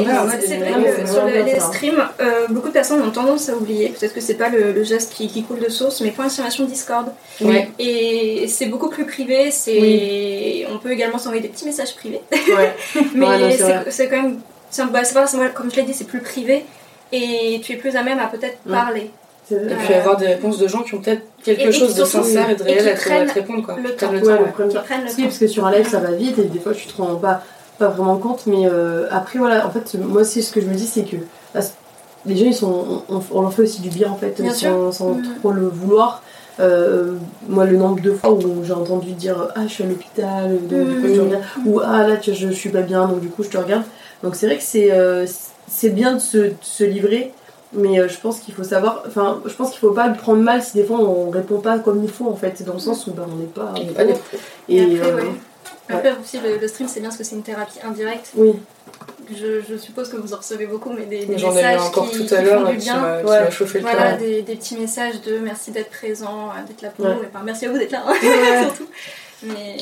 que sur les streams, euh, beaucoup de personnes ont tendance à oublier. Peut-être que c'est pas le, le geste qui, qui coule de source, mais point d'exclamation Discord. Ouais. Et c'est beaucoup plus privé. C'est, on peut également s'envoyer des petits messages privés. Ouais. [laughs] Mais c'est quand même, bah, comme je l'ai dit, c'est plus privé. Et tu es plus à même à peut-être Ouais. parler. Et puis avoir des réponses de gens qui ont peut-être quelque Et- et chose de sincère et de réel à te, à prennent te répondre. Quoi. le Qui temps. prennent Ouais, ouais. le premier Qui prennent le Si, temps. parce que sur un live ça va vite et des fois tu te rends pas, pas vraiment compte, mais euh, après voilà, en fait, moi aussi ce que je me dis c'est que bah, les gens ils sont, on, on leur fait aussi du bien en fait, Bien sans, sans Mhm. trop le vouloir. Euh, moi, le nombre de fois où j'ai entendu dire Ah, je suis à l'hôpital, donc du coup je te regarde, ou Ah, là, tu- je, je suis pas bien, donc du coup je te regarde. Donc c'est vrai que c'est euh, c'est bien de se, de se livrer, mais euh, je pense qu'il faut savoir, enfin, je pense qu'il faut pas le prendre mal si des fois on répond pas comme il faut en fait, dans le sens où ben, on n'est pas. On pas des. Et, après, euh, ouais. Après aussi, le, le stream, c'est bien parce que c'est une thérapie indirecte. Oui, Je, je suppose que vous en recevez beaucoup, mais des, des J'en ai eu messages encore qui, tout à qui l'heure font là, du qui m'a qui Ouais. m'a chauffé le Voilà, cœur. des, des petits messages de merci d'être présent, euh, d'être là pour Ouais. nous. Enfin, merci à vous d'être là, hein, Ouais. [laughs] surtout. Mais.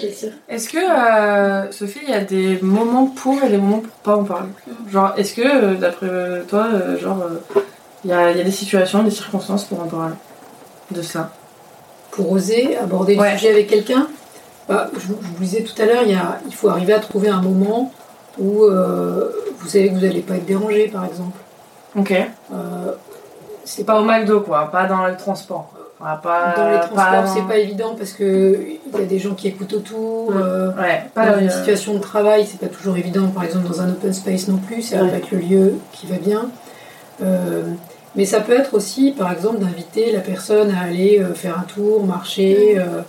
Est-ce que, euh, Sophie, il y a des moments pour et des moments pour pas en parler? Genre, est-ce que, d'après toi, genre, euh, il y, a, il y a des situations, des circonstances pour en parler de ça pour oser aborder Ouais. le sujet avec quelqu'un, bah, je, vous- je vous disais tout à l'heure, il, faut arriver à trouver un moment où euh, vous savez que vous n'allez pas être dérangé, par exemple. Ok. Euh, C'est pas au McDo, quoi, pas dans le transport. Pas, dans les transports, c'est pas évident parce que il y a des gens qui écoutent autour. Euh, Ouais, pas dans une situation de travail, c'est pas toujours évident. Par exemple, dans un open space non plus, c'est Ouais. avec le lieu qui va bien. Mais ça peut être aussi, par exemple, d'inviter la personne à aller euh, faire un tour, marcher, euh,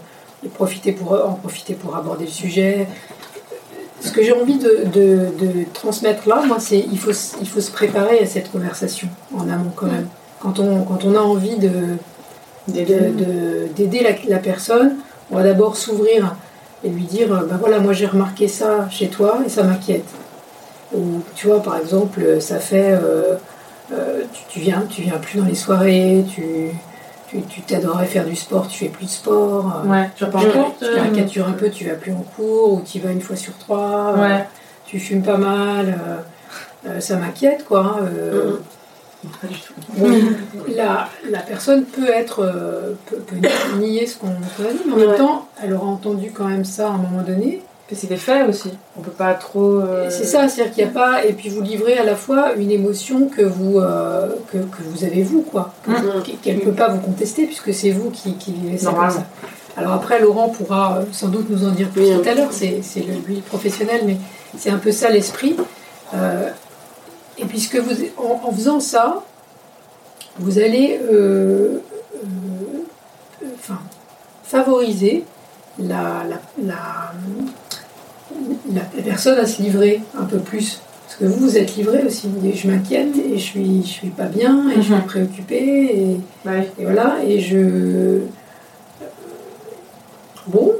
et profiter pour, en profiter pour aborder le sujet. Ce que j'ai envie de, de- de transmettre là, moi, c'est il faut, il faut se préparer à cette conversation en amont quand même. Quand on, quand on a envie de, de- de- d'aider la, la personne, on va d'abord s'ouvrir et lui dire ben voilà, moi j'ai remarqué ça chez toi et ça m'inquiète. Ou tu vois, par exemple, ça fait. euh, euh, tu, tu viens, tu viens plus dans les soirées, tu. Tu tu t'adorais faire du sport, tu fais plus de sport. euh, Ouais, je je, pense je caricature un peu, tu vas plus en cours ou tu vas une fois sur trois. euh, tu fumes pas mal. euh, ça m'inquiète, quoi. euh, Pas du tout. La, la personne peut être peut, peut nier ce qu'on qu'on a dit, mais en Ouais. même temps, elle aura entendu quand même ça à un moment donné. C'est des faits aussi. On peut pas trop. euh, C'est ça, c'est-à-dire qu'il n'y a pas. Et puis vous livrez à la fois une émotion que vous, euh, que, que vous avez vous, quoi. Mhm. Qu'elle ne peut pas vous contester puisque c'est vous qui, qui vivez ça comme Normalement. ça. Alors après, Laurent pourra euh, sans doute nous en dire plus Oui, tout à l'heure, c'est le- lui le professionnel, mais c'est un peu ça l'esprit. Euh, et puisque vous, en, en faisant ça, vous allez euh, euh, euh, enfin, favoriser la, la, la, la- la personne à se livrer un peu plus. Parce que vous, vous êtes livré aussi. Vous dites, je m'inquiète et je suis, je suis pas bien et je suis Mhm. préoccupée. Et, Ouais. et voilà, et je. Bon,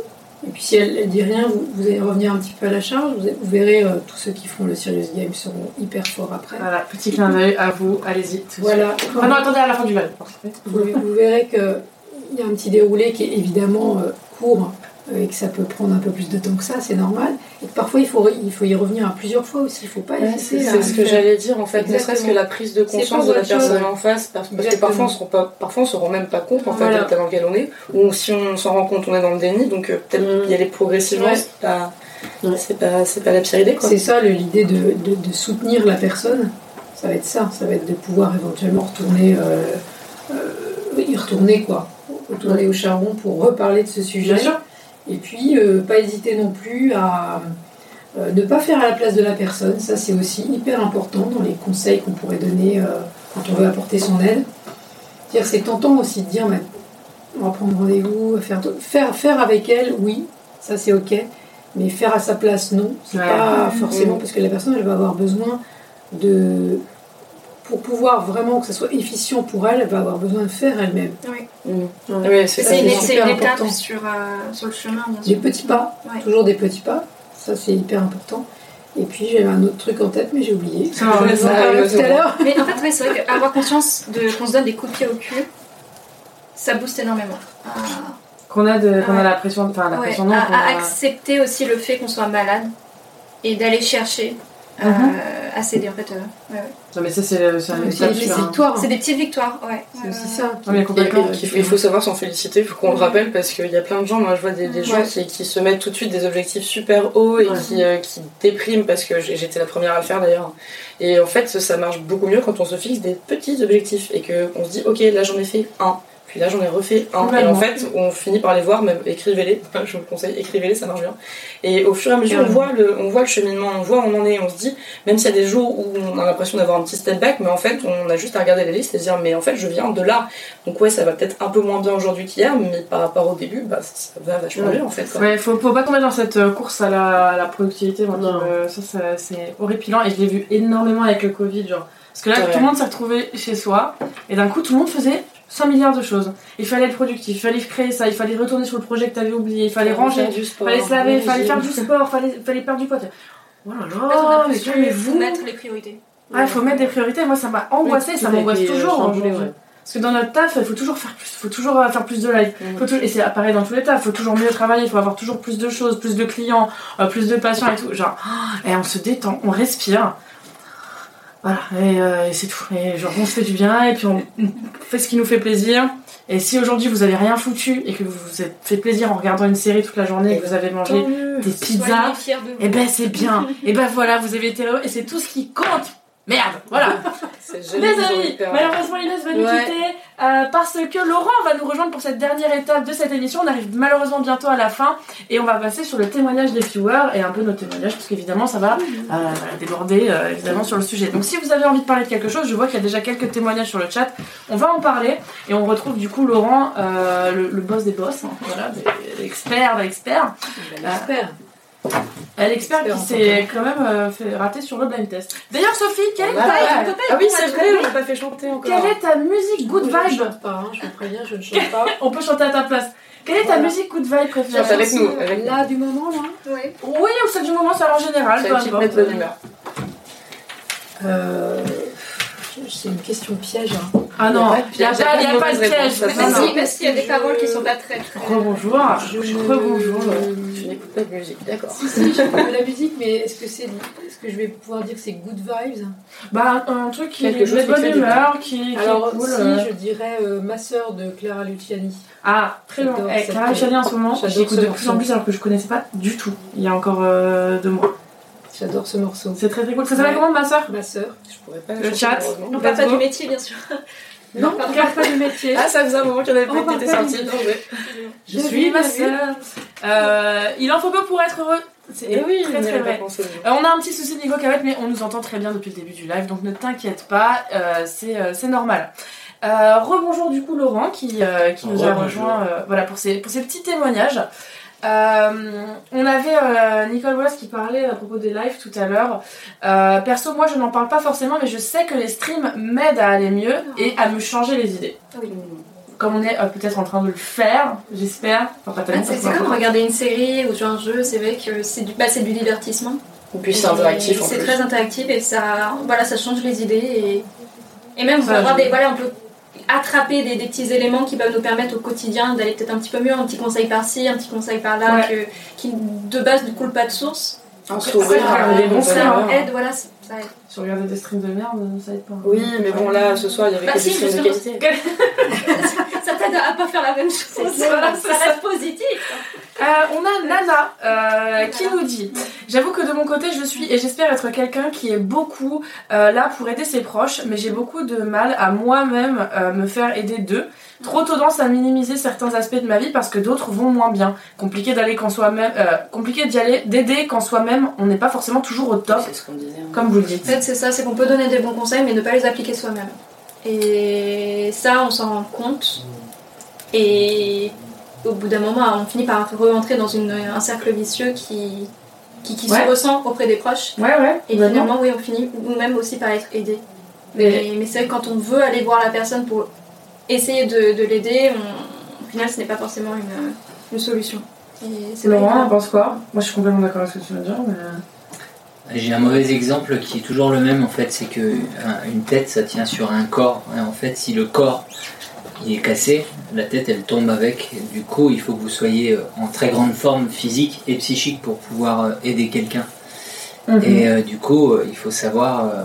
et puis si elle, elle dit rien, vous, vous allez revenir un petit peu à la charge. Vous, vous verrez, euh, tous ceux qui font le Serious Game seront hyper forts après. Voilà, petit clin d'œil à vous, allez-y. Voilà. Ah non, attendez à la fin du live. Vous, vous verrez qu'il y a un petit déroulé qui est évidemment euh, court euh, et que ça peut prendre un peu plus de temps que ça, c'est normal. Et que parfois il faut, il faut y revenir à plusieurs fois aussi. Il ne faut pas Ouais, hésiter c'est ce que j'allais dire en fait, ne serait-ce que la prise de conscience de la chose. personne en face, parce, parce que parfois on se rend pas, parfois on se rend même pas compte en fait Voilà. de l'état dans lequel on est, ou si on s'en rend compte on est dans le déni, donc euh, peut-être y aller progressivement, Ouais. c'est pas, c'est pas, la pire idée quoi. C'est ça l'idée de, de- de soutenir la personne. Ça va être ça, ça va être de pouvoir éventuellement retourner, euh, euh, y retourner quoi, retourner au charbon pour reparler de ce sujet. Bien sûr. Et puis euh, pas hésiter non plus à euh, ne pas faire à la place de la personne. Ça c'est aussi hyper important dans les conseils qu'on pourrait donner euh, quand on veut apporter son aide. C'est-à-dire, C'est tentant aussi de dire on va prendre rendez-vous, faire, faire, faire avec elle, oui, ça c'est ok. Mais faire à sa place, non. C'est Ouais. pas forcément parce que la personne, elle va avoir besoin de. Pour pouvoir vraiment que ça soit efficient pour elle, elle va avoir besoin de faire elle-même. Oui. C'est une, super étape important. sur, euh, sur le chemin, bien Des sûr. petits pas, Ouais. toujours des petits pas. Ça, c'est hyper important. Et puis, j'avais un autre truc en tête, mais j'ai oublié. Ça va, Je ça en tout à l'heure. Mais en fait, ouais, c'est vrai qu'avoir conscience de qu'on se donne des coups de pied au cul, ça booste énormément. À, Qu'on a, de, qu'on a la pression, enfin la ouais, pression non, à- qu'on à a- accepter aussi le fait qu'on soit malade et d'aller chercher euh, à s'aider en fait. euh, ouais, ouais. Non mais ça c'est des sur un- victoires. C'est des petites victoires, ouais. C'est aussi ça. Non, mais Et- complètement. et qu'il faut- il faut savoir s'en féliciter, faut qu'on le rappelle parce qu'il y a plein de gens, moi je vois des, des gens qui, qui se mettent tout de suite des objectifs super hauts et euh, qui dépriment parce que j'étais la première à le faire d'ailleurs. Et en fait ça marche beaucoup mieux quand on se fixe des petits objectifs et qu'on se dit ok là j'en ai fait un, puis là j'en ai refait un. Et en fait on finit par les voir, même écrivez-les, je vous le conseille, écrivez-les, ça marche bien. Et au fur et à mesure on voit, le, on voit le cheminement, on voit où on en est, on se dit, même s'il y a des jours où on a l'impression d'avoir un petit step back, mais en fait on a juste à regarder les listes et se dire mais en fait je viens de là. Donc ouais, ça va peut-être un peu moins bien aujourd'hui qu'hier, mais par rapport au début, bah, ça va vachement Ouais. mieux en fait. quoi. Ouais, faut, faut pas tomber dans cette euh, course à la, à la productivité. moi, qui Non. me- ça, ça, c'est horripilant et je l'ai vu énormément avec le Covid. Genre. Parce que là, Ouais. tout le monde s'est retrouvé chez soi et d'un coup, tout le monde faisait 100 milliards de choses. Il fallait être productif, il fallait créer ça, il fallait retourner sur le projet que t'avais oublié, il fallait ranger, du il sport, fallait se laver, il fallait faire du sport, il fallait, fallait perdre du poids. Oh là mais calmez-vous. mettre les priorités. Ouais, faut mettre des priorités. Moi, ça m'a angoissé, ça m'angoisse euh, toujours. ouais. Parce que dans notre taf, il faut toujours faire plus, faut toujours euh, faire plus de live. Faut et c'est pareil dans tous les tafs, il faut toujours mieux travailler, il faut avoir toujours plus de choses, plus de clients, euh, plus de patients et tout. Genre, et on se détend, on respire. Voilà, et, euh, et c'est tout. Et genre, on se fait du bien, et puis on, fait ce qui nous fait plaisir. Et si aujourd'hui vous avez rien foutu et que vous vous êtes fait plaisir en regardant une série toute la journée et que vous avez mangé des pizzas, et ben c'est bien. [laughs] et ben voilà, vous avez été heureux et c'est tout ce qui compte. Merde, voilà. [laughs] Les amis, malheureusement Inès va nous Ouais. quitter euh, parce que Laurent va nous rejoindre pour cette dernière étape de cette émission. On arrive malheureusement bientôt à la fin et on va passer sur le témoignage des viewers et un peu nos témoignages parce qu'évidemment ça va euh, déborder euh, évidemment sur le sujet. Donc si vous avez envie de parler de quelque chose, je vois qu'il y a déjà quelques témoignages sur le chat. On va en parler et on retrouve du coup Laurent, euh, le, le boss des boss, hein, voilà, des- l'expert d'experts. Euh, L'expert qui s'est quand même euh, fait rater sur le blind test. D'ailleurs Sophie, quelle est Ah, ta- ouais. Ah oui, c'est vrai, on l'a pas fait chanter encore. quelle est ta musique good Je ne vibe chante pas, hein, je vous préviens, je ne chante pas. [laughs] On peut chanter à ta place. Quelle est ta Voilà. musique good vibe préférée? Chante avec nous, avec nous. Là, du moment, là Ouais. Oui, ou celle du moment, c'est en général. peu Celle qui te importe. met de bonne humeur. euh, C'est une question piège. hein. Ah non, Il y a il n'y a, pas de a pas de piège. Merci, parce qu'il y a des paroles qui sont pas très. Rebonjour. Je Rebonjour. Tu n'écoutes pas de musique, d'accord. Si, si, j'écoute de la musique, mais est-ce que c'est, est-ce que je vais pouvoir dire que c'est good vibes? Bah, un truc qui chose de qui bonne humeur, qui, qui Alors, est cool. si, euh. je dirais euh, Ma sœur de Clara Luciani. Ah, très bien. Eh, Clara Luciani en ce moment, j'écoute de plus en plus alors que je connaissais pas du tout. Il y a encore euh, deux mois. J'adore ce morceau. C'est très très cool. Ça s'appelle Ouais. comment ma soeur Ma sœur. Je pourrais pas Le chat. On parle pas du métier, bien sûr. Non, on regarde pas du métier. Ah, ça faisait un moment qu'il y en avait pas pas sorti. Je suis ma sœur. Euh, il en faut peu pour être heureux. C'est Et oui, très on n'y très vrai. pensé. Euh, on a un petit souci de niveau Cavette, mais on nous entend très bien depuis le début du live, donc ne t'inquiète pas, euh, c'est euh, normal. Euh, Rebonjour du coup Laurent qui, euh, qui nous a rejoint euh, voilà, pour, ses, pour ses petits témoignages. Euh, on avait euh, Nicole Wallace qui parlait à propos des lives tout à l'heure. Euh, perso, moi je n'en parle pas forcément, mais je sais que les streams m'aident à aller mieux et à me changer les idées. Oui. Comme on est euh, peut-être en train de le faire, j'espère. Enfin, Ah, C'est comme regarder une série ou jouer un jeu, c'est vrai que c'est du, bah, du divertissement. Et puis c'est interactif en C'est très interactif et ça, voilà, ça change les idées et, et même on peut, avoir je- des, voilà, on peut attraper des, des petits éléments qui peuvent nous permettre au quotidien d'aller peut-être un petit peu mieux, un petit conseil par-ci, un petit conseil par-là, Ouais. que- qui de base ne coule pas de source. Films, bonheur. hein. Aide, voilà, ça ça aide. Si on regardait des streams de merde, ça aide pas. Oui, mais bon, là, ce soir, il y avait Bah que si, des films de qualité. [laughs] ça t'aide à pas faire la même chose. Voilà, ça c'est ça. reste positif. Euh, on a Nana euh, qui nous dit J'avoue que de mon côté, je suis et j'espère être quelqu'un qui est beaucoup euh, là pour aider ses proches, mais j'ai beaucoup de mal à moi-même euh, me faire aider d'eux. Trop tendance à minimiser certains aspects de ma vie parce que d'autres vont moins bien. Compliqué d'aller quand soi-même, euh, compliqué d'y aller, d'aider quand soi-même on n'est pas forcément toujours au top, C'est ce qu'on disait. hein. comme vous le En dites. fait, c'est ça, c'est qu'on peut donner des bons conseils, mais ne pas les appliquer soi-même. Et ça, on s'en rend compte. Et au bout d'un moment, on finit par rentrer dans une- un cercle vicieux qui, qui, qui Ouais. se ressent auprès des proches. Ouais, ouais. Et finalement, oui, on finit nous-mêmes aussi par être aidés. Mais, mais c'est vrai que quand on veut aller voir la personne pour essayer de, de l'aider, on- au final, ce n'est pas forcément une, une solution. Et c'est Laurent, vrai on pense quoi? Moi, je suis complètement d'accord avec ce que tu veux dire, mais. J'ai un mauvais exemple qui est toujours le même en fait, c'est que un- une tête ça tient sur un corps. Et en fait, si le corps il est cassé, la tête elle tombe avec. Du coup, il faut que vous soyez euh, en très grande forme physique et psychique pour pouvoir euh, aider quelqu'un. Mhm. Et euh, du coup, euh, il faut savoir euh,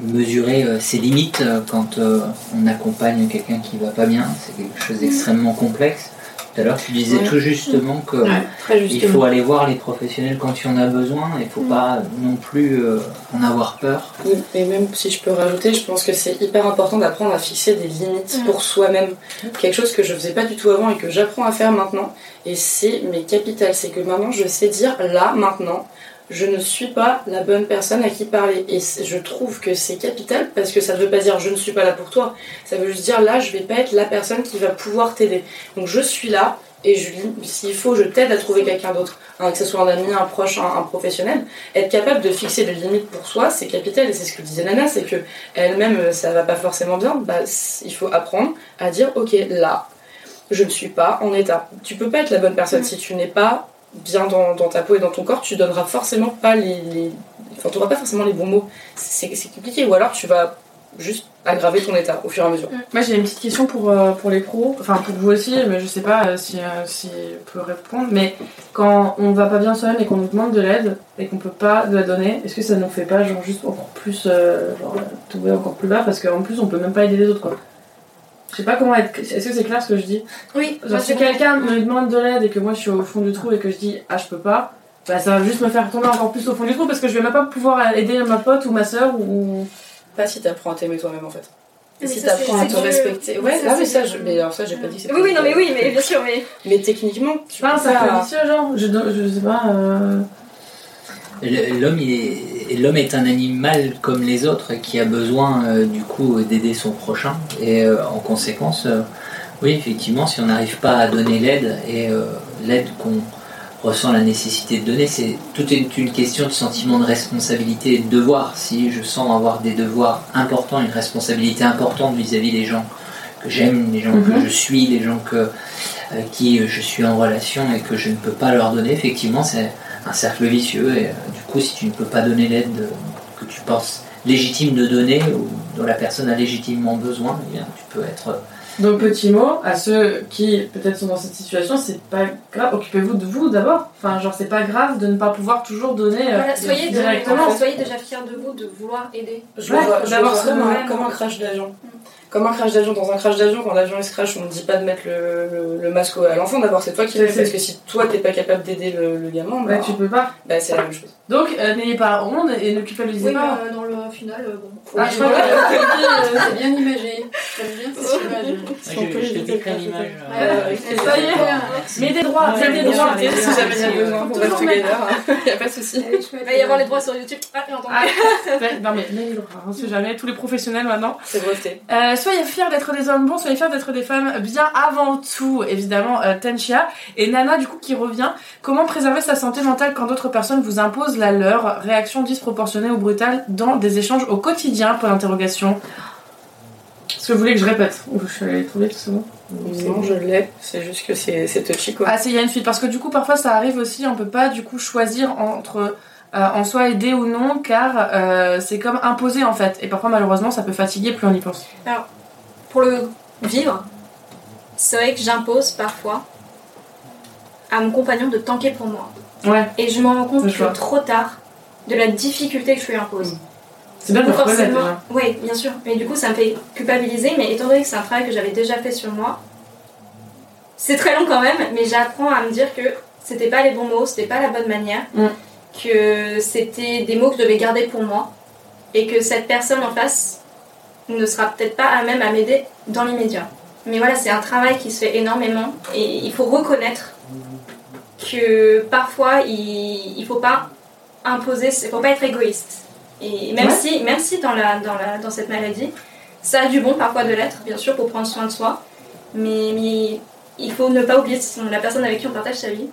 mesurer euh, ses limites euh, quand euh, on accompagne quelqu'un qui va pas bien. C'est quelque chose d'extrêmement complexe. Tout à l'heure, tu disais Ouais. tout justement que Ouais, il faut aller voir les professionnels quand il y en a besoin. Il faut pas non plus euh, en avoir peur. Et même si je peux rajouter, je pense que c'est hyper important d'apprendre à fixer des limites Mm. pour soi-même. Quelque chose que je faisais pas du tout avant et que j'apprends à faire maintenant. Et c'est mes capitales. C'est que maintenant je sais dire là, maintenant, je ne suis pas la bonne personne à qui parler. Et je trouve que c'est capital parce que ça ne veut pas dire je ne suis pas là pour toi. Ça veut juste dire là, je vais pas être la personne qui va pouvoir t'aider. Donc je suis là et s'il faut, je t'aide à trouver quelqu'un d'autre. Hein, que ce soit un ami, un proche, un, un professionnel. Être capable de fixer des limites pour soi, c'est capital. Et c'est ce que disait Nana, c'est que elle-même, euh, ça va pas forcément bien. Bah, il faut apprendre à dire ok, là, je ne suis pas en état. Tu peux pas être la bonne personne si tu n'es pas bien dans, dans ta peau et dans ton corps, tu donneras forcément pas les, enfin, tu auras pas forcément les bons mots. C'est compliqué. Ou alors tu vas juste aggraver ton état au fur et à mesure. Moi j'ai une petite question pour, euh, pour les pros, enfin pour vous aussi, mais je sais pas euh, si, euh, si peut répondre. Mais quand on va pas bien soi-même et qu'on nous demande de l'aide et qu'on peut pas la donner, est-ce que ça nous fait pas genre juste encore plus euh, genre, tomber encore plus bas? Parce qu'en plus on peut même pas aider les autres quoi. Je sais pas comment être. Est-ce que c'est clair ce que je dis Oui, Genre moi, si quelqu'un me demande de l'aide et que moi je suis au fond du trou et que je dis ah je peux pas, bah ça va juste me faire tomber encore plus au fond du trou parce que je vais même pas pouvoir aider ma pote ou ma soeur ou. Pas si t'apprends à t'aimer toi-même en fait. Et si ça, t'apprends à te respecter. Ouais, Ça, là, mais ça, je... mais alors ça, j'ai pas dit que. Oui, oui, non, mais oui, mais bien sûr, mais. Mais techniquement, tu Pas un peux cercle pas- vicieux genre je, je sais pas. L'homme est, l'homme est un animal comme les autres qui a besoin euh, du coup d'aider son prochain et euh, en conséquence, euh, oui effectivement, si on n'arrive pas à donner l'aide et l'aide qu'on ressent la nécessité de donner, c'est tout est une question de sentiment de responsabilité et de devoir. Si je sens avoir des devoirs importants, une responsabilité importante vis-à-vis des gens que j'aime, les gens que Mhm. je suis, les gens que, avec qui je suis en relation et que je ne peux pas leur donner, effectivement, c'est un cercle vicieux. Et euh, du coup, si tu ne peux pas donner l'aide euh, que tu penses légitime de donner ou dont la personne a légitimement besoin, eh bien, tu peux être. euh, Donc petit mot à ceux qui peut-être sont dans cette situation, c'est pas grave. Occupez-vous de vous d'abord. Enfin genre c'est pas grave de ne pas pouvoir toujours donner euh, Voilà, soyez, de- directement. soyez déjà fiers de vous de vouloir aider. Je Ouais, vois, je le d'abord, vois c'est comme, un, vraiment- comme un crash d'avion. Comme un crash d'avion. Dans un crash d'avion, quand l'avion il se crash, on ne dit pas de mettre le, le, le masque à l'enfant. D'abord, c'est toi qui le fais. Parce que si toi t'es pas capable d'aider le, le gamin, bah, Ouais, tu peux pas. bah, c'est la même chose. Donc euh, n'ayez pas honte et ne culpabilisez Oui, pas. mais euh, dans le final, euh, bon. Ah, je crois que [laughs] euh, C'est bien imagé. J'aime bien cette image. Si on peut d'avion. Euh, Ouais, ça y est. Mais des droits, c'est des bien droits. si jamais il y a besoin, on va Toujours together. Il [laughs] a pas de souci. Il va y avoir les droits sur YouTube. Ah, j'ai entendu. Ah, [laughs] non mais mais des droits, on sait jamais, tous les professionnels maintenant. C'est breveté. Soyez fiers d'être des hommes bons, soyez fiers d'être des femmes bien avant tout, évidemment, euh, Tenchia. Et Nana, du coup, qui revient. Comment préserver sa santé mentale quand d'autres personnes vous imposent la leur? Réaction disproportionnée ou brutale dans des échanges au quotidien? Pour l'interrogation. Est-ce que vous voulez que je répète? Ou je suis allée trouver tout bon? Non, je l'ai. C'est juste que c'est touchy quoi. Ah, c'est il y a une suite. Parce que du coup, parfois, ça arrive aussi, on peut pas du coup choisir entre euh, en soi aider ou non, car euh, c'est comme imposé en fait. Et parfois, malheureusement, ça peut fatiguer plus on y pense. Pour le vivre, c'est vrai que j'impose parfois à mon compagnon de tanker pour moi. Ouais, Et je me rends compte que trop tard de la difficulté que je lui impose. c'est bien de forcément, oui, bien sûr. Mais du coup, ça me fait culpabiliser. Mais étant donné que c'est un travail que j'avais déjà fait sur moi, c'est très long quand même. Mais j'apprends à me dire que c'était pas les bons mots, c'était pas la bonne manière, Mm. Que c'était des mots que je devais garder pour moi, et que cette personne en face ne sera peut-être pas à même à m'aider dans l'immédiat. Mais voilà, c'est un travail qui se fait énormément, et il faut reconnaître que parfois il, il faut pas imposer, il faut pas être égoïste. Et même Ouais. si, même si dans, la, dans, la, dans cette maladie, ça a du bon parfois de l'être, bien sûr, pour prendre soin de soi, mais, mais il faut ne pas oublier la personne avec qui on partage sa vie,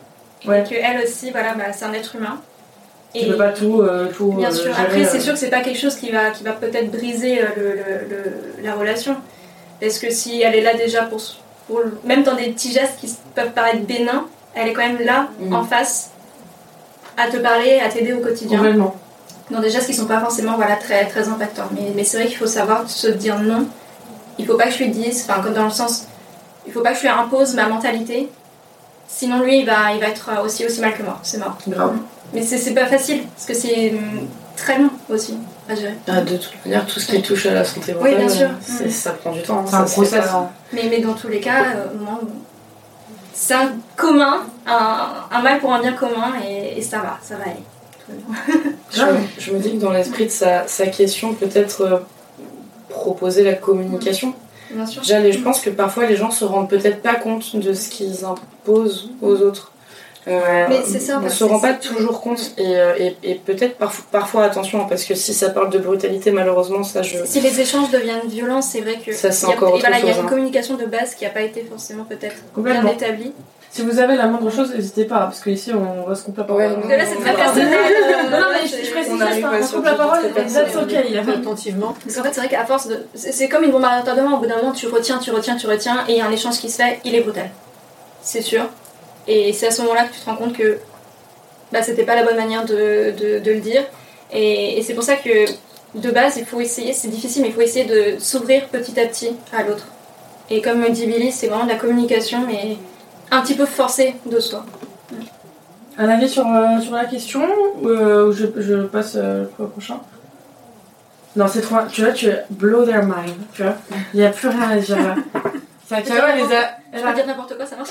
Ouais. et qu'elle aussi, voilà, bah, c'est un être humain. Tu peux pas tout, euh, tout Bien euh, sûr. gérer, Après, c'est euh. sûr que c'est pas quelque chose qui va, qui va peut-être briser euh, le, le- le- la relation. Parce que si elle est là déjà pour, même dans des petits gestes qui peuvent paraître bénins, elle est quand même là Mhm. en face à te parler, à t'aider au quotidien. Complètement. Dans des gestes qui sont pas forcément voilà, très, très impactants. Mais, mais c'est vrai qu'il faut savoir se dire non. Il faut pas que je lui dise, enfin, comme dans le sens, il faut pas que je lui impose ma mentalité. Sinon, lui, il va, il va être aussi, aussi mal que moi. C'est mort. Grave. Mais c'est c'est pas facile, parce que c'est hum, très long aussi à gérer. Ah, de toute manière, tout ce qui touche à la santé Oui, bien mentale, sûr. c'est- Mm. ça prend du temps. hein, C'est un process. pas- Mais, mais dans tous les cas, euh, moi, c'est un commun, un, un mal pour un bien commun, et, et ça va, ça va aller. [laughs] Je me dis que dans l'esprit de sa, sa question, peut-être euh, proposer la communication. Bien sûr. Déjà, les- je pense que parfois les gens se rendent peut-être pas compte de ce qu'ils imposent aux autres. Euh, Mais c'est ça, on parce se rend pas toujours compte et, euh, et, et peut-être parfois, parfois attention parce que si ça parle de brutalité malheureusement ça je Si les échanges deviennent violents, c'est vrai que Ça, c'est il y a, encore et autre voilà, il y a une hein. communication de base qui n'a pas été forcément peut-être bien établie. Si vous avez la moindre chose, n'hésitez pas, parce qu'ici on va se couper la parole. Ouais, là, c'est très Non, personnel. Non, non, mais là, je, je précise On arrive à on sur coupe la parole, that's ok. il y a pas- attentivement. Parce qu'en fait, c'est vrai qu'à force de. C'est comme une bombe à retardement, au bout d'un moment, tu retiens, tu retiens, tu retiens, et il y a un échange qui se fait, il est brutal. C'est sûr. Et c'est à ce moment-là que tu te rends compte que bah, c'était pas la bonne manière de, de, de le dire. Et, et c'est pour ça que, de base, il faut essayer, c'est difficile, mais il faut essayer de s'ouvrir petit à petit à l'autre. Et comme dit Billy, c'est vraiment de la communication, mais un petit peu forcée de soi. Un avis sur, euh, sur la question ou euh, je, je passe euh, au prochain? Non, c'est trop. Tu vois, tu blow their mind. Tu vois Il n'y a plus rien à dire là. [laughs] Ça, tu vois, elle les a. Je dire n'importe quoi, ça marche.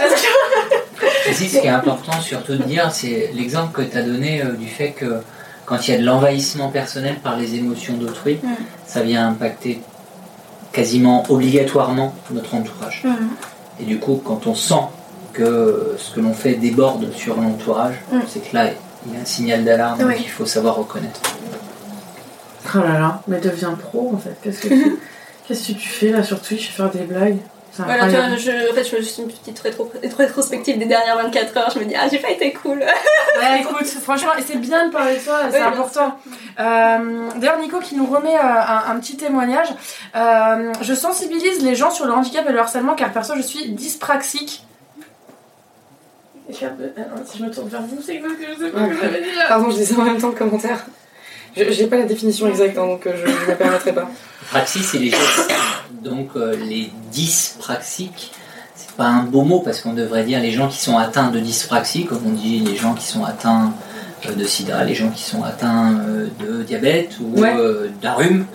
Ici, [laughs] ce qui est important surtout de dire, c'est l'exemple que tu as donné euh, du fait que quand il y a de l'envahissement personnel par les émotions d'autrui, Mm. ça vient impacter quasiment obligatoirement notre entourage. Mhm. Et du coup, quand on sent que ce que l'on fait déborde sur l'entourage, Mm. c'est que là, il y a un signal d'alarme Oui. qu'il faut savoir reconnaître. Oh là là, mais deviens pro en fait. Qu'est-ce que tu, [laughs] qu'est-ce que tu fais là sur Twitch Faire des blagues? C'est Voilà, tu vois, je, en fait, je fais juste une petite rétro- rétrospective des dernières 24 heures. Je me dis, ah, j'ai pas été cool. [laughs] Ouais, écoute, franchement, et c'est bien de parler de toi, c'est Oui, important. Euh, D'ailleurs, Nico qui nous remet euh, un, un petit témoignage. Euh, je sensibilise les gens sur le handicap et le harcèlement car perso, je suis dyspraxique. Et je- euh, Si je me tourne vers vous, c'est que je sais pas ce que. Pardon, je disais en même temps le commentaire. Je j'ai pas la définition exacte, hein, donc euh, je ne me permettrai pas. Praxis, c'est les gestes. Donc, euh, les dyspraxiques, c'est pas un beau mot parce qu'on devrait dire les gens qui sont atteints de dyspraxie, comme on dit les gens qui sont atteints euh, de sida, les gens qui sont atteints euh, de diabète ou Ouais. euh, d'un rhume.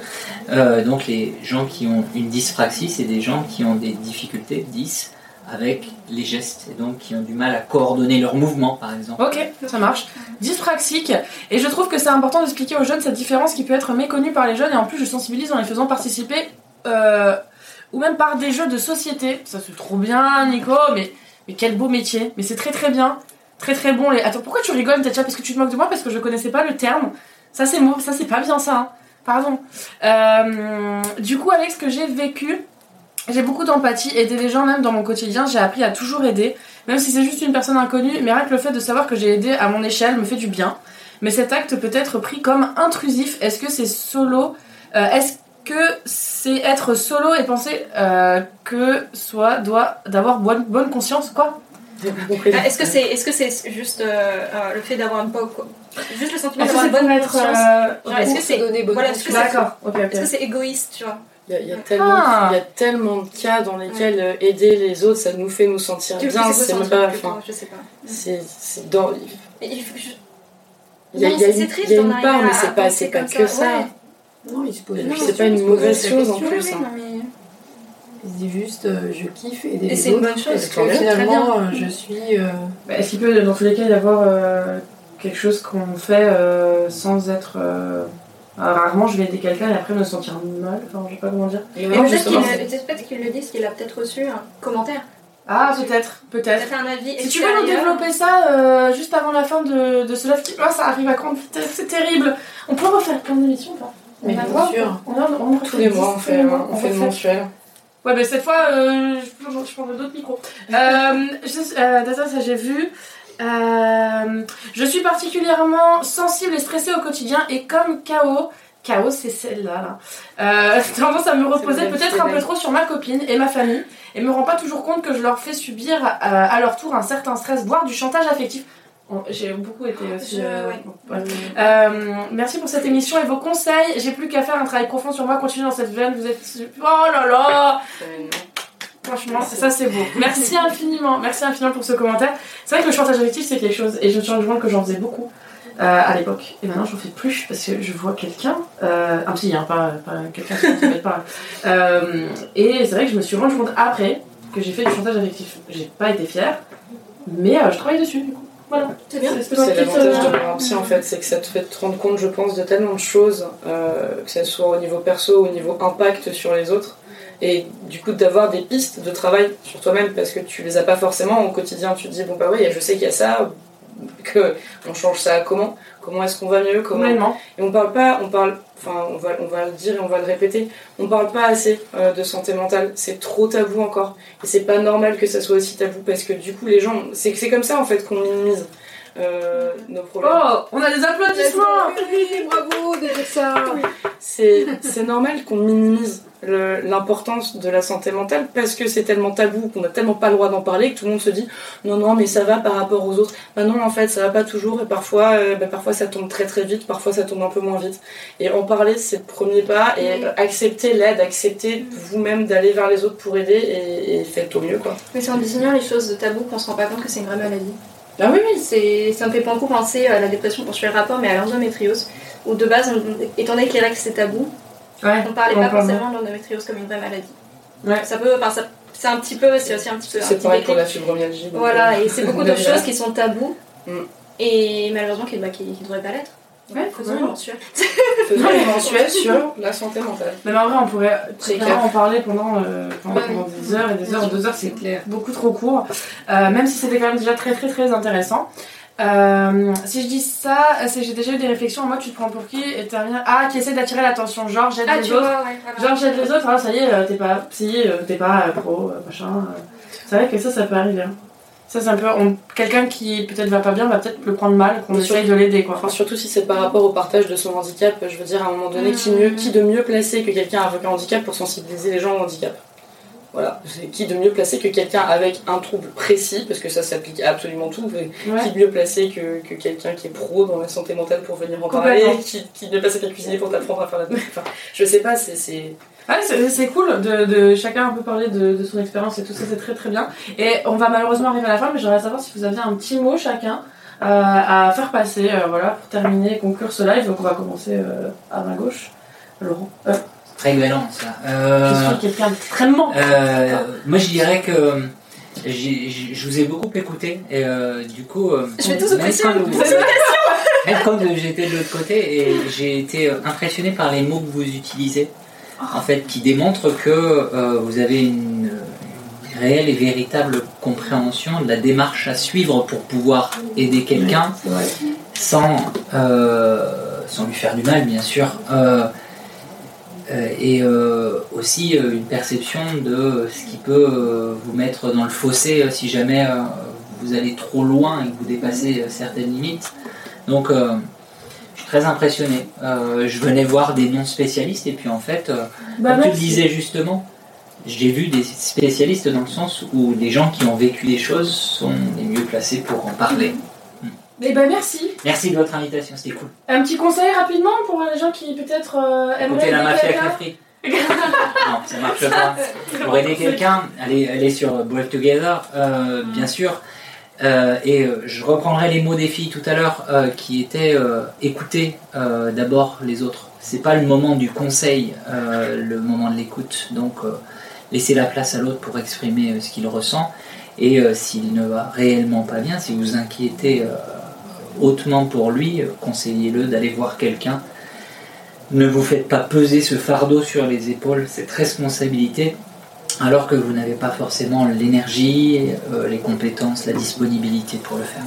Euh, donc, les gens qui ont une dyspraxie, c'est des gens qui ont des difficultés, 10, avec les gestes et donc qui ont du mal à coordonner leurs mouvements, par exemple. Ok, ça marche. Dyspraxique. Et je trouve que c'est important d'expliquer aux jeunes cette différence qui peut être méconnue par les jeunes. Et en plus, je sensibilise en les faisant participer, euh, ou même par des jeux de société. Ça, c'est trop bien, Nico. Mais, mais quel beau métier. Mais c'est très très bien. Très très bon. Attends, pourquoi tu rigoles, Tacha Parce que tu te moques de moi? Parce que je connaissais pas le terme. Ça, c'est. Ça, c'est pas bien, ça. hein. Pardon. Euh, du coup, ce que j'ai vécu, j'ai beaucoup d'empathie. Aider les gens, même dans mon quotidien, j'ai appris à toujours aider. Même si c'est juste une personne inconnue, mais rien que le fait de savoir que j'ai aidé à mon échelle me fait du bien. Mais cet acte peut être pris comme intrusif. Est-ce que c'est solo euh, Est-ce que c'est être solo et penser euh, que soit doit d'avoir bonne, bonne conscience quoi? Ah, Est-ce que c'est est -ce c'est juste euh, euh, le fait d'avoir une bonne. Juste le sentiment Est-ce que d'avoir c'est une bonne pour être conscience? euh, Est-ce que c'est voilà, est-ce que c'est D'accord, ok, est-ce que c'est égoïste, tu vois? Il y, y Ah. il y a tellement de cas dans lesquels euh, aider les autres, ça nous fait nous sentir Tu- bien. C'est même pas. Enfin, Je sais pas. c'est c'est dans. Mais il faut que je- Il y a, Non, il y a c'est une, triste il y a une part, mais c'est pas, c'est pas que ça, ouais. Non, il se pose c'est pas une mauvaise chose en plus. hein. Il se dit juste, euh, je kiffe aider Et les c'est une autres. bonne chose, Parce que finalement, euh, je suis. euh, Bah, Est-ce qu'il peut dans tous les cas y avoir euh, quelque chose qu'on fait euh, sans être euh, rarement je vais aider quelqu'un et après me sentir mal enfin je sais pas comment dire Et non, peut-être qu'il qu'il le parce qu'il a peut-être reçu un commentaire. ah peut-être peut-être Peut-être un avis si tu veux nous développer ça euh, juste avant la fin de, de ce live qui- oh, ça arrive à grande vitesse c'est terrible on peut refaire plein d'émissions pas Mais bien sûr. on a- on tous les mois, on fait, on fait le mensuel. Ouais, mais cette fois, euh, je, je prendrai d'autres micros. Euh, [laughs] euh, ça j'ai vu. Euh, je suis particulièrement sensible et stressée au quotidien et comme KO, KO c'est celle-là, là, euh, [laughs] tendance à me reposer peut-être un peu trop sur ma copine et ma famille et me rends pas toujours compte que je leur fais subir euh, à leur tour un certain stress, voire du chantage affectif. Bon, J'ai beaucoup été aussi. Je- ouais. bon, ouais. Euh, merci pour cette émission et vos conseils. J'ai plus qu'à faire un travail profond sur moi. Continuez dans cette veine. Vous êtes. Oh là là! Franchement, ça c'est beau. Merci infiniment, merci infiniment pour ce commentaire. C'est vrai que le chantage affectif c'est quelque chose, et je me suis rendu compte que j'en faisais beaucoup euh, à l'époque. Et maintenant j'en fais plus parce que je vois quelqu'un, euh, un psy, hein, pas, pas quelqu'un qui ne pas. Euh, et c'est vrai que je me suis rendu compte après que j'ai fait du chantage affectif. J'ai pas été fière, mais euh, je travaille dessus du coup. Voilà. C'est bien. C'est l'avantage de devenir psy en fait, c'est que ça te fait te rendre compte, je pense, de tellement de choses, euh, que ce soit au niveau perso ou au niveau impact sur les autres, et du coup d'avoir des pistes de travail sur toi-même parce que tu les as pas forcément au quotidien. Tu te dis bon bah oui, je sais qu'il y a ça, que on change ça comment, comment est-ce qu'on va mieux, comment. Et on parle pas, on parle, enfin on va, on va le dire et on va le répéter, on parle pas assez euh, de santé mentale, c'est trop tabou encore. Et c'est pas normal que ça soit aussi tabou parce que du coup les gens, c'est c'est comme ça en fait qu'on minimise euh, nos problèmes. Oh, on a des applaudissements Oui, bravo dire ça. C'est c'est normal qu'on minimise l'importance de la santé mentale parce que c'est tellement tabou qu'on n'a tellement pas le droit d'en parler que tout le monde se dit non non mais ça va par rapport aux autres. Bah non en fait ça va pas toujours et parfois euh, bah, parfois ça tombe très très vite, parfois ça tombe un peu moins vite. Et en parler c'est le premier pas et accepter l'aide, accepter vous-même d'aller vers les autres pour aider et, et faites au mieux quoi. Mais c'est en désignant les choses de tabou qu'on se rend pas compte que c'est une vraie maladie. Ah oui oui C'est, ça me fait beaucoup penser à la dépression quand je fais le rapport, mais à l'endométriose, où de base, on- étant donné que les règles c'est tabou, Ouais, on parlait pas forcément de l'endométriose comme une vraie maladie. Ouais. Ça peut, enfin, ça, c'est un petit peu, c'est aussi un petit peu. c'est pareil pour la fibromyalgie. Voilà, euh, et c'est beaucoup de [laughs] choses qui sont tabous, Mm. et malheureusement qui ne devraient pas l'être. Ouais, [laughs] faisons une mensuelle. Faisons une mensuelle sur la santé mentale. Mais en vrai, on pourrait très en parler pendant, euh, pendant, Ouais, pendant des heures et des heures. Deux heures, c'est clair. beaucoup trop court. Euh, même si c'était quand même déjà très très très intéressant. Euh, si je dis ça, c'est que j'ai déjà eu des réflexions en mode tu te prends pour qui et. Ah, qui essaie d'attirer l'attention, genre j'aide Ah, les autres. vois, ouais, voilà. Genre j'aide les autres, ah, ça y est, euh, t'es pas psy, euh, t'es pas euh, pro, euh, machin. euh. C'est vrai que ça, ça peut arriver. hein. Ça, c'est un peu. on- Quelqu'un qui peut-être va pas bien va peut-être le prendre mal, qu'on essaye de l'aider quoi. Enfin, surtout si c'est par rapport au partage de son handicap, je veux dire, à un moment donné, qui, mieux, qui de mieux placé que quelqu'un avec un handicap pour sensibiliser les gens au handicap? Voilà, c'est qui de mieux placé que quelqu'un avec un trouble précis, parce que ça s'applique à absolument tout, mais Ouais. qui de mieux placé que, que quelqu'un qui est pro dans la santé mentale pour venir en parler, qui, qui de mieux placé qu'un cuisinier pour t'apprendre à faire la enfin, Je sais pas, c'est. c'est- Ouais, c'est cool de, de chacun un peu parler de, de son expérience et tout ça, c'est très très bien. Et on va malheureusement arriver à la fin, mais j'aimerais savoir si vous aviez un petit mot chacun euh, à faire passer, euh, voilà, pour terminer, conclure ce live. Donc on va commencer euh, à ma gauche. Laurent. Euh, Très galant ça. je Euh, suis quelqu'un d'extrêmement. Euh, moi, je dirais que j'ai- je vous ai beaucoup écouté et euh, du coup, euh, Je vais tous vous [laughs] même presser, quand, vous même quand j'étais de l'autre côté, et j'ai été euh, impressionné par les mots que vous utilisez, en fait, qui démontrent que euh, vous avez une, réelle et véritable compréhension de la démarche à suivre pour pouvoir aider quelqu'un sans, euh, sans lui faire du mal, bien sûr. Euh, euh, et euh, aussi euh, une perception de ce qui peut euh, vous mettre dans le fossé euh, si jamais euh, vous allez trop loin et que vous dépassez euh, certaines limites. Donc, euh, je suis très impressionné. Euh, je venais voir des non-spécialistes et puis en fait, euh, Bah, comme tu le disais justement, j'ai vu des spécialistes dans le sens où les gens qui ont vécu des choses sont les mieux placés pour en parler. Eh ben merci. Merci de votre invitation, c'était cool. Un petit conseil rapidement pour les gens qui peut-être euh, aimeraient Écoutez la aider mafia avec la frite. non, ça marche pas. [laughs] Pour aider quelqu'un, allez, allez sur Brave Together, euh, bien sûr. Euh, et euh, je reprendrai les mots des filles tout à l'heure qui étaient écouter d'abord les autres. C'est pas le moment du conseil, le moment de l'écoute. Donc laissez la place à l'autre pour exprimer ce qu'il ressent. Et s'il ne va réellement pas bien, si vous inquiétez hautement pour lui, euh, conseillez-le d'aller voir quelqu'un ne vous faites pas peser ce fardeau sur les épaules, cette responsabilité, alors que vous n'avez pas forcément l'énergie, euh, les compétences, la disponibilité pour le faire.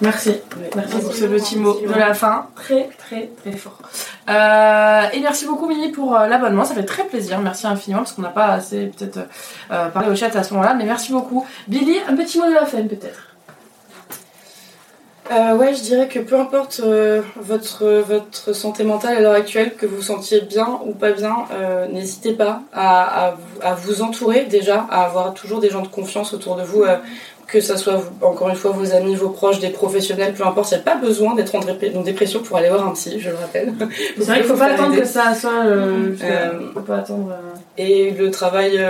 Merci. Merci pour ce petit mot de la fin. Très, très, très fort. Euh, et merci beaucoup, Mini, pour l'abonnement. Ça fait très plaisir. Merci infiniment, parce qu'on n'a pas assez, peut-être, euh, parlé au chat à ce moment-là. Mais merci beaucoup. Billy, un petit mot de la fin, peut-être. Euh, ouais, je dirais que peu importe euh, votre, votre santé mentale à l'heure actuelle, que vous vous sentiez bien ou pas bien, euh, n'hésitez pas à, à, vous- à vous entourer déjà, à avoir toujours des gens de confiance autour de vous, euh, que ce soit encore une fois vos amis, vos proches, des professionnels, peu importe. Il n'y a pas besoin d'être en, dépression pour aller voir un psy, je le rappelle. C'est [laughs] vrai qu'il faut Vous pas faire attendre que ça soit. Faut pas attendre. Et le travail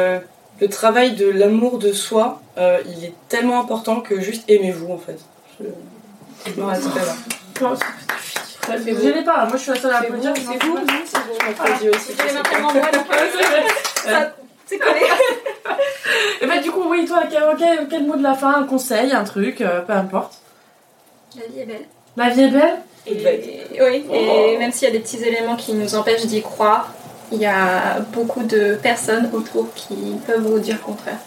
le travail de l'amour de soi, euh, il est tellement important que juste aimez-vous en fait. Je, là. Je gênez pas, moi je suis la seule à C'est applaudir. c'est vous, c'est vous, je m'applaudis aussi. Mains tellement moites que ça- c'est collé. [laughs] Et bah du coup, oui, toi, quel, quel- quel mot de la fin, un conseil, un truc, euh, peu importe. La vie est belle. La vie est belle Et, oui, et même s'il y a des petits éléments qui nous empêchent d'y croire, il y a beaucoup de personnes autour qui peuvent vous dire le contraire.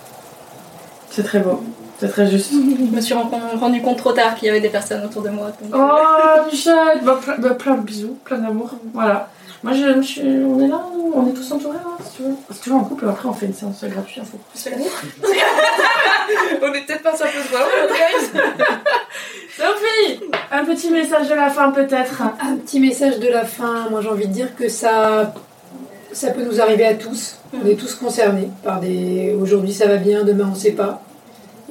C'est très beau, c'est très juste. [laughs] Je me suis ren- rendu compte trop tard qu'il y avait des personnes autour de moi. donc- Oh, Michel bah, plein, bah, plein de bisous, plein d'amour. Voilà. Moi, je, je suis, on est là, on est tous entourés, hein, si tu veux. Si tu veux, en couple, après, on fait une séance gratuite. Info. [laughs] On est peut-être pas sur le point. [laughs] Sophie Un petit message de la fin, peut-être. Un petit message de la fin, moi j'ai envie de dire que ça, ça peut nous arriver à tous. On est tous concernés par des. Aujourd'hui ça va bien, demain on sait pas.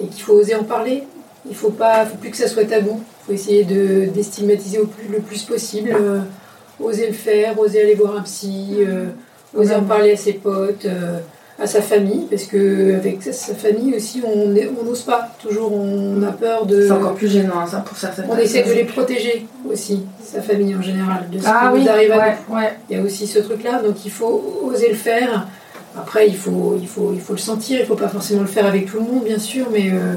Et qu'il faut oser en parler. Il faut pas, faut plus que ça soit tabou. Il faut essayer de déstigmatiser le plus possible. euh, oser le faire, oser aller voir un psy, euh, oser en parler à ses potes, euh, à sa famille, parce que avec sa, famille aussi on n'ose pas. Toujours on a peur de. C'est encore plus gênant, hein, ça, pour certaines On essaie de les protéger aussi, sa famille en général, de ce Ah qui oui, nous arrive à ouais, nous. ouais. Il y a aussi ce truc-là, donc il faut oser le faire. Après, il faut, il faut, il faut le sentir, il faut pas forcément le faire avec tout le monde, bien sûr, mais, euh,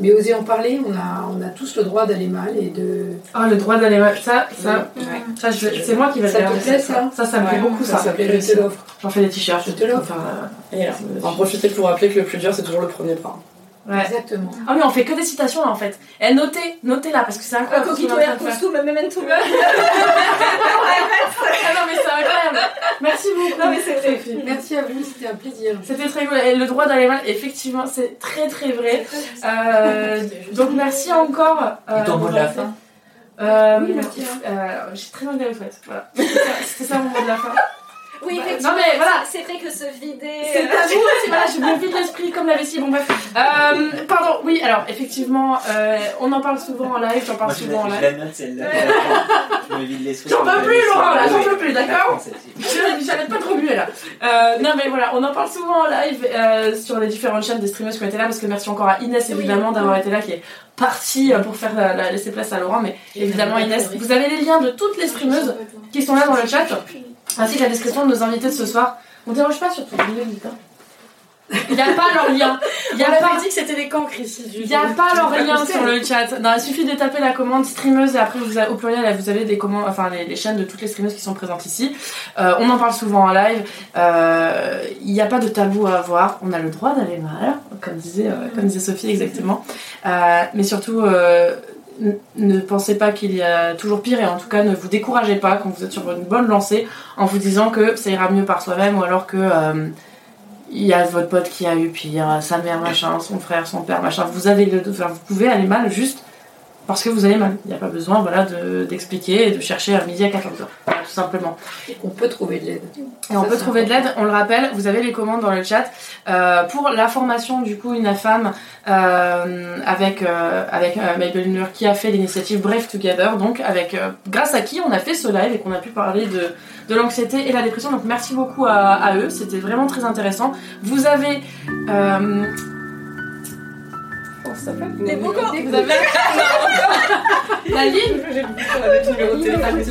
mais oser en parler. On a, on a tous le droit d'aller mal et de. Ah, le droit d'aller. ouais, Ça, ça, ça c'est moi qui vais Ça le te faire. plaît, ça Ça, ça me plaît beaucoup, ça. Ça Je te l'offre. J'en fais des t-shirts. Je te l'offre. Enfin, euh, en profiter pour rappeler que le plus dur, c'est toujours le premier pas. Ouais. Exactement. Ah oui, on fait que des citations là en fait. Et notez, notez là parce que c'est incroyable. train de faire. memento. [laughs] Ah non, mais c'est incroyable. Merci beaucoup. Non, mais. Merci à vous, c'était un plaisir. C'était très cool. Et le droit d'aller mal, effectivement, c'est très très vrai. Euh, donc merci encore. euh, Et ton mot de la fin euh, Oui, merci. euh, J'ai très mal les fêtes. Voilà. C'était ça- C'était ça mon mot de la fin. Oui, Bah, effectivement. non, mais voilà. C'est vrai que se vider. C'est à vous aussi, voilà, je me vide l'esprit comme la vessie. Bon, bref. Euh, pardon, oui, alors, effectivement, euh, on en parle souvent en live, j'en parle Moi, je souvent en je live. la note celle-là. je me vide l'esprit. J'en peux plus. Laurent, là, Ah j'en oui. peux plus, d'accord J'arrête pas de remuer là. Euh, non mais voilà, on en parle souvent en live euh, sur les différentes chaînes des streamers qui ont été là parce que merci encore à Inès évidemment d'avoir été là qui est partie euh, pour faire la, la- laisser place à Laurent mais évidemment Inès, vous avez les liens de toutes les streameuses qui sont là dans le chat ainsi que la description de nos invités de ce soir. On dérange pas surtout, il n'y a pas leur lien. Il n'y a pas dit que c'était des cancres ici. il n'y a pas leur lien sur le chat. Non, il suffit de taper la commande streameuse et après vous avez, au pluriel vous avez des commandes, enfin les, les chaînes de toutes les streameuses qui sont présentes ici. Euh, on en parle souvent en live. Euh, Il n'y a pas de tabou à avoir. On a le droit d'aller mal, comme disait, euh, comme disait Sophie exactement. Mais surtout. Ne pensez pas qu'il y a toujours pire et en tout cas ne vous découragez pas quand vous êtes sur une bonne lancée en vous disant que ça ira mieux par soi-même ou alors que euh, il y a votre pote qui a eu pire, sa mère machin, son frère, son père machin. Vous avez le, vous pouvez aller mal juste parce que vous allez mal. Il n'y a pas besoin, voilà, de- d'expliquer et de chercher à midi à 14h. Voilà, tout simplement. Et qu'on peut trouver de l'aide. Et on peut trouver de l'aide, on le rappelle, vous avez les commandes dans le chat. Euh, pour la formation du coup UNAFAM euh, avec, euh, avec euh, qui a fait l'initiative Bref Together, donc avec grâce à qui on a fait ce live et qu'on a pu parler de, de l'anxiété et la dépression. Donc merci beaucoup à, à eux, c'était vraiment très intéressant. Vous avez... Ça s'appelle Vous avez [laughs] la ligne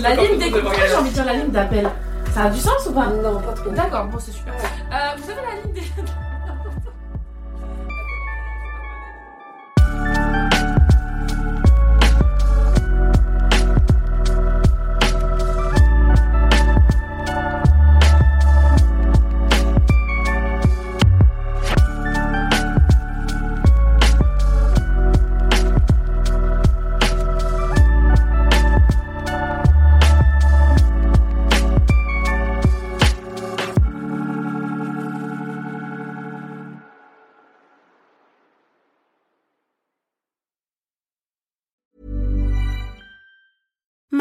la ligne des pourquoi j'ai envie de dire la ligne d'appel? Ça a du sens ou pas? Non, pas trop. D'accord, bon c'est super. Euh, vous avez la ligne des...